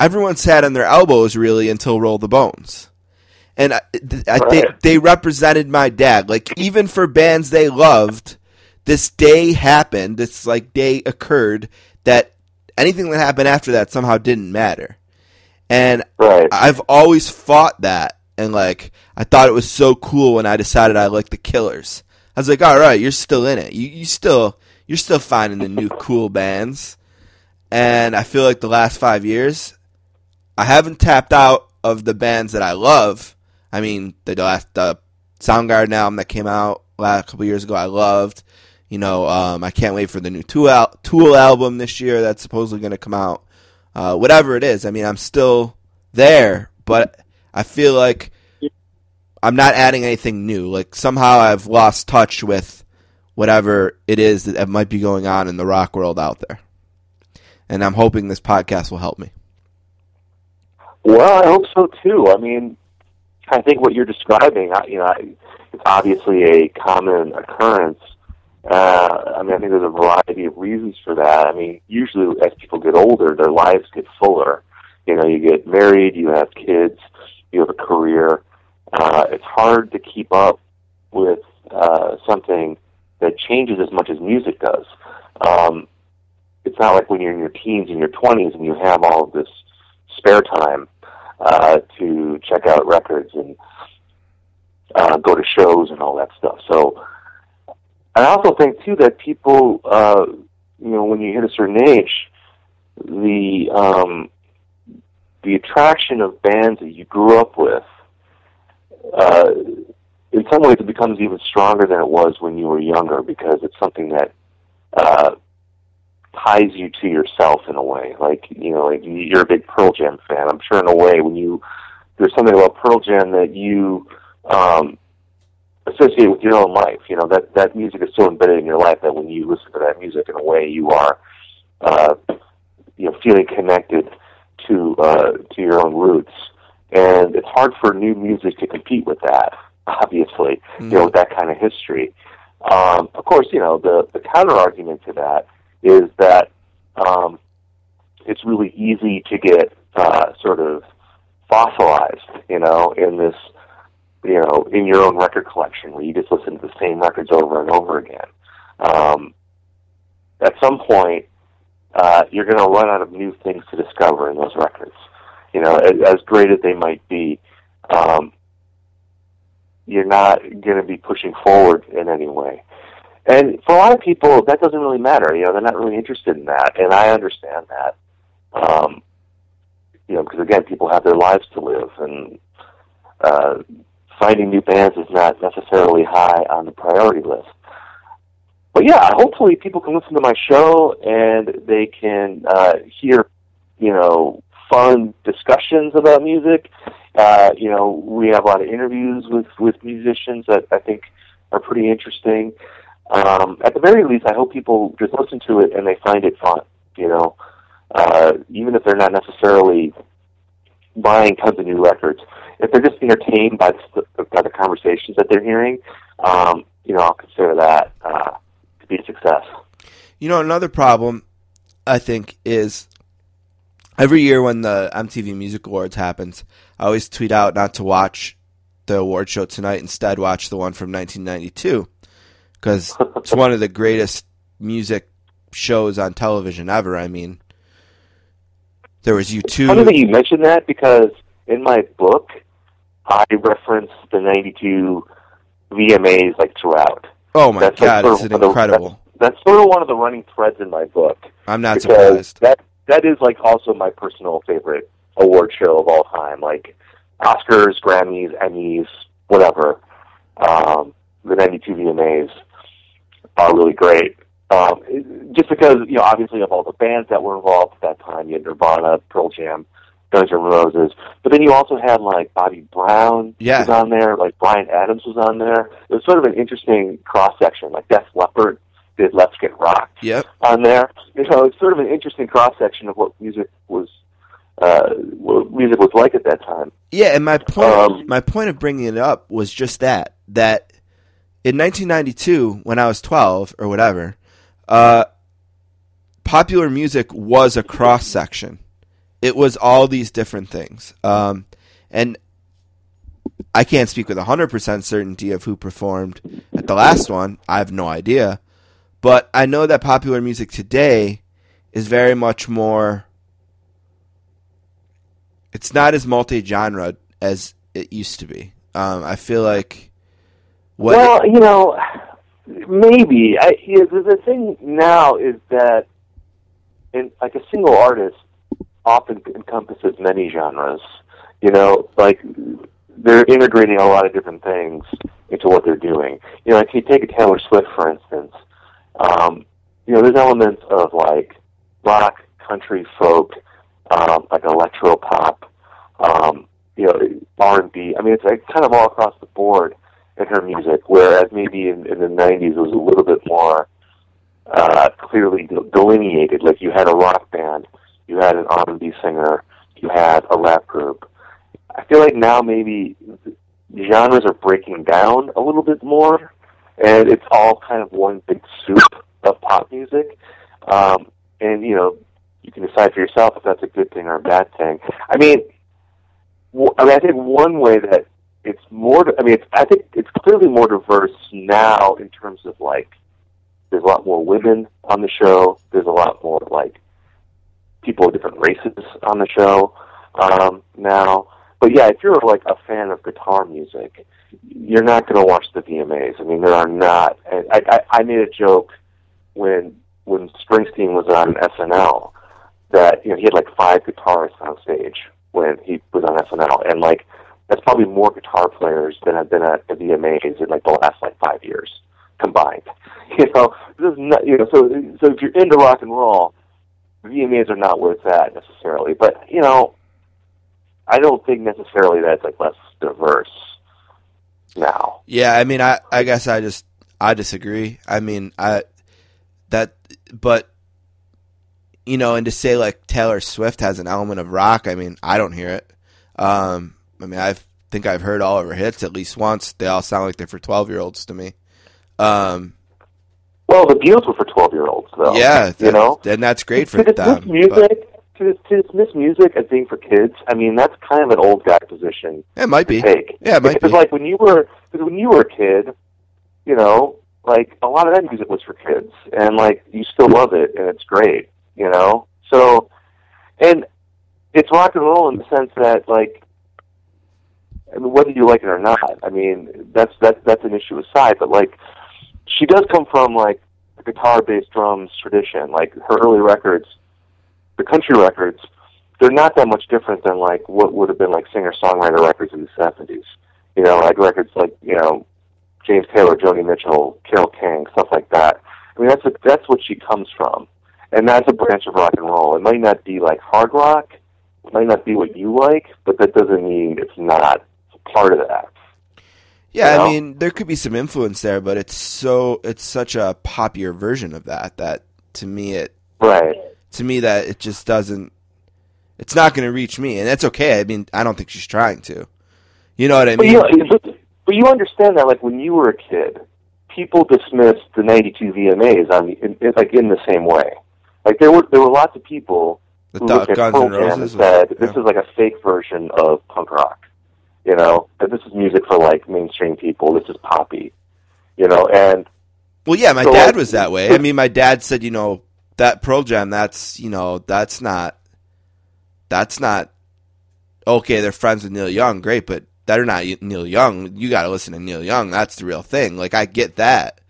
everyone sat on their elbows really until Roll the Bones. And I, I think Right. they represented my dad. Like even for bands they loved, this day happened. This like day occurred that anything that happened after that somehow didn't matter. And Right. I've always fought that, and like I thought it was so cool when I decided I liked the Killers. I was like, all right, you're still in it. You you still you're still finding the new cool bands, and I feel like the last five years, I haven't tapped out of the bands that I love. I mean, the last the Soundgarden album that came out last couple years ago, I loved. You know, um, I can't wait for the new Tool, al- Tool album this year that's supposedly going to come out. Uh, whatever it is, I mean, I'm still there, but I feel like I'm not adding anything new. Like somehow I've lost touch with whatever it is that might be going on in the rock world out there. And I'm hoping this podcast will help me. Well, I hope so too. I mean, I think what you're describing, you know, it's obviously a common occurrence. Uh, I mean, I think there's a variety of reasons for that. I mean, usually as people get older, their lives get fuller. You know, you get married, you have kids, you have a career. Uh, it's hard to keep up with uh, something that changes as much as music does. Um, it's not like when you're in your teens and your 20s and you have all of this spare time uh, to check out records and uh, go to shows and all that stuff. So I also think too that people, uh, you know, when you hit a certain age, the um, the attraction of bands that you grew up with, uh, in some ways, it becomes even stronger than it was when you were younger because it's something that uh, ties you to yourself in a way. Like you know, like you're a big Pearl Jam fan. I'm sure in a way when you there's something about Pearl Jam that you um, associate with your own life. You know that that music is so embedded in your life that when you listen to that music, in a way, you are uh, you know feeling connected to uh, to your own roots. And it's hard for new music to compete with that. Obviously, you know, with that kind of history. Um, of course, you know the the counter argument to that is that um, it's really easy to get uh, sort of fossilized, you know, in this, you know, in your own record collection where you just listen to the same records over and over again. Um, at some point, uh, you're going to run out of new things to discover in those records. You know, as, as great as they might be, um, you're not going to be pushing forward in any way. And for a lot of people, that doesn't really matter. You know, they're not really interested in that, and I understand that. Um, you know, because again, people have their lives to live, and uh, finding new bands is not necessarily high on the priority list. But yeah, hopefully people can listen to my show and they can uh, hear, you know, fun discussions about music, Uh, you know, we have a lot of interviews with with musicians that I think are pretty interesting. Um, at the very least, I hope people just listen to it and they find it fun. You know, uh, even if they're not necessarily buying tons of new records, if they're just entertained by the, by the conversations that they're hearing, um, you know, I'll consider that uh, to be a success. You know, another problem I think is every year when the MTV Music Awards happens, I always tweet out not to watch the award show tonight. Instead, watch the one from 1992 because *laughs* it's one of the greatest music shows on television ever. I mean, there was U2. Funny that you mentioned that because in my book, I reference the '92 VMAs like throughout. Oh my That's like god, sort it's of of the- incredible. That's sort of one of the running threads in my book. I'm not surprised. that that is like also my personal favorite award show of all time. Like Oscars, Grammys, Emmys, whatever. Um, the '92 VMAs are really great. Um, just because you know, obviously, of all the bands that were involved at that time, you had Nirvana, Pearl Jam, Guns N' Roses, but then you also had like Bobby Brown Yeah. was on there, like Bryan Adams was on there. It was sort of an interesting cross section. Like Def Leppard did "Let's Get Rocked." Yep. on there. You know, it's sort of an interesting cross section of what music was, uh, what music was like at that time. Yeah, and my point Um, my point of bringing it up was just that that in 1992 when I was 12 or whatever, uh, popular music was a cross section. It was all these different things. Um, and I can't speak with 100% certainty of who performed at the last one. I have no idea. But I know that popular music today is very much more it's not as multi-genre as it used to be. Um, I feel like well, you know, maybe. I, yeah, the, the thing now is that, in like a single artist, often encompasses many genres. You know, like they're integrating a lot of different things into what they're doing. You know, if you take a Taylor Swift, for instance, um, you know, there's elements of like rock, country, folk, um, like electro pop, um, you know, R and B. I mean, it's like kind of all across the board in her music. Whereas maybe in, in the '90s it was a little bit more uh, clearly delineated. Like you had a rock band, you had an R and B singer, you had a rap group. I feel like now maybe genres are breaking down a little bit more, and it's all kind of one big soup of pop music. Um, and you know, you can decide for yourself if that's a good thing or a bad thing. I mean, w- I mean, I think one way that it's more. I mean, it's, I think it's clearly more diverse now in terms of like there's a lot more women on the show. There's a lot more like people of different races on the show um, now. But yeah, if you're like a fan of guitar music, you're not going to watch the VMAs. I mean, there are not. I, I, I made a joke when when Springsteen was on SNL that you know he had like five guitarists on stage when he was on SNL, and like that's probably more guitar players than have been at the VMAs in like the last like five years combined. *laughs* You know, this is not, you know, so so if you're into rock and roll, VMAs are not where it's at necessarily. But you know, I don't think necessarily that it's like less diverse now. Yeah, I mean, I I guess I just I disagree. I mean, I that but you know, and to say like Taylor Swift has an element of rock, I mean, I don't hear it. Um, I mean, I think I've heard all of her hits at least once. They all sound like they're for twelve year olds to me. Um, Well, the Beatles were for twelve year olds, though. yeah, you know, and that's great for them. but- music. To, to dismiss music as being for kids, I mean that's kind of an old guy position it might be. to take. Yeah, it might because be. like when you were because when you were a kid, you know, like a lot of that music was for kids, and like you still love it, and it's great, you know. So, and it's rock and roll in the sense that like, I mean, whether you like it or not, I mean, that's that's that's an issue aside. But like, she does come from like a guitar-based drums tradition. Like her early records, the country records, they're not that much different than like what would have been like singer-songwriter records in the seventies. You know, like records like you know James Taylor, Joni Mitchell, Carole King, stuff like that. I mean, that's a, that's what she comes from, and that's a branch of rock and roll. It might not be like hard rock, it might not be what you like, but that doesn't mean it's not part of that. Yeah, You know? I mean, there could be some influence there, but it's so it's such a popular version of that that to me it Right. To me that it just doesn't it's not going to reach me and that's okay. I mean, I don't think she's trying to. You know what I But mean? you, but, but you understand that, like when you were a kid, people dismissed the '92 VMAs on the, in, in, like in the same way. Like there were there were lots of people The who Duck- looked at Guns Pearl Jam and said, was- "This yeah. is like a fake version of punk rock." You know, that this is music for like mainstream people. This is poppy. You know, and Well, yeah, my So, dad like- was that way. I mean, my dad said, you know, that Pearl Jam, that's, you know, that's not, that's not, okay, they're friends with Neil Young, great, but they're not Neil Young. You got to listen to Neil Young. That's the real thing. Like, I get that.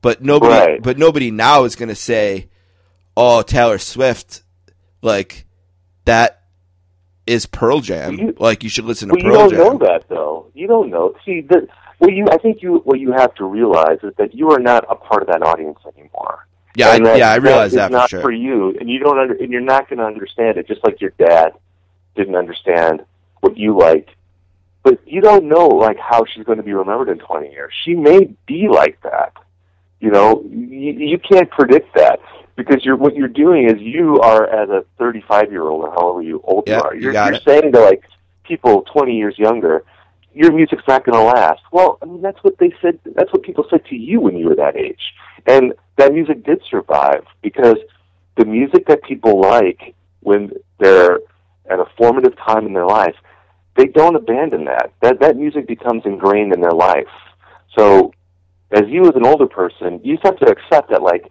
But nobody, Right. but nobody now is going to say, oh, Taylor Swift, like, that is Pearl Jam. You- like, you should listen to Well, Pearl Jam." you don't Jam. know that though. You don't know. See, the, well, you. I think you. What you have to realize is that you are not a part of that audience anymore. Yeah, I, that- yeah, I realize that, for not sure. for you, and you don't. Under, and you're not going to understand it. Just like your dad didn't understand what you liked, but you don't know like how she's going to be remembered in 20 years. She may be like that. You know, you, you can't predict that because you're what you're doing is you are as a 35 year old or however you old Yeah, you are. you You're, got you're saying to like people 20 years younger, your music's not going to last. Well, I mean that's what they said. That's what people said to you when you were that age, and that music did survive because the music that people like when they're at a formative time in their life, they don't abandon that. That that music becomes ingrained in their life. So, as you as an older person, you just have to accept that like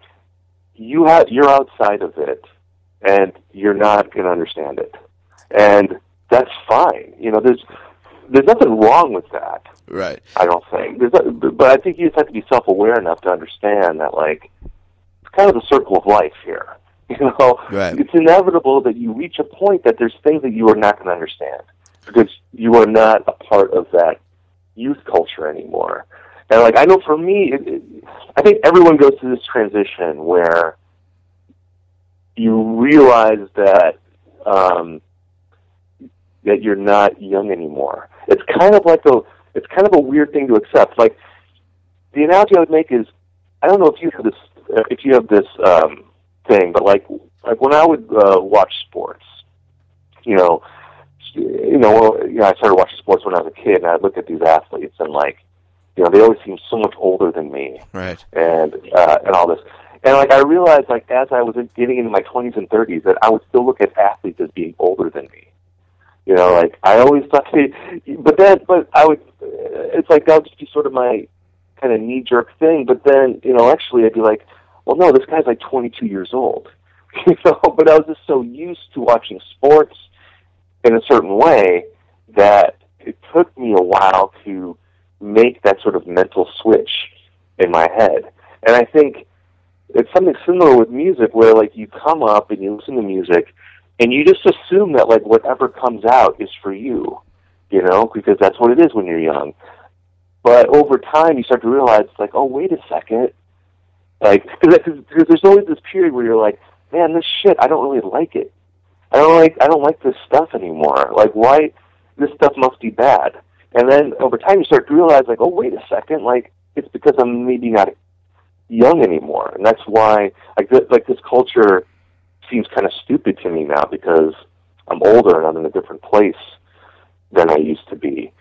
you have you're outside of it, and you're not going to understand it, and that's fine. You know, there's there's nothing wrong with that. Right. I don't think. Not, but I think you just have to be self-aware enough to understand that, like, it's kind of the circle of life here. *laughs* You know, Right. it's inevitable that you reach a point that there's things that you are not going to understand because you are not a part of that youth culture anymore. And like, I know for me, it, it, I think everyone goes through this transition where you realize that um, that you're not young anymore. It's kind of like a it's kind of a weird thing to accept. Like the analogy I would make is I don't know if you have this uh, if you have this um, thing, but like like when I would uh, watch sports, you know, you know, well, you know, I started watching sports when I was a kid, and I look at these athletes, and like, you know, they always seem so much older than me Right. and uh, and all this. And like I realized, like as I was getting into my twenties and thirties, that I would still look at athletes as being older than me. You know, like I always thought, *laughs* but then, but I would. It's like that would just be sort of my kind of knee jerk thing. But then, you know, actually, I'd be like, well, no, this guy's like twenty two years old. *laughs* You know, but I was just so used to watching sports in a certain way that it took me a while to make that sort of mental switch in my head. And I think it's something similar with music where like you come up and you listen to music and you just assume that like whatever comes out is for you, you know, because that's what it is when you're young. But over time you start to realize like, oh wait a second, like because there's always this period where you're like, man, this shit I don't really like it. I don't like I don't like this stuff anymore. Like why this stuff must be bad. And then over time you start to realize like, oh wait a second, like it's because I'm maybe not young anymore, and that's why like this, like this culture seems kind of stupid to me now because I'm older and I'm in a different place than I used to be.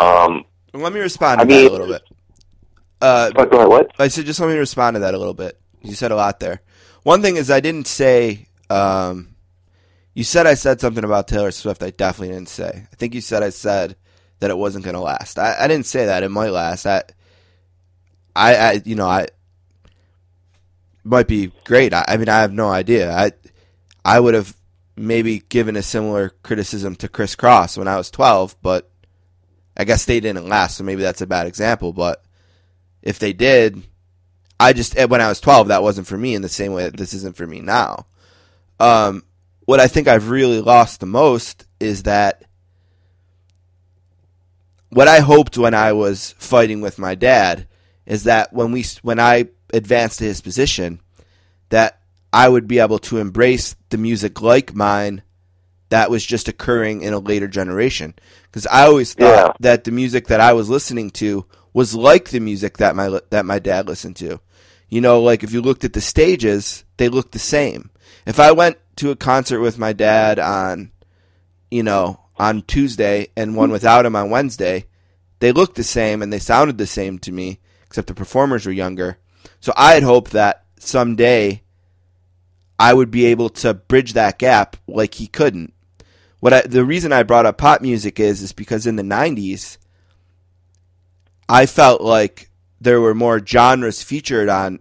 Um, Let me respond to I that mean- a little bit. Uh, but go ahead, what? I said just let me respond to that a little bit. You said a lot there. One thing is I didn't say. Um, you said I said something about Taylor Swift. I definitely didn't say. I think you said I said that it wasn't going to last. I, I didn't say that. It might last. I, I, I you know, I might be great. I, I mean, I have no idea. I, I would have maybe given a similar criticism to Kris Kross when I was twelve, but I guess they didn't last. So maybe that's a bad example. But if they did, I just eh, when I was 12, that wasn't for me in the same way that this isn't for me now. Um, what I think I've really lost the most is that what I hoped when I was fighting with my dad is that when we when I advanced to his position, that I would be able to embrace the music like mine that was just occurring in a later generation. Because I always thought Yeah. that the music that I was listening to was like the music that my that my dad listened to. You know, like if you looked at the stages, they looked the same. If I went to a concert with my dad on, you know, on Tuesday and one without him on Wednesday, they looked the same and they sounded the same to me, except the performers were younger. So I had hoped that someday I would be able to bridge that gap like he couldn't. What I, the reason I brought up pop music is is because in the 90s I felt like there were more genres featured on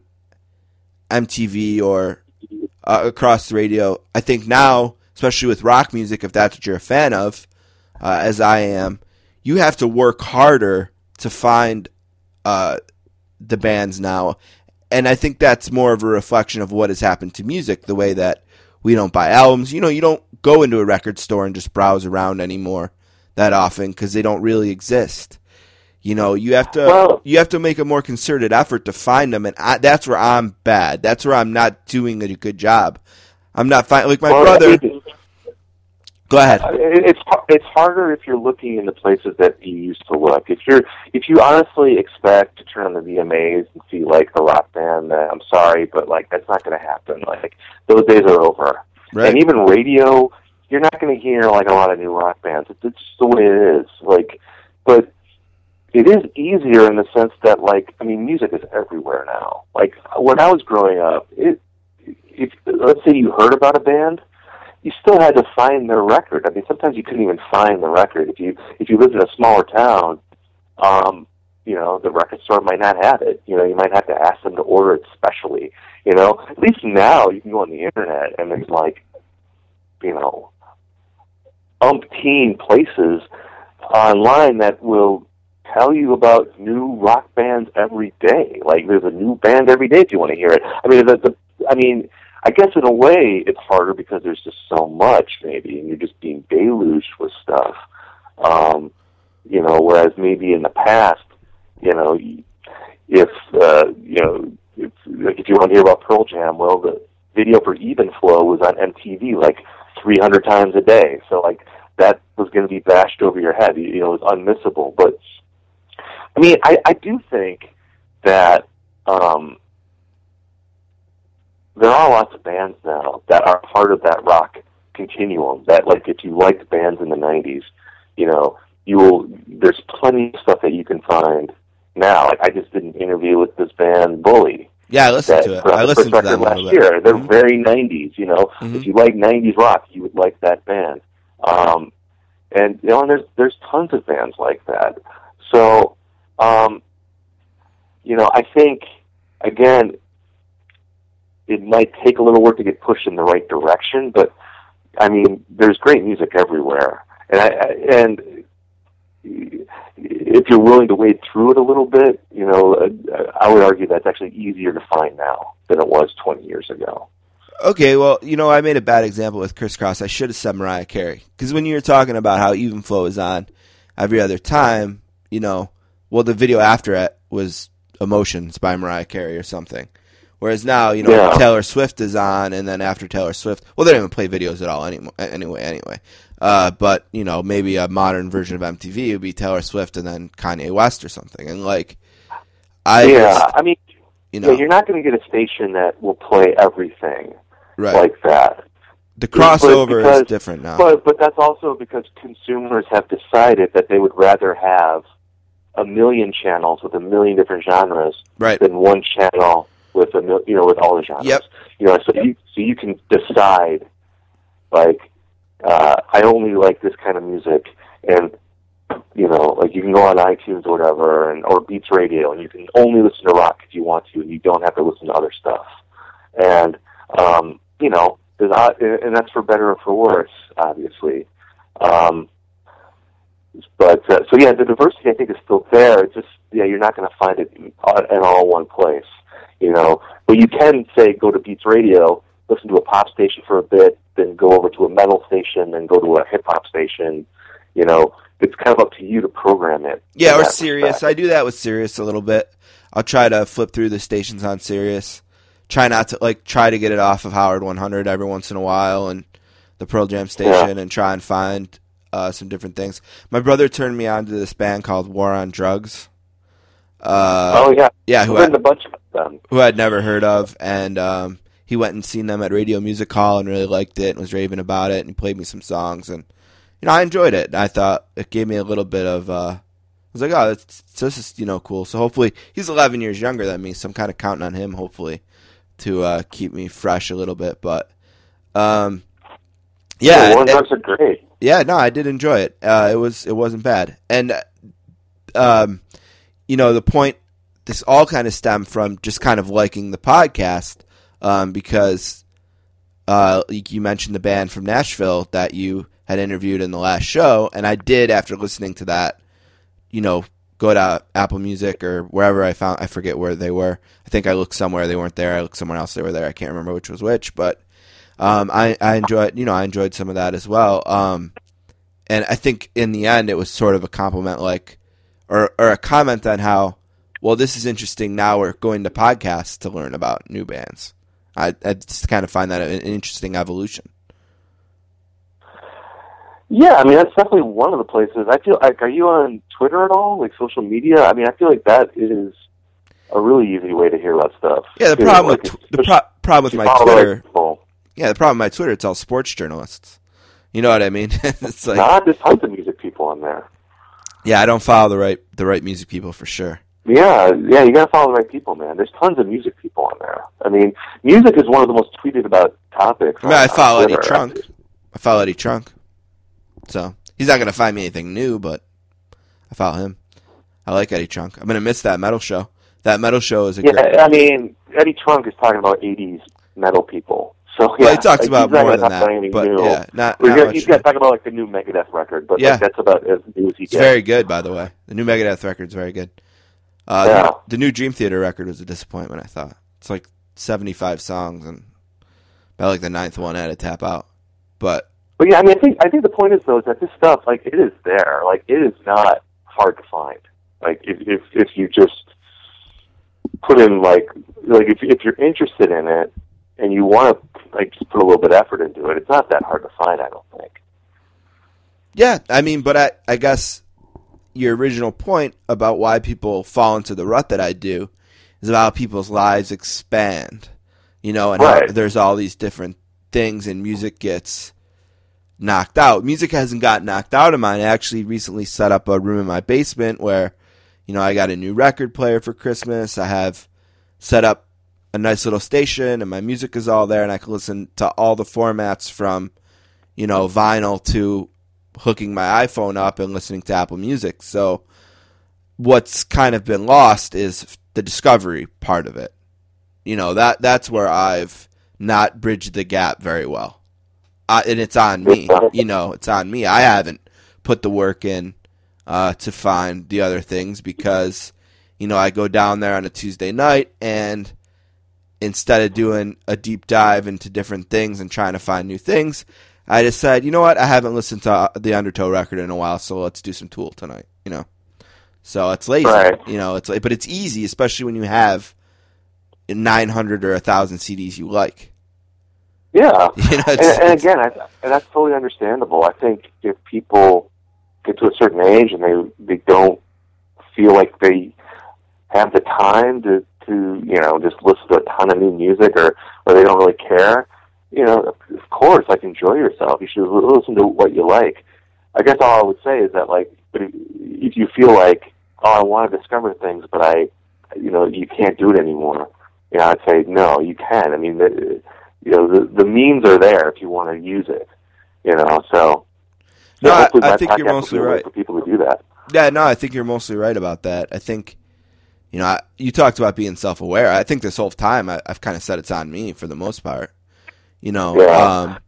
MTV or uh, across the radio. I think now, especially with rock music, if that's what you're a fan of, uh, as I am, you have to work harder to find uh, the bands now. And I think that's more of a reflection of what has happened to music, the way that we don't buy albums. You know, you don't go into a record store and just browse around anymore that often because they don't really exist. You know, you have to Well- you have to make a more concerted effort to find them, and I, that's where I'm bad. That's where I'm not doing a good job. I'm not finding like my Well, brother. Go ahead. it's it's harder if you're looking in the places that you used to look. If you're if you honestly expect to turn on the VMAs and see like a rock band, I'm sorry, but like that's not going to happen. Like those days are over. Right. And even radio, you're not going to hear like a lot of new rock bands. It's, it's just the way it is. Like, but it is easier in the sense that like I mean, music is everywhere now. Like when I was growing up, it if let's say you heard about a band you still had to find their record. I mean, sometimes you couldn't even find the record if you if you lived in a smaller town. Um, you know, the record store might not have it. You know, you might have to ask them to order it specially. You know, at least now you can go on the internet and there's like, you know, umpteen places online that will tell you about new rock bands every day. Like there's a new band every day if you want to hear it. I mean, the, the I mean, I guess in a way it's harder because there's just so much maybe, and you're just being deluged with stuff. Um, you know, whereas maybe in the past, you know, if uh, you know, if, if you want to hear about Pearl Jam, well, the video for Even Flow was on MTV like 300 times a day, so like that was going to be bashed over your head. You, you know, it was unmissable. But I mean, I, I do think that um, there are lots of bands now that are part of that rock continuum. That like if you liked bands in the '90s, you know, you will. There's plenty of stuff that you can find now. Like I just did an interview with this band Bully. Yeah, I listened That to it. I listened to a last year. They're Mhm. very '90s. You know, Mhm. if you like '90s rock, you would like that band. Um, and you know, and there's there's tons of bands like that. So, um, you know, I think again, it might take a little work to get pushed in the right direction, but I mean, there's great music everywhere, and I, I and if you're willing to wade through it a little bit, you know, uh, I would argue that's actually easier to find now than it was 20 years ago. Okay, well, you know, I made a bad example with Kris Kross. I should have said Mariah Carey. Because when you were talking about how Even Flow is on every other time, you know, well, the video after it was Emotions by Mariah Carey or something. Whereas now, you know, Yeah. Taylor Swift is on, and then after Taylor Swift, well, they don't even play videos at all anymore, anyway, anyway. Uh, but, you know, maybe a modern version of MTV would be Taylor Swift and then Kanye West or something. And, like, I, yeah, just, I mean, you know, yeah, you're not going to get a station that will play everything right. like that. the crossover because- is different now. But but that's also because consumers have decided that they would rather have a million channels with a million different genres right. than one channel with a you know with all the genres. Yep. You know, so you so you can decide like uh, I only like this kind of music, and you know, like you can go on iTunes or whatever, and or Beats Radio, and you can only listen to rock if you want to, and you don't have to listen to other stuff. And um, you know, there's, uh, and that's for better or for worse, obviously. Um, but uh, so yeah, the diversity I think is still there. It's just yeah, you're not going to find it in, in all one place, you know. But you can say go to Beats Radio, listen to a pop station for a bit, then go over to a metal station, then go to a hip hop station. You know, it's kind of up to you to program it. Yeah, or Sirius. I do that with Sirius a little bit. I'll try to flip through the stations on Sirius. Try not to like try to get it off of Howard 100 every once in a while, and the Pearl Jam station and try and find uh, some different things. My brother turned me on to this band called War on Drugs. Uh, oh yeah, yeah, who been a bunch of them. who I'd never heard of, and um, he went and seen them at Radio Music Hall and really liked it and was raving about it, and he played me some songs, and you know I enjoyed it. I thought it gave me a little bit of. Uh, I was like, oh, that's, this is you know cool. So hopefully he's 11 years younger than me, so I'm kind of counting on him hopefully to uh, keep me fresh a little bit. But um, yeah, it- are great. yeah, no, I did enjoy it. Uh, it was it wasn't bad, and um, you know the point. This all kind of stemmed from just kind of liking the podcast um, because uh, you mentioned the band from Nashville that you had interviewed in the last show, and I did after listening to that. You know, go to Apple Music or wherever I found. I forget where they were. I think I looked somewhere they weren't there. I looked somewhere else they were there. I can't remember which was which, but um, I I enjoyed you know I enjoyed some of that as well. Um, and I think in the end it was sort of a compliment, like or or a comment on how well this is interesting. Now we're going to podcasts to learn about new bands. I I just kind of find that an interesting evolution. Yeah, I mean that's definitely one of the places. I feel like, are you on Twitter at all, like social media? I mean, I feel like that is a really easy way to hear about stuff. Yeah, the too. problem Like, with the pro- problem with my follow the right Twitter, people. yeah, the problem with my Twitter, it's all sports journalists. You know what I mean? *laughs* it's like, Nah, there's tons of music people on there. Yeah, I don't follow the right the right music people for sure. Yeah, yeah, you gotta follow the right people, man. There's tons of music people on there. I mean, music is one of the most tweeted about topics. I mean, I follow Eddie Trunk. I follow Eddie Trunk. So he's not gonna find me anything new, but I follow him. I like Eddie Trunk. I'm gonna miss that metal show. That metal show is a great. Yeah, I mean, Eddie Trunk is talking about '80s metal people. So yeah, Well, he talks like, about more than that, but new. yeah, not, not he's got to talk about like the new Megadeth record, but Yeah. like, that's about as new as he It's gets. very good, by the way. The new Megadeth record's very good. Uh, the- the, new Dream Theater record was a disappointment. I thought it's like 75 songs, and about like the ninth one I had to tap out. But But yeah, I mean, I think I think the point is though is that this stuff like it is there, like it is not hard to find. Like if if if you just put in like like if if you're interested in it and you want to like just put a little bit of effort into it, it's not that hard to find. I don't think. yeah, I mean, but I I guess your original point about why people fall into the rut that I do is about how people's lives expand, you know, and how Right. there's all these different things, and music gets knocked out. Music hasn't got knocked out of mine. I actually recently set up a room in my basement where, you know, I got a new record player for Christmas. I have set up a nice little station, and my music is all there, and I can listen to all the formats from, you know, vinyl to hooking my iPhone up and listening to Apple Music. So, what's kind of been lost is the discovery part of it. You know that that's where I've not bridged the gap very well, uh, and it's on me. You know, it's on me. I haven't put the work in uh, to find the other things because you know I go down there on a Tuesday night and instead of doing a deep dive into different things and trying to find new things, I decide, you know what, I haven't listened to uh, the Undertow record in a while, so let's do some Tool tonight. You know, so it's lazy. Right. You know, it's but it's easy, especially when you have nine hundred or a thousand CDs you like. Yeah, *laughs* You know, and, and again, I, and that's totally understandable. I think if people get to a certain age and they they don't feel like they have the time to to you know just listen to a ton of new music or or they don't really care, you know, of course, like enjoy yourself. You should listen to what you like. I guess all I would say is that like, but if, you feel like, oh, I want to discover things, but I, you know, you can't do it anymore. You know, I'd say no, you can. I mean, the, you know, the the means are there if you want to use it. You know, so. No, so I- I think you're mostly be a way right. for people to do that. Yeah, no, I think you're mostly right about that. I think, you know, I, you talked about being self-aware. I think this whole time I, I've kind of said it's on me for the most part. You know, Yeah. um,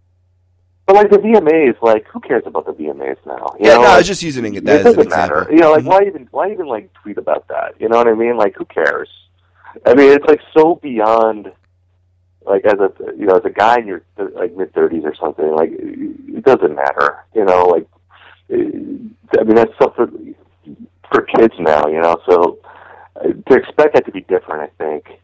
But like the VMAs, like who cares about the VMAs now? You yeah, know, no, I was just using it it that as an doesn't example. matter. You know, like Mhm. why even why even like tweet about that? You know what I mean? Like who cares? I mean, it's like so beyond. Like as a you know as a guy in your like mid thirties or something, like it doesn't matter. You know, like I mean that's stuff for for kids now. You know, so to expect that to be different, I think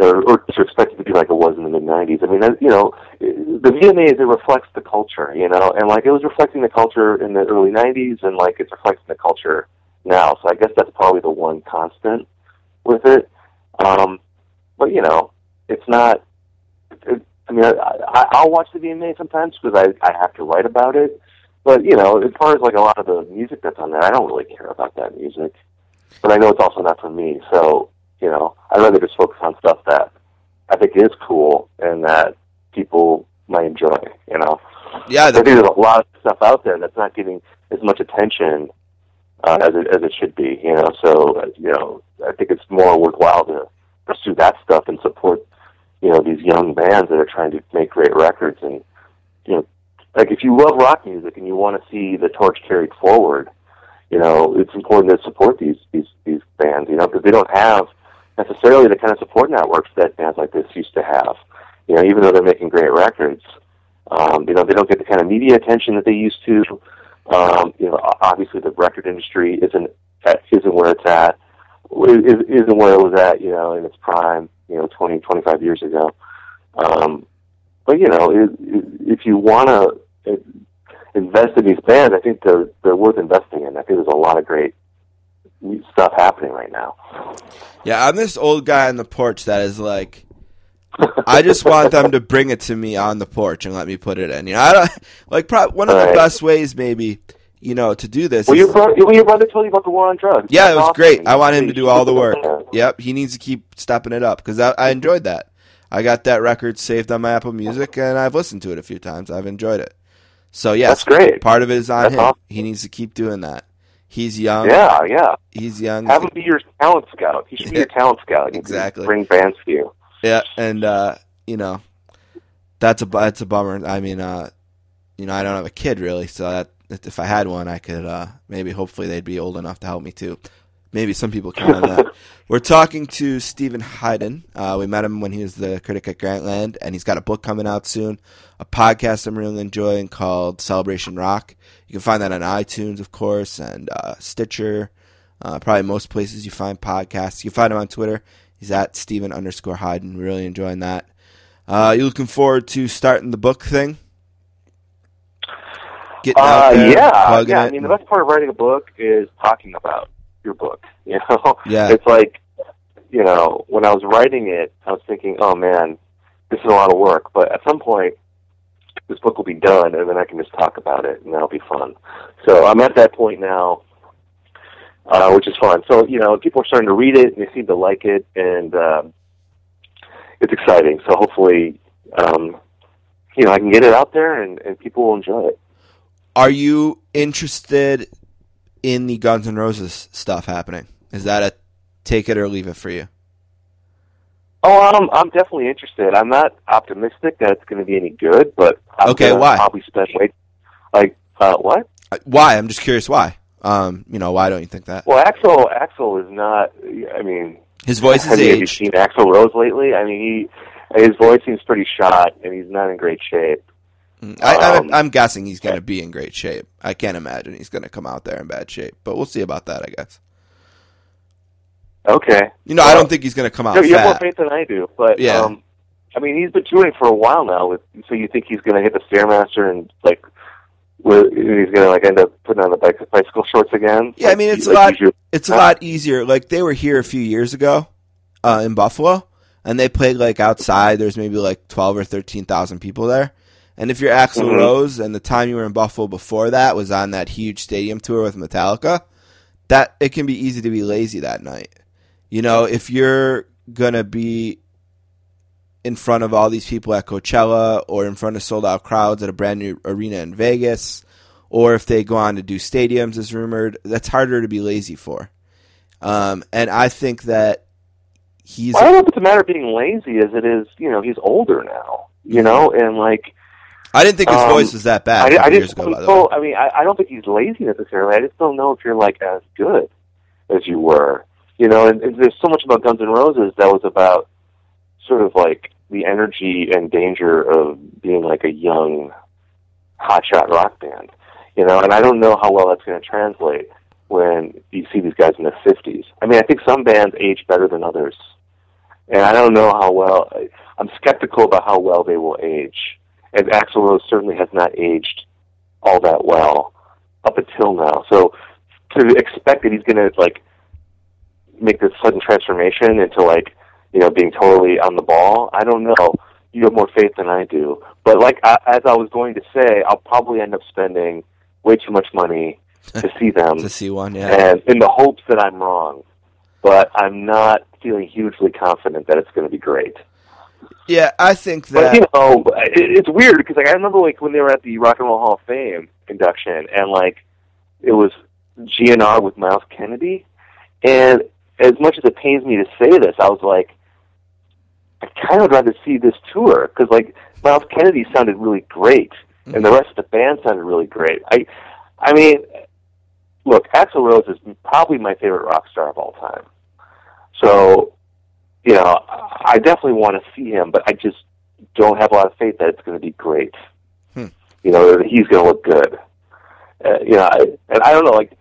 or, or to expect it to be like it was in the mid '90s. I mean, you know, the VMAs it reflects the culture, you know, and like it was reflecting the culture in the early '90s, and like it's reflecting the culture now. So I guess that's probably the one constant with it. Um, but you know, it's not. It, I mean, I, I, I'll watch the VMA sometimes because I I have to write about it. But you know, as far as like a lot of the music that's on there, I don't really care about that music. But I know it's also not for me, so you know, I'd rather just focus on stuff that I think is cool and that people might enjoy. You know, Yeah, I think there's a lot of stuff out there that's not getting as much attention uh, as it as it should be. You know, so uh, you know, I think it's more worthwhile to pursue that stuff and support you know these young bands that are trying to make great records and you know, like if you love rock music and you want to see the torch carried forward, you know, it's important to support these these these bands. You know, because they don't have necessarily the kind of support networks that bands like this used to have. You know, even though they're making great records, um, you know, they don't get the kind of media attention that they used to. Um, you know, obviously the record industry isn't isn't where it's at, is- isn't where it was at. You know, in its prime. You know, 20, 25 years ago. Um, but you know, i- i- if you want to invest in these bands, I think they're they're worth investing in. I think there's a lot of great stuff happening right now. yeah, I'm this old guy on the porch that is like, I just want them to bring it to me on the porch and let me put it in. You know, I don't like. Probably one of the Right. best ways, maybe, you know, to do this. Well, your brother, well, your brother told you about the war on drugs. Yeah, That's it was awesome. great. I want him to do all the work. Yep, he needs to keep stepping it up because I, I enjoyed that. I got that record saved on my Apple Music, and I've listened to it a few times. I've enjoyed it. So yes, That's great. Part of it is on That's him. awesome. He needs to keep doing that. He's young. Yeah, yeah. he's young. Have him be your talent scout. He should be your *laughs* talent scout. Exactly. Bring bands to you. Yeah, and uh, you know, that's a that's a bummer. I mean, uh, you know, I don't have a kid really, so that if I had one, I could uh, maybe hopefully they'd be old enough to help me too. Maybe some people count on that. *laughs* We're talking to Steven Hyden. Uh, we met him when he was the critic at Grantland, and he's got a book coming out soon, a podcast I'm really enjoying called Celebration Rock. You can find that on iTunes, of course, and uh, Stitcher, uh, probably most places you find podcasts. You can find him on Twitter. He's at Steven underscore Hyden. Really enjoying that. Uh, you looking forward to starting the book thing? Getting out Uh, there, yeah, yeah. I mean, the best part of writing a book is talking about your book. *laughs* You know, Yeah. It's like, you know, when I was writing it, I was thinking, oh man, this is a lot of work. But at some point, this book will be done, and then I can just talk about it, and that'll be fun. So I'm at that point now, uh, which is fun. So you know, people are starting to read it, and they seem to like it, and um, it's exciting. So hopefully, um, you know, I can get it out there, and, and people will enjoy it. Are you interested in the Guns N' Roses stuff happening? Is that a take it or leave it for you? Oh, I'm I'm definitely interested. I'm not optimistic that it's going to be any good, but I'm Okay, why? Probably spend way like uh, what? Uh, Why? I'm just curious why. Um, you know, why don't you think that? Well, Axl Axl is not. I mean, His voice is have you, have you seen Axl Rose lately? I mean, he his voice seems pretty shot, and he's not in great shape. I, I, um, I'm guessing he's going to be in great shape. I can't imagine he's going to come out there in bad shape, but we'll see about that. I guess. Okay, You know, I don't think he's going to come out you, you have more faith than I do, but Yeah. um, I mean, he's been touring for a while now. With so you think he's going to hit the stairmaster and like. with- He's gonna like end up putting on the bike, bicycle shorts again. Yeah, I mean, it's a lot. It's a lot easier. Like they were here a few years ago, uh, in Buffalo, and they played like outside. There's maybe like twelve or thirteen thousand people there. And if you're Axl Mhm. Rose, and the time you were in Buffalo before that was on that huge stadium tour with Metallica, that it can be easy to be lazy that night. You know, if you're gonna be in front of all these people at Coachella or in front of sold out crowds at a brand new arena in Vegas, or if they go on to do stadiums as rumored, that's harder to be lazy for. Um, and I think that he's Well, I don't know if it's a matter of being lazy as it is, you know, he's older now, you know, and like I didn't think his um, voice was that bad I, I years ago. By the way, know. I mean, I, I don't think he's lazy necessarily. I just don't know if you're like as good as you were, you know. And, and there's so much about Guns N' Roses that was about sort of like the energy and danger of being like a young hotshot rock band, you know. And I don't know how well that's going to translate when you see these guys in their fifties. I mean, I think some bands age better than others, and I don't know how well. I'm skeptical about how well they will age, and Axl Rose certainly has not aged all that well up until now. So to expect that he's going to like make this sudden transformation into like you know being totally on the ball, I don't know. You have more faith than I do, but like I, as I was going to say, I'll probably end up spending way too much money to *laughs* see them to see one. Yeah, and in the hopes that I'm wrong. But I'm not feeling hugely confident that it's going to be great. Yeah. I think But that you know, it, it's weird because like I remember like when they were at the Rock and Roll Hall of Fame induction, and like it was GNR with Myles Kennedy, and as much as it pains me to say this, I was like, I kind of would rather see this tour because like Myles Kennedy sounded really great, and the mm-hmm. rest of the band sounded really great. I, I mean, look, Axl Rose is probably my favorite rock star of all time. So, you know, I definitely want to see him, but I just don't have a lot of faith that it's going to be great. Hmm. You know, that he's going to look good. Uh, you know, I, and I don't know, like,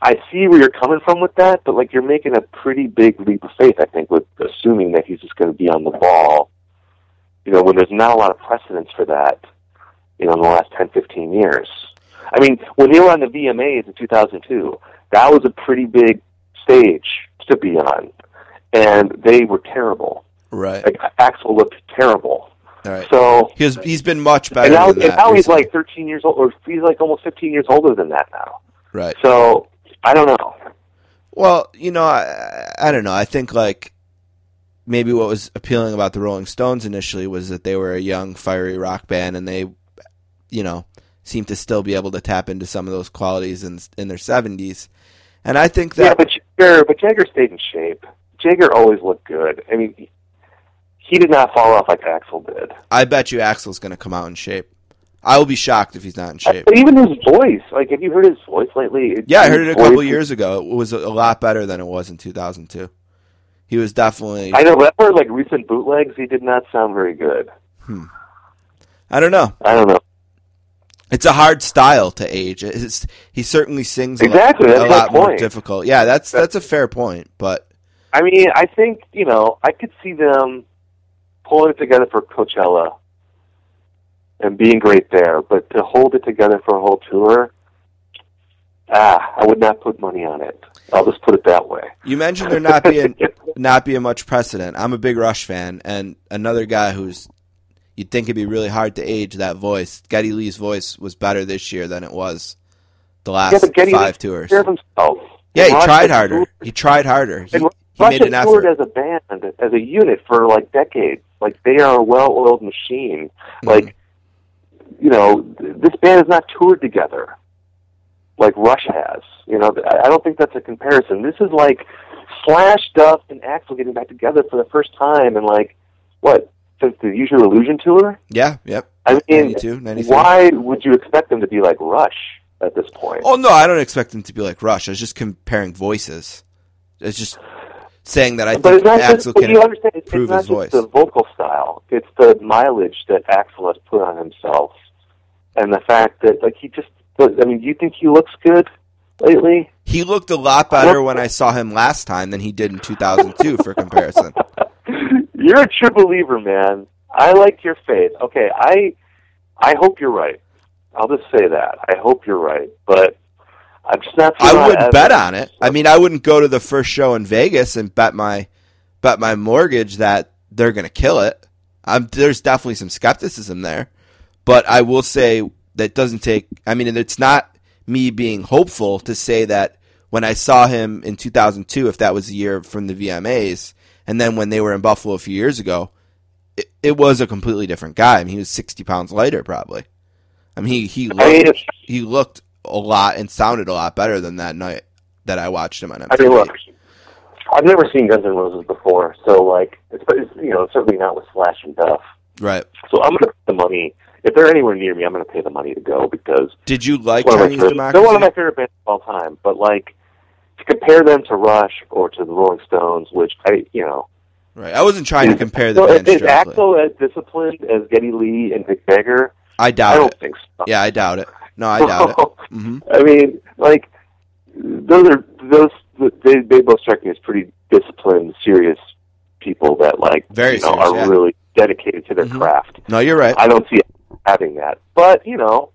I see where you're coming from with that, but like, you're making a pretty big leap of faith, I think, with assuming that he's just going to be on the ball. You know, when there's not a lot of precedence for that, you know, in the last 10, 15 years. I mean, when they were on the VMAs in 2002, that was a pretty big stage to be on, and they were terrible. right. Like Axl looked terrible. All right. So He's he's been much and better now, than and now he's like 13 years old, or he's like almost 15 years older than that now. right. So I don't know. Well, you know, I, I don't know. I think like maybe what was appealing about the Rolling Stones initially was that they were a young, fiery rock band, and they, you know, seemed to still be able to tap into some of those qualities in in their seventies. And I think that Yeah, but Jagger, but Jagger stayed in shape. Jagger always looked good. I mean, he, did not fall off like Axl did. I bet you Axl's going to come out in shape. I will be shocked if he's not in shape. But even his voice, like, have you heard his voice lately? It- Yeah, I heard it a couple years ago. It was a lot better than it was in 2002. He was definitely. I know, but I've like recent bootlegs. He did not sound very good. Hmm. I don't know. I don't know. It's a hard style to age. It's, he certainly sings a, Exactly, lot, a lot more difficult. Yeah, that's that's a fair point. But I mean, I think you know, I could see them pulling it together for Coachella and being great there, but to hold it together for a whole tour, ah, I would not put money on it. I'll just put it that way. you mentioned there not being *laughs* not being much precedent. I'm a big Rush fan, and another guy who's you'd think it'd be really hard to age that voice. Geddy Lee's voice was better this year than it was the last yeah, but Geddy five took tours. Yeah, he tried harder. He tried harder. He, he Rush made an toured effort. as a band, as a unit for like decades. Like they are a well-oiled machine. Mm-hmm. Like you know, this band has not toured together like Rush has. You know, I don't think that's a comparison. This is like Slash, Duff, and Axl getting back together for the first time and like what since the Use Your Illusion tour. Yeah, yep. I mean, 92, 93. why would you expect them to be like Rush at this point? Oh no, I don't expect them to be like Rush. I was just comparing voices. It's just saying that I but think just, Axl but can you understand, it's, improve it's not his just voice. the vocal style; it's the mileage that Axl has put on himself, and the fact that like he just. I mean, do you think he looks good lately? He looked a lot better when I saw him last time than he did in 2002 for comparison. *laughs* You're a true believer, man. I like your faith. Okay, I I hope you're right. I'll just say that. I hope you're right, but I'm just not. I would bet on it. I mean, I wouldn't go to the first show in Vegas and bet my bet my mortgage that they're going to kill it. I'm, there's definitely some skepticism there, but I will say that doesn't take. I mean, it's not me being hopeful to say that when I saw him in 2002, if that was the year from the VMAs, and then when they were in Buffalo a few years ago, it, it was a completely different guy. I mean, he was 60 pounds lighter, probably. I mean, he he looked, I mean, he looked a lot and sounded a lot better than that night that I watched him on MTV. I mean, look, I've never seen Guns N' Roses before, so like, it's, it's you know, certainly not with Slash and Duff. Right? So I'm going to pay the money. If they're anywhere near me, I'm going to pay the money to go because Did you like one of my Chinese favorite, Democracy? they're one of my favorite bands of all time. But like, to compare them to Rush or to the Rolling Stones, which I, you know, Right. I wasn't trying to compare the so bands is. Axl as disciplined as Geddy Lee and Mick Jagger? I doubt I don't it. think so. Yeah, I doubt it. No, I doubt it. *laughs* hmm I mean, like those are those they they both strike me as pretty disciplined, serious people that like Very you know serious, are yeah. really dedicated to their Mhm. craft. No, you're right. I don't see having that. But you know,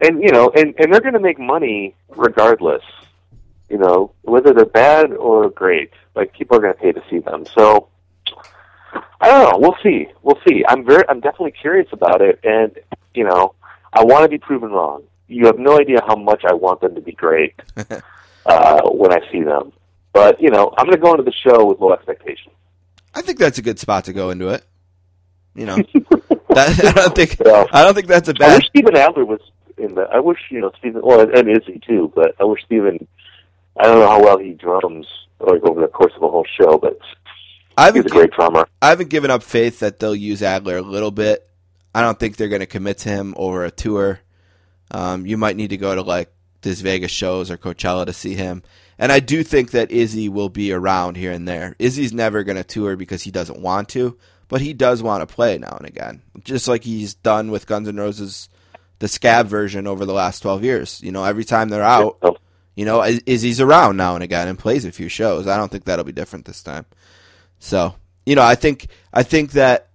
and you know, and and they're going to make money regardless. You know, whether they're bad or great, like people are going to pay to see them. So I don't know. We'll see. We'll see. I'm very. I'm definitely curious about it, and you know, I want to be proven wrong. You have no idea how much I want them to be great *laughs* uh, when I see them. But you know, I'm going to go into the show with low expectations. I think that's a good spot to go into it. You know, *laughs* that, I don't think Yeah. I don't think that's a bad. I wish Steven Adler was in the. I wish you know Steven. Well, and Izzy too. But I wish Steven. I don't know how well he drums like over the course of a whole show, but I he's a great drummer. I haven't given up faith that they'll use Adler a little bit. I don't think they're going to commit to him over a tour. Um, you might need to go to like this Vegas shows or Coachella to see him. And I do think that Izzy will be around here and there. Izzy's never going to tour because he doesn't want to, but he does want to play now and again, just like he's done with Guns N' Roses, the Scab version over the last twelve years. You know, every time they're out, you know, Izzy's around now and again and plays a few shows. I don't think that'll be different this time. So, you know, I think I think that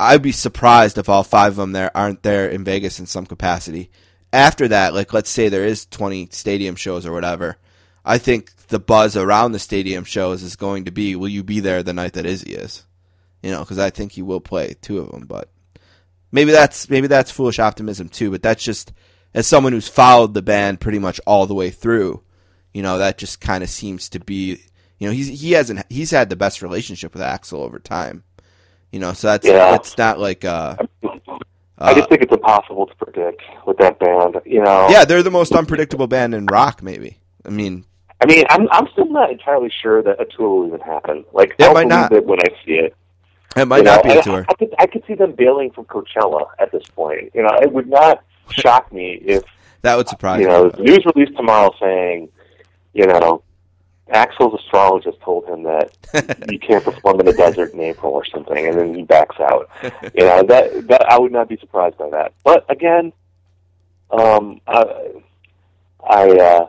I'd be surprised if all five of them there aren't there in Vegas in some capacity. After that, like let's say there is 20 stadium shows or whatever, I think the buzz around the stadium shows is going to be, will you be there the night that Izzy is? You know, because I think he will play two of them, but maybe that's maybe that's foolish optimism too. But that's just as someone who's followed the band pretty much all the way through, you know, that just kind of seems to be, you know, he's he hasn't he's had the best relationship with Axl over time, you know, so that's Yeah. it's not like uh, I uh just think it's impossible to predict with that band. You know. yeah, they're the most unpredictable band in rock, maybe. I mean, I mean, I'm I'm still not entirely sure that a tour will even happen. Like It I'll might not. it when I see it. it might you not know, be a tour. I, I could I could see them bailing from Coachella at this point. You know, it would not *laughs* shock me if That would surprise you me. know news released tomorrow saying, you know, Axl's astrologist told him that *laughs* you can't perform in the desert in April or something, and then he backs out. You know that that I would not be surprised by that. But again, um, I I, uh,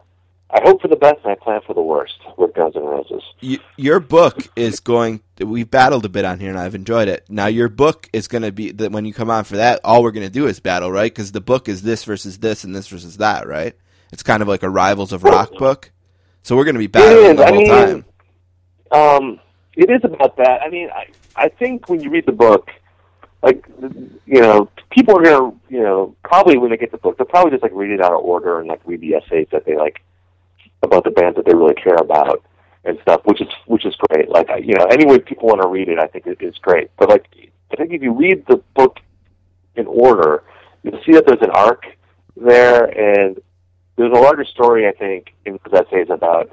I hope for the best and I plan for the worst with Guns N' Roses. Y- your book is going. We've battled a bit on here, and I've enjoyed it. Now, your book is going to be that when you come on for that, all we're going to do is battle, right? Because the book is this versus this and this versus that, right? It's kind of like a Rivals of Rock book. So we're going to be battling the I whole mean, time. Um, it is about that. I mean, I I think when you read the book, like you know, people are gonna you know probably when they get the book, they'll probably just like read it out of order and like read the essays that they like about the bands that they really care about and stuff, which is which is great. Like I- you know, any way people want to read it, I think it is great. But like, I think if you read the book in order, you'll see that there's an arc there, and there's a larger story. I think in those essays about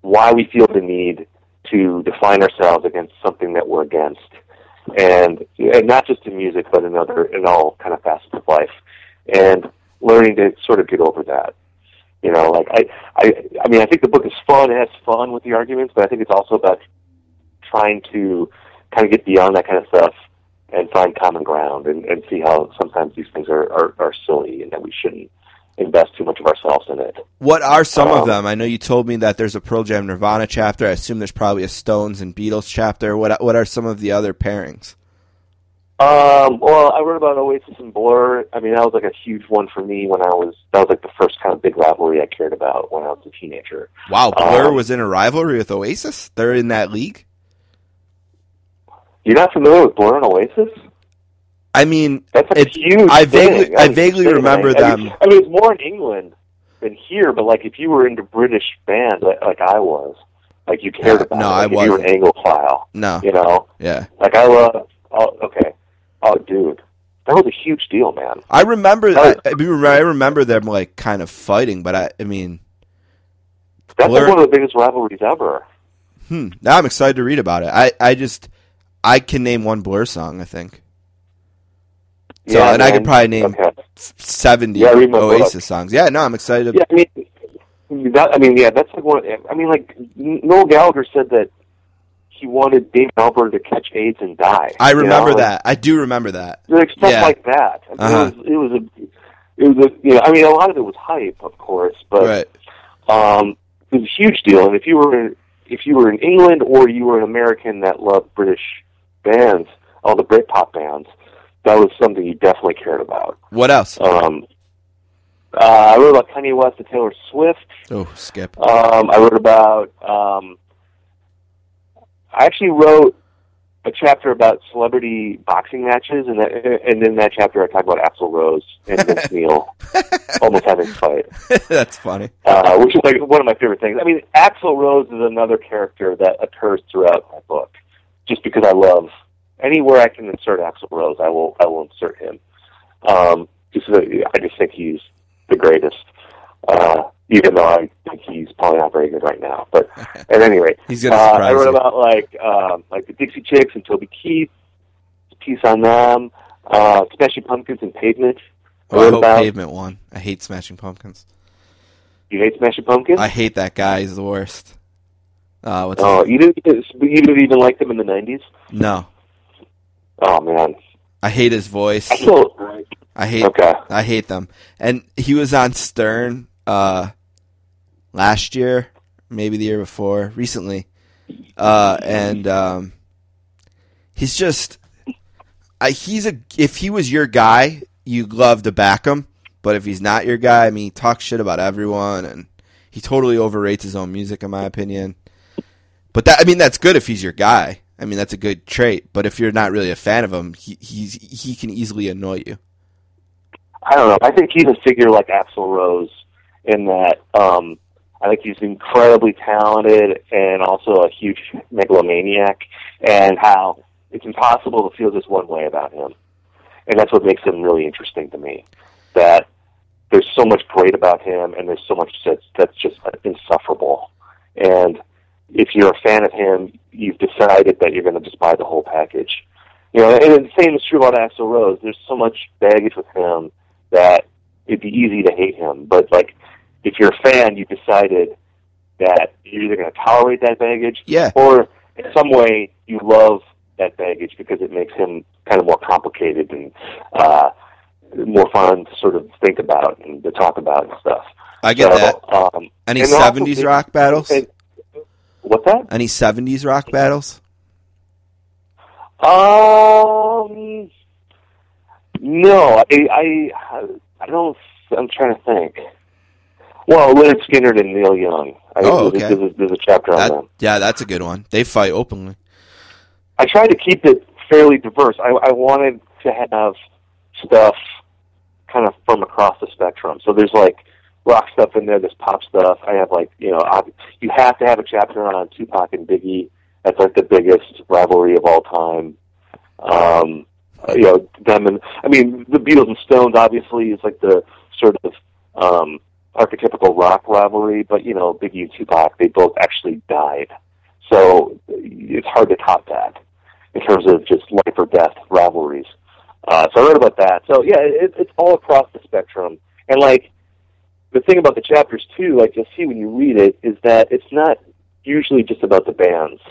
why we feel the need to define ourselves against something that we're against, and and not just in music, but in other in all kind of facets of life, and learning to sort of get over that. You know, like I, I, I mean, I think the book is fun. It has fun with the arguments, but I think it's also about trying to kind of get beyond that kind of stuff and find common ground and, and see how sometimes these things are, are, are silly and that we shouldn't invest too much of ourselves in it. What are some of um, them? I know you told me that there's a Pearl Jam Nirvana chapter. I assume there's probably a Stones and Beatles chapter. What What are some of the other pairings? Um, well, I wrote about Oasis and Blur. I mean, that was like a huge one for me when I was. That was like the first kind of big rivalry I cared about when I was a teenager. Wow, Blur Um, was in a rivalry with Oasis. They're in that league. You're not familiar with Blur and Oasis? I mean, That's a huge. I vaguely- thing. I vaguely remember I, I them- mean, I mean, it's more in England than here. But like, if you were into British bands, like, like I was, like you cared Yeah, about. no, it. I like, if you were an Anglophile, no, you know, yeah. like I love. Oh, okay. Oh, dude, that was a huge deal, man. I remember. I, I remember- I remember them like kind of fighting, but I, I mean, That's Blur- like one of the biggest rivalries ever. hmm. Now I'm excited to read about it. I, I just, I can name one Blur song. I think. So, yeah, and I could probably name Okay. seventy Yeah, read my book. Oasis songs. Yeah, no, I'm excited. Yeah, I mean, that, I mean, yeah, that's like one. I mean, like Noel Gallagher said that he wanted Damon Albarn to catch AIDS and die. I remember know? that. I do remember that. like stuff Yeah. like that. I mean, Uh-huh. it, was, it was a, it was a, you know, I mean, a lot of it was hype, of course, but Right. um, it was a huge deal. And if you were if you were in England or you were an American that loved British bands, all the Britpop bands, that was something you definitely cared about. What else? Um, uh, I wrote about Kanye West and Taylor Swift. Oh, skip. Um, I wrote about. Um, I actually wrote a chapter about celebrity boxing matches, and that, and in that chapter I talk about Axl Rose and Vince *laughs* Neil almost having a fight, That's funny. uh, which is like one of my favorite things. I mean, Axl Rose is another character that occurs throughout my book, just because I love anywhere I can insert Axl Rose, I will I will insert him. Um, just I just think he's the greatest. Uh, even though I think he's probably not very good right now, but *laughs* at any rate, He's gonna uh, I wrote about like um, like the Dixie Chicks and Toby Keith, piece on them, uh, Smashing Pumpkins and Pavement. I Oh, I hope about Pavement won. I hate Smashing Pumpkins. you hate Smashing Pumpkins. I hate that guy. He's the worst. Uh, what's oh, you didn't you didn't even like them in the nineties. No, Oh man, I hate his voice. I I hate. okay. I hate them. And he was on Stern uh, last year, maybe the year before, recently, uh, and um, he's just. I, he's a. If he was your guy, you'd love to back him. But if he's not your guy, I mean, he talks shit about everyone, and he totally overrates his own music, in my opinion. But that, I mean, that's good if he's your guy. I mean, that's a good trait. But if you're not really a fan of him, he he can easily annoy you. I don't know. I think he's a figure like Axl Rose in that um, I think he's incredibly talented and also a huge megalomaniac, and how it's impossible to feel just one way about him. And that's what makes him really interesting to me. That there's so much great about him, and there's so much that's that's just insufferable. And if you're a fan of him, you've decided that you're going to just buy the whole package. You know, and the same is true about Axl Rose. There's so much baggage with him that it'd be easy to hate him. But like, if you're a fan, you've decided that you're either going to tolerate that baggage, Yeah. or in some way you love that baggage because it makes him kind of more complicated and uh, more fun to sort of think about and to talk about and stuff. I get So, that. Um, Any and also seventies rock battles? and- what's that? Any seventies rock battles? Um, no, I, I, I don't. I'm trying to think. Well, Lynyrd Skynyrd and Neil Young. I, Oh, okay. there's, a, there's a chapter on them. yeah, that's a good one. They fight openly. I tried to keep it fairly diverse. I, I wanted to have stuff kind of from across the spectrum. So there's like rock stuff in there, there's pop stuff. I have like you know, you have to have a chapter on Tupac and Biggie. That's like the biggest rivalry of all time. Um, you know, them and I mean the Beatles and Stones obviously is like the sort of um, archetypical rock rivalry, but you know, Biggie and Tupac they both actually died, so it's hard to top that in terms of just life or death rivalries. Uh, so I wrote about that. So yeah, it, it's all across the spectrum, and like the thing about the chapters too, like you'll see when you read it, is that it's not usually just about the bands.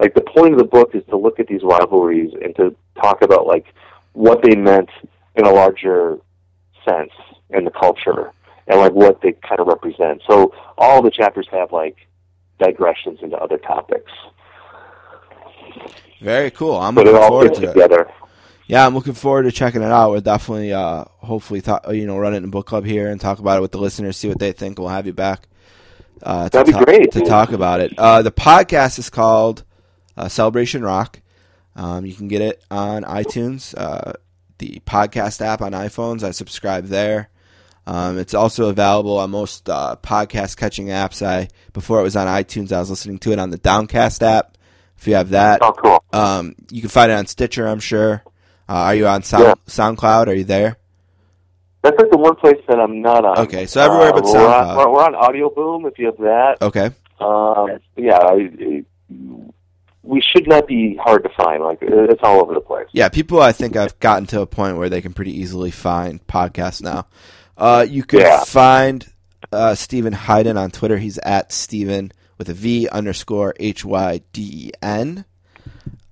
Like the point of the book is to look at these rivalries and to talk about like what they meant in a larger sense in the culture and like what they kind of represent. So all the chapters have like digressions into other topics, Very cool. I'm but it looking all forward fits to it. Yeah, I'm looking forward to checking it out. We'll definitely, uh, hopefully, talk, you know, run it in book club here and talk about it with the listeners, see what they think. We'll have you back. Uh, That'd be great. to talk about it. Uh, the podcast is called uh, Celebration Rock. Um, you can get it on iTunes, uh, the podcast app on iPhones. I subscribe there. Um, it's also available on most uh, podcast catching apps. I before it was on iTunes, I was listening to it on the Downcast app. If you have that, Oh, cool. um, you can find it on Stitcher, I'm sure. Uh, are you on Sound, Yeah. SoundCloud? Are you there? That's like the one place that I'm not on. Okay, so everywhere but we're on, SoundCloud. we're, we're on Audio Boom if you have that. Okay. Um, yeah, I, we should not be hard to find. Like it's all over the place. Yeah, people I think I've gotten to a point where they can pretty easily find podcasts now. Uh, you can Yeah. find uh, Steven Hyden on Twitter. He's at Steven with a V underscore H Y D E N.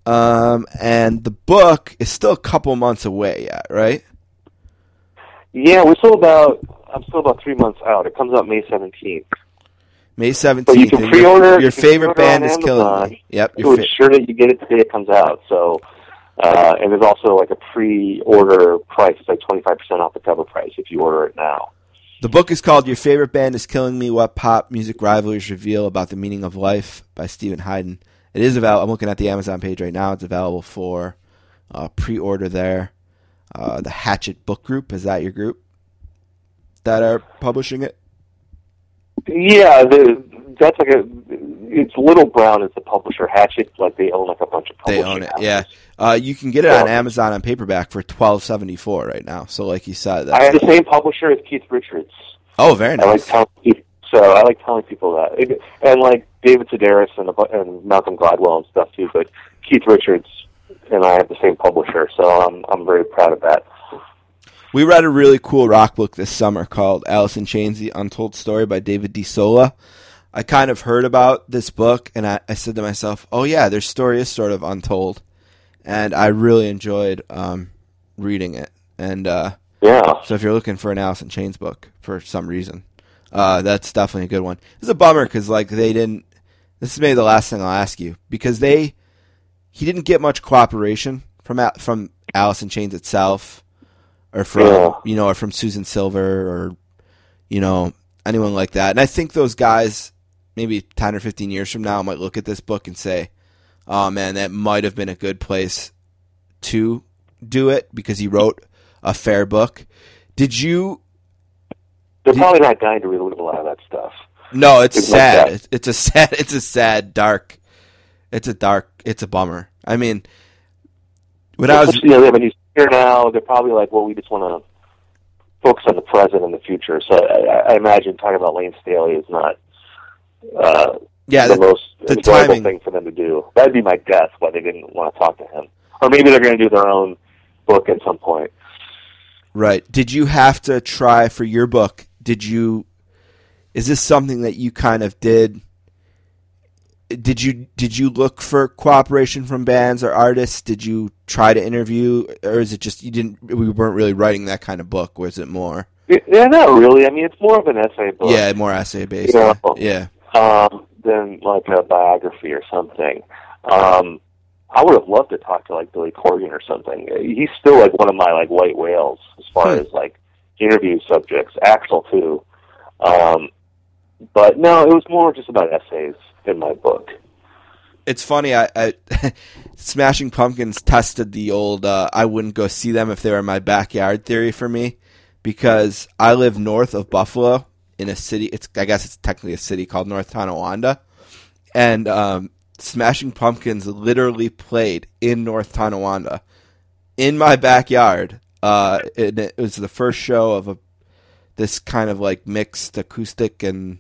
Um, and the book is still a couple months away yet, right? Yeah, we're still about. I'm still about three months out. It comes out May 17th. May But seventeenth. you can pre-order. Your you can favorite band is killing me. Yep. To Your fa- ensure that you get it the day it comes out. So, uh, and there's also like a pre-order price. It's like 25% off the cover price if you order it now. The book is called Your Favorite Band is Killing Me What Pop Music Rivalries Reveal About the Meaning of Life by Steven Hyden. It is available. I'm looking at the Amazon page right now. It's available for uh, pre order there. Uh, the Hachette Book Group, is that your group that are publishing it? Yeah, the, that's like a. It's Little Brown is the publisher. Hachette, like they own like a bunch of. They own it, houses. yeah. Uh, you can get it on Amazon on paperback for twelve seventy four right now. So, like you said, I have the same publisher as Keith Richards. oh, very I like nice. people, so I like telling people that, It- and like David Sedaris and, and Malcolm Gladwell and stuff too. But Keith Richards and I have the same publisher, so I'm I'm very proud of that. We read a really cool rock book this summer called Alice in Chains: The Untold Story by David de Sola. I kind of heard about this book, and I, I said to myself, "Oh yeah, their story is sort of untold," and I really enjoyed um, reading it. And uh, Yeah, so, if you're looking for an Alice in Chains book for some reason, uh, that's definitely a good one. It's a bummer because like they didn't. This is maybe the last thing I'll ask you because they he didn't get much cooperation from from Alice in Chains itself, or from Yeah. you know, or from Susan Silver, or you know anyone like that. And I think those guys, maybe ten or fifteen years from now, might look at this book and say, "Oh man, that might have been a good place to do it because he wrote a fair book." Did you they're probably not dying to relive a lot of that stuff. No, it's sad. that. It's, a *laughs* sad. It's a sad, dark. It's a dark. It's a bummer. I mean, when I was you know, when he's here now, they're probably like, well, we just want to focus on the present and the future. So I, I imagine talking about Layne Staley is not uh, yeah, the the, most the enjoyable timing- thing for them to do. That'd be my guess why they didn't want to talk to him, or maybe they're going to do their own book at some point. right. Did you have to try for your book? Did you? Is this something that you kind of did? Did you did you look for cooperation from bands or artists? Did you try to interview, or is it just you didn't? We weren't really writing that kind of book. Was it more? Yeah, not really. I mean, it's more of an essay book. Yeah, more essay based. Yeah. Yeah. um, than like a biography or something. Um, I would have loved to talk to like Billy Corgan or something. He's still like one of my like white whales as far Hmm. as like interview subjects. Axl too, um, but no, it was more just about essays in my book. it's funny. I, I *laughs* Smashing Pumpkins tested the old uh, "I wouldn't go see them if they were in my backyard" theory for me because I live north of Buffalo in a city. It's I guess it's technically a city called North Tonawanda, and um, Smashing Pumpkins literally played in North Tonawanda in my backyard. Uh, it, it was the first show of a this kind of like mixed acoustic and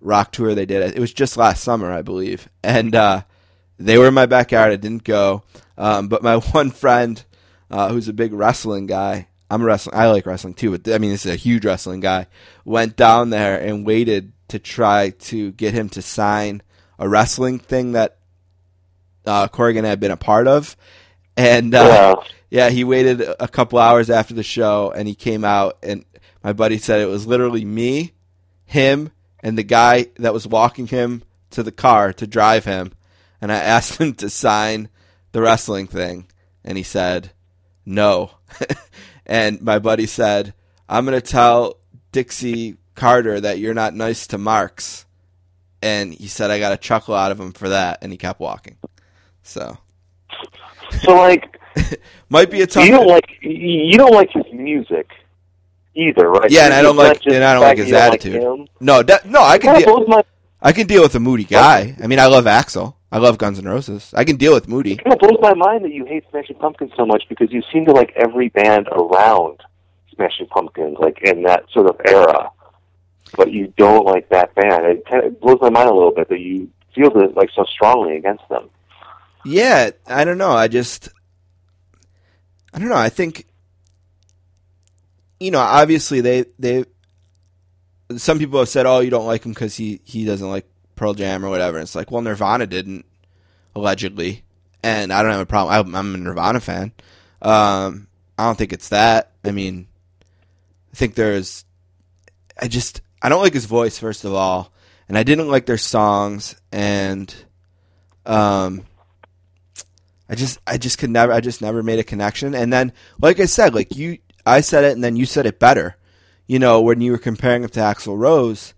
rock tour they did. It was just last summer, I believe, and uh, they were in my backyard. I didn't go, um, but my *laughs* one friend, uh, who's a big wrestling guy, I'm a wrestling. I like wrestling too, but I mean, this is a huge wrestling guy. Went down there and waited to try to get him to sign a wrestling thing that uh, Corgan had been a part of, and uh, Yeah. yeah, he waited a couple hours after the show and he came out and my buddy said it was literally me, him, and the guy that was walking him to the car to drive him. And I *laughs* asked him to sign the wrestling thing and he said no. *laughs* and my buddy said, "I'm going to tell Dixie Carter that you're not nice to Marks." And he said I got a chuckle out of him for that and he kept walking. So, So like, *laughs* might be a tough you don't like you don't like his music either, right? Yeah, and I don't like and I don't like his that you don't attitude. no, that, no, I can deal, my I can deal with a moody guy. I mean, I love Axl. I love Guns N' Roses. I can deal with moody. It kind of blows my mind that you hate Smashing Pumpkins so much because you seem to like every band around Smashing Pumpkins, like in that sort of era. But you don't like that band. It kind of blows my mind a little bit that you feel like so strongly against them. Yeah, I don't know. I just, I don't know. I think, you know, obviously they they. Some people have said, "Oh, you don't like him because he he doesn't like Pearl Jam or whatever." And it's like, well, Nirvana didn't allegedly, and I don't have a problem. I'm, I'm a Nirvana fan. Um, I don't think it's that. I mean, I think there's. I just I don't like his voice first of all, and I didn't like their songs, and um, I just I just could never I just never made a connection. And then, like I said, like you, I said it, and then you said it better. You know, when you were comparing them to Axl Rose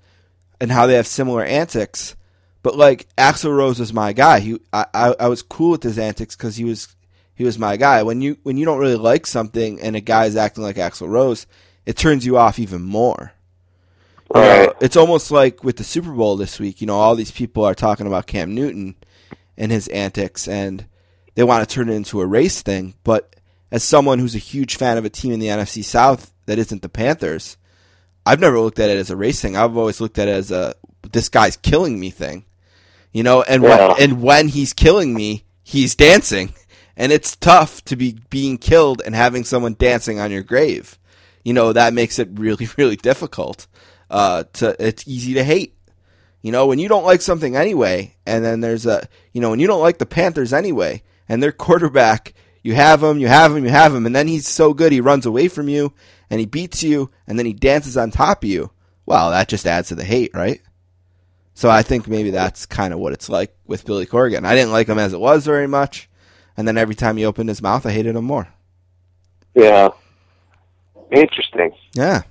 and how they have similar antics. But like Axl Rose was my guy. He, I, I, I was cool with his antics because he was, he was my guy. When you, when you don't really like something and a guy is acting like Axl Rose, it turns you off even more. You know, it's almost like with the Super Bowl this week. You know, all these people are talking about Cam Newton and his antics, and they want to turn it into a race thing. But as someone who's a huge fan of a team in the NFC South that isn't the Panthers, I've never looked at it as a race thing. I've always looked at it as a this guy's killing me thing. You know, and Yeah. when and when he's killing me, he's dancing. And it's tough to be being killed and having someone dancing on your grave. You know, that makes it really, *laughs* really difficult. Uh to it's easy to hate. You know, when you don't like something anyway, and then there's a, you know, when you don't like the Panthers anyway, and their quarterback, you have him, you have him, you have him, and then he's so good he runs away from you, and he beats you, and then he dances on top of you. Well, that just adds to the hate, right? So I think maybe that's kind of what it's like with Billy Corgan. I didn't like him as it was very much, and then every time he opened his mouth, I hated him more. Yeah. Interesting. Yeah.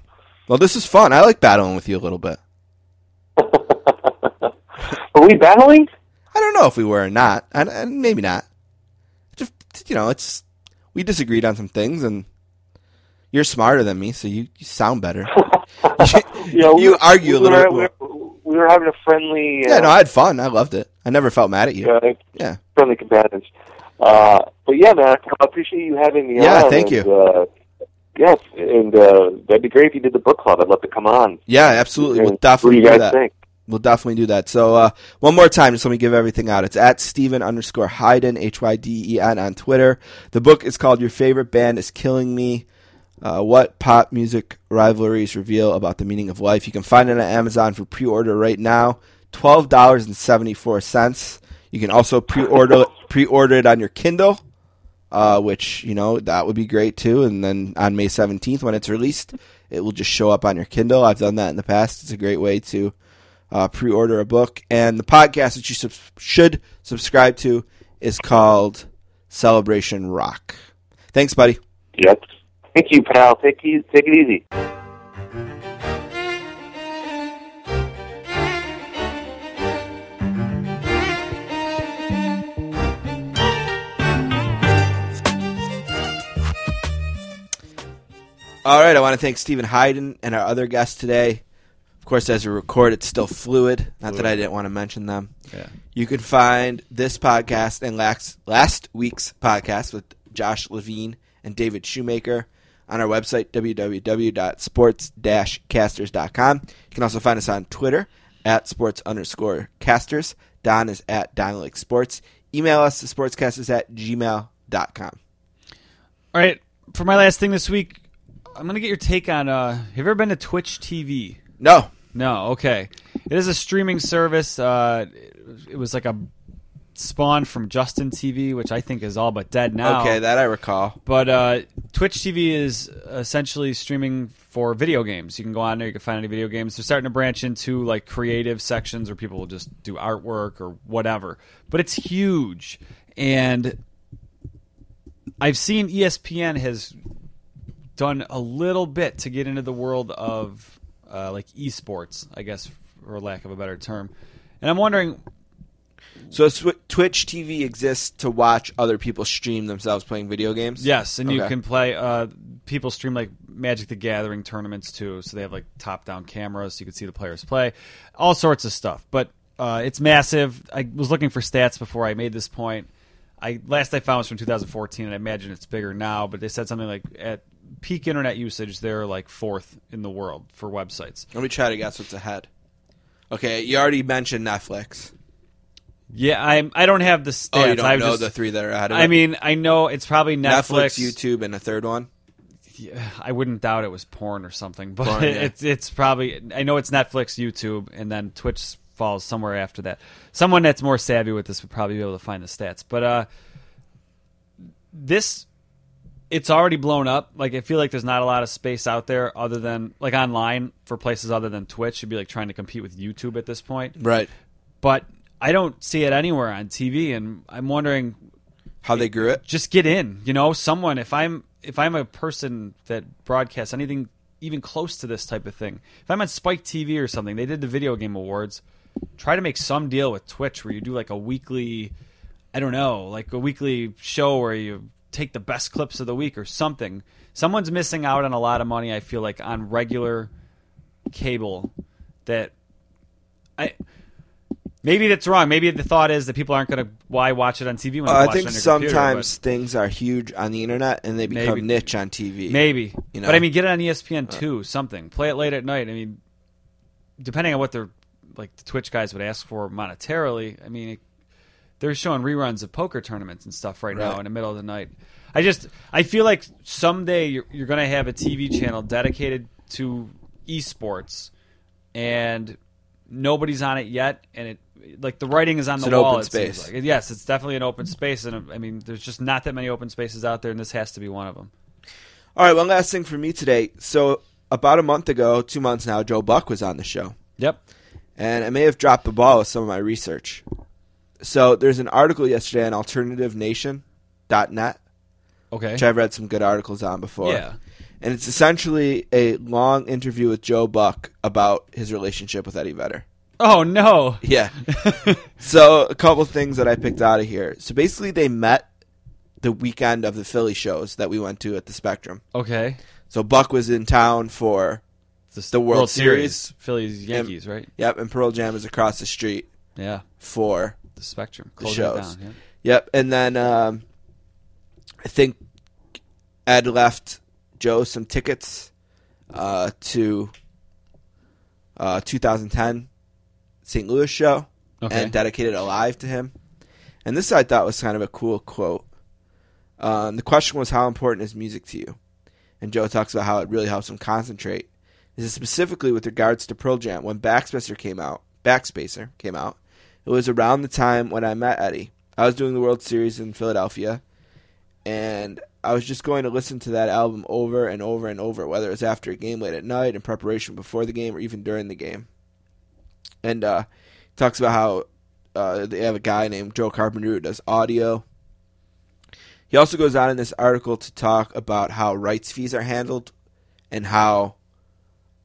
Well, this is fun. I like battling with you a little bit. *laughs* Are we battling? I don't know if we were or not. I, I- maybe not. You know, it's we disagreed on some things, and you're smarter than me, so you, you sound better. *laughs* Yeah, you we- argue a we little were, bit more. We were, we having a friendly. Yeah, uh, no, I had fun. I loved it. I never felt mad at you. uh, Yeah. friendly combatants. Uh, but yeah, man, I appreciate you having me Yeah, on. thank and, you. Uh, yes, and uh, that'd be great if you did the book club. I'd love to come on. Yeah, absolutely. We'll definitely what do you do guys that. think? We'll definitely do that. So uh, one more time, just let me give everything out. It's at Steven underscore Hyden, H Y D E N on Twitter. The book is called Your Favorite Band is Killing Me. Uh, what pop music rivalries reveal about the meaning of life. You can find it on Amazon for pre-order right now. Twelve dollars and seventy-four cents. You can also pre-order *laughs* pre-order it on your Kindle, uh, which you know that would be great too. And then on May seventeenth, when it's released, it will just show up on your Kindle. I've done that in the past. It's a great way to uh, pre-order a book. And the podcast that you sub- should subscribe to is called Celebration Rock. Thanks, buddy. Yep. Thank you, pal. Take it, take it easy. All right, I want to thank Steven Hyden and our other guests today. Of course, as we record, it's still fluid. Not that I didn't want to mention them. Yeah. You can find this podcast and last, last week's podcast with Josh Levin and David Shoemaker on our website, www.sports-casters.com. You can also find us on Twitter at sports underscore casters. Don is at Don Lake Sports. Email us to sportscasters at gmail.com. All right, for my last thing this week, I'm gonna get your take on. Uh, have you ever been to Twitch TV? No. No. Okay, it is a streaming service. Uh, it was like a spawn from Justin TV, which I think is all but dead now. Okay, that I recall. But uh, Twitch TV is essentially streaming for video games. You can go on there, you can find any video games. They're starting to branch into like creative sections where people will just do artwork or whatever. But it's huge, and I've seen ESPN has done a little bit to get into the world of uh, like esports, I guess, for lack of a better term. And I'm wondering, So Twitch TV exists to watch other people stream themselves playing video games. Yes, and you can play. Uh, people stream like Magic the Gathering tournaments too, so they have like top-down cameras, so you can see the players play, all sorts of stuff. But uh, it's massive. I was looking for stats before I made this point. I last I found was from 2014, and I imagine it's bigger now. But they said something like at peak internet usage, they're like fourth in the world for websites. Let me try to guess what's ahead. Okay, you already mentioned Netflix. Yeah, I I don't have the stats. Oh, you don't I know just- the three that are ahead of I mean, I know it's probably Netflix, Netflix, YouTube, and a third one. Yeah, I wouldn't doubt it was porn or something, but Porn, yeah. *laughs* it's it's probably I know it's Netflix, YouTube, and then Twitch falls somewhere after that. Someone that's more savvy with this would probably be able to find the stats. But uh, this it's already blown up. Like I feel like there's not a lot of space out there other than like online for places other than Twitch. You'd be like trying to compete with YouTube at this point. Right. But I don't see it anywhere on TV, and I'm wondering How they grew it. just get in. You know, someone if I'm if I'm a person that broadcasts anything even close to this type of thing, if I'm on Spike TV or something, they did the video game awards. Try to make some deal with Twitch where you do like a weekly, I don't know, like a weekly show where you take the best clips of the week or something. Someone's missing out on a lot of money. I feel like on regular cable that I. Maybe that's wrong. Maybe the thought is that people aren't going to why watch it on TV when Uh, I think your computer, sometimes things are huge on the internet and they become Maybe. niche on TV. Maybe. You know? But I mean, get it on ESPN two, something. Play it late at night. I mean, depending on what they're like, the Twitch guys would ask for monetarily. I mean, it, they're showing reruns of poker tournaments and stuff right, now in the middle of the night. I just I feel like someday you're, you're going to have a TV channel dedicated to esports, and nobody's on it yet, and it like the writing is on It's the wall. open it seems space. like. Yes, it's definitely an open space, and I mean, there's just not that many open spaces out there, and this has to be one of them. All right, one last thing for me today. So about a month ago, two months now, Joe Buck was on the show. Yep. and I may have dropped the ball with some of my research. So there's an article yesterday on alternativenation.net, Okay. which I've read some good articles on before. Yeah. And it's essentially a long interview with Joe Buck about his relationship with Eddie Vedder. Oh no. Yeah. *laughs* so a couple things that I picked out of here. So basically they met the weekend of the Philly shows that we went to at the Spectrum. Okay. So Buck was in town for The World Series. Phillies Yankees, right? yep, and Pearl Jam is across the street Yeah. for The Spectrum. The shows. down. Yep, and then um, I think Ed left Joe some tickets uh, to uh, 2010 St. Louis show Okay. and dedicated a live to him. And this I thought was kind of a cool quote. Um, the question was, "How important is music to you?" And Joe talks about how it really helps him concentrate. This is specifically with regards to Pearl Jam. When Backspacer came out, Backspacer came out, it was around the time when I met Eddie. I was doing the World Series in Philadelphia, and I was just going to listen to that album over and over and over, whether it was after a game late at night, in preparation before the game, or even during the game. And uh, talks about how uh, they have a guy named Joe Carpenter who does audio. He also goes on in this article to talk about how rights fees are handled and how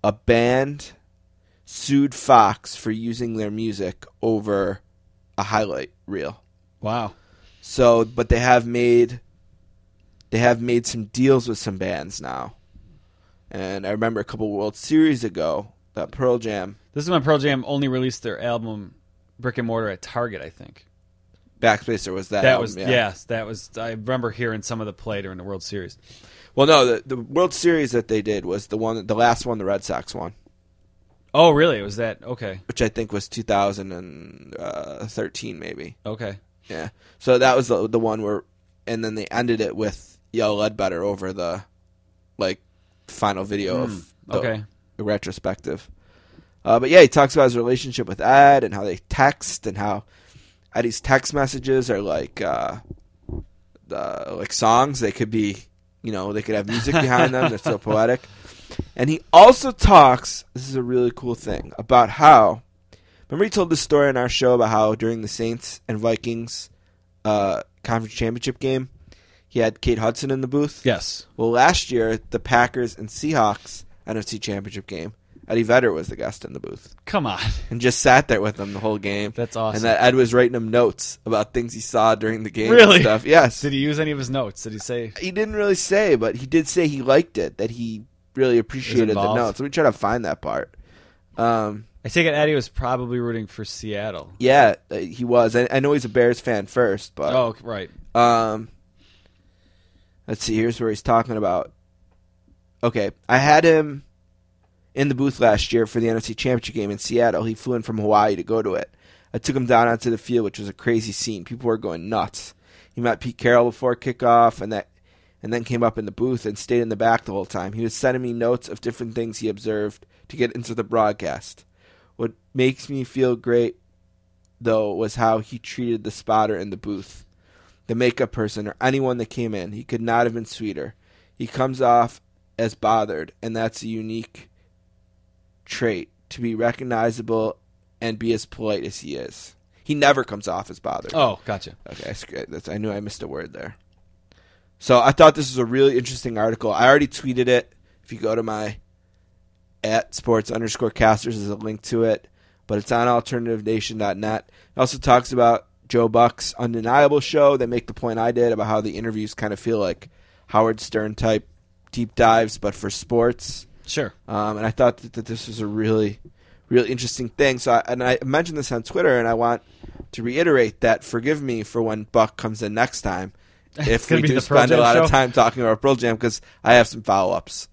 a band sued Fox for using their music over a highlight reel. Wow. So, but they have made they have made some deals with some bands now. And I remember a couple World Series ago that Pearl Jam This is when Pearl Jam only released their album Brick and Mortar at Target, I think. Backspacer was that. That album, was yeah. yes, that was I remember hearing some of the play during the World Series. Well, no, the, the World Series that they did was the one, the last one the Red Sox won, Oh, really? It was that okay. which I think was 2013, maybe. Okay. Yeah. So that was the the one where, and then they ended it with Yellow Ledbetter over the, like, final video of the, okay. the retrospective. Uh, but yeah, he talks about his relationship with Ed and how they text and how Eddie's text messages are like, uh, uh, like songs. They could be, you know, they could have music behind them. They're so *laughs* poetic. And he also talks. This is a really cool thing about how. Remember, he told this story on our show about how during the Saints and Vikings uh, conference championship game, he had Kate Hudson in the booth. Yes. Well, last year the Packers and Seahawks NFC Championship game, Eddie Vedder was the guest in the booth Come on. and just sat there with them the whole game. That's awesome. And that Ed was writing him notes about things he saw during the game. Really? And stuff. Yes. Did he use any of his notes? Did he say he didn't really say, but he did say he liked it. That he really appreciated the involved? notes. Let me try to find that part. Um, I take it Eddie was probably rooting for Seattle. yeah, uh, he was. I, I know he's a Bears fan first, but Oh, right. Um, let's see. Here's where he's talking about. Okay, I had him in the booth last year for the NFC Championship game in Seattle. He flew in from Hawaii to go to it. I took him down onto the field, which was a crazy scene. People were going nuts. He met Pete Carroll before kickoff, and that, and then came up in the booth and stayed in the back the whole time. He was sending me notes of different things he observed to get into the broadcast. What makes me feel great, though, was how he treated the spotter in the booth the makeup person, or anyone that came in. He could not have been sweeter. He comes off as bothered, and that's a unique trait to be recognizable and be as polite as he is. He never comes off as bothered. Oh, gotcha. Okay, I I knew I missed a word there. So I thought this was a really interesting article. I already tweeted it. If you go to my at sports underscore casters, there's a link to it, but it's on alternativenation.net. It also talks about Joe Buck's undeniable show. They make the point I did about how the interviews kind of feel like Howard Stern type deep dives, but for sports. Sure. Um, and I thought that, that this was a really, really interesting thing. So, I, and I mentioned this on Twitter, and I want to reiterate that. Forgive me for when Buck comes in next time, if we do spend a lot of time talking about Pearl Jam, because I have some follow ups.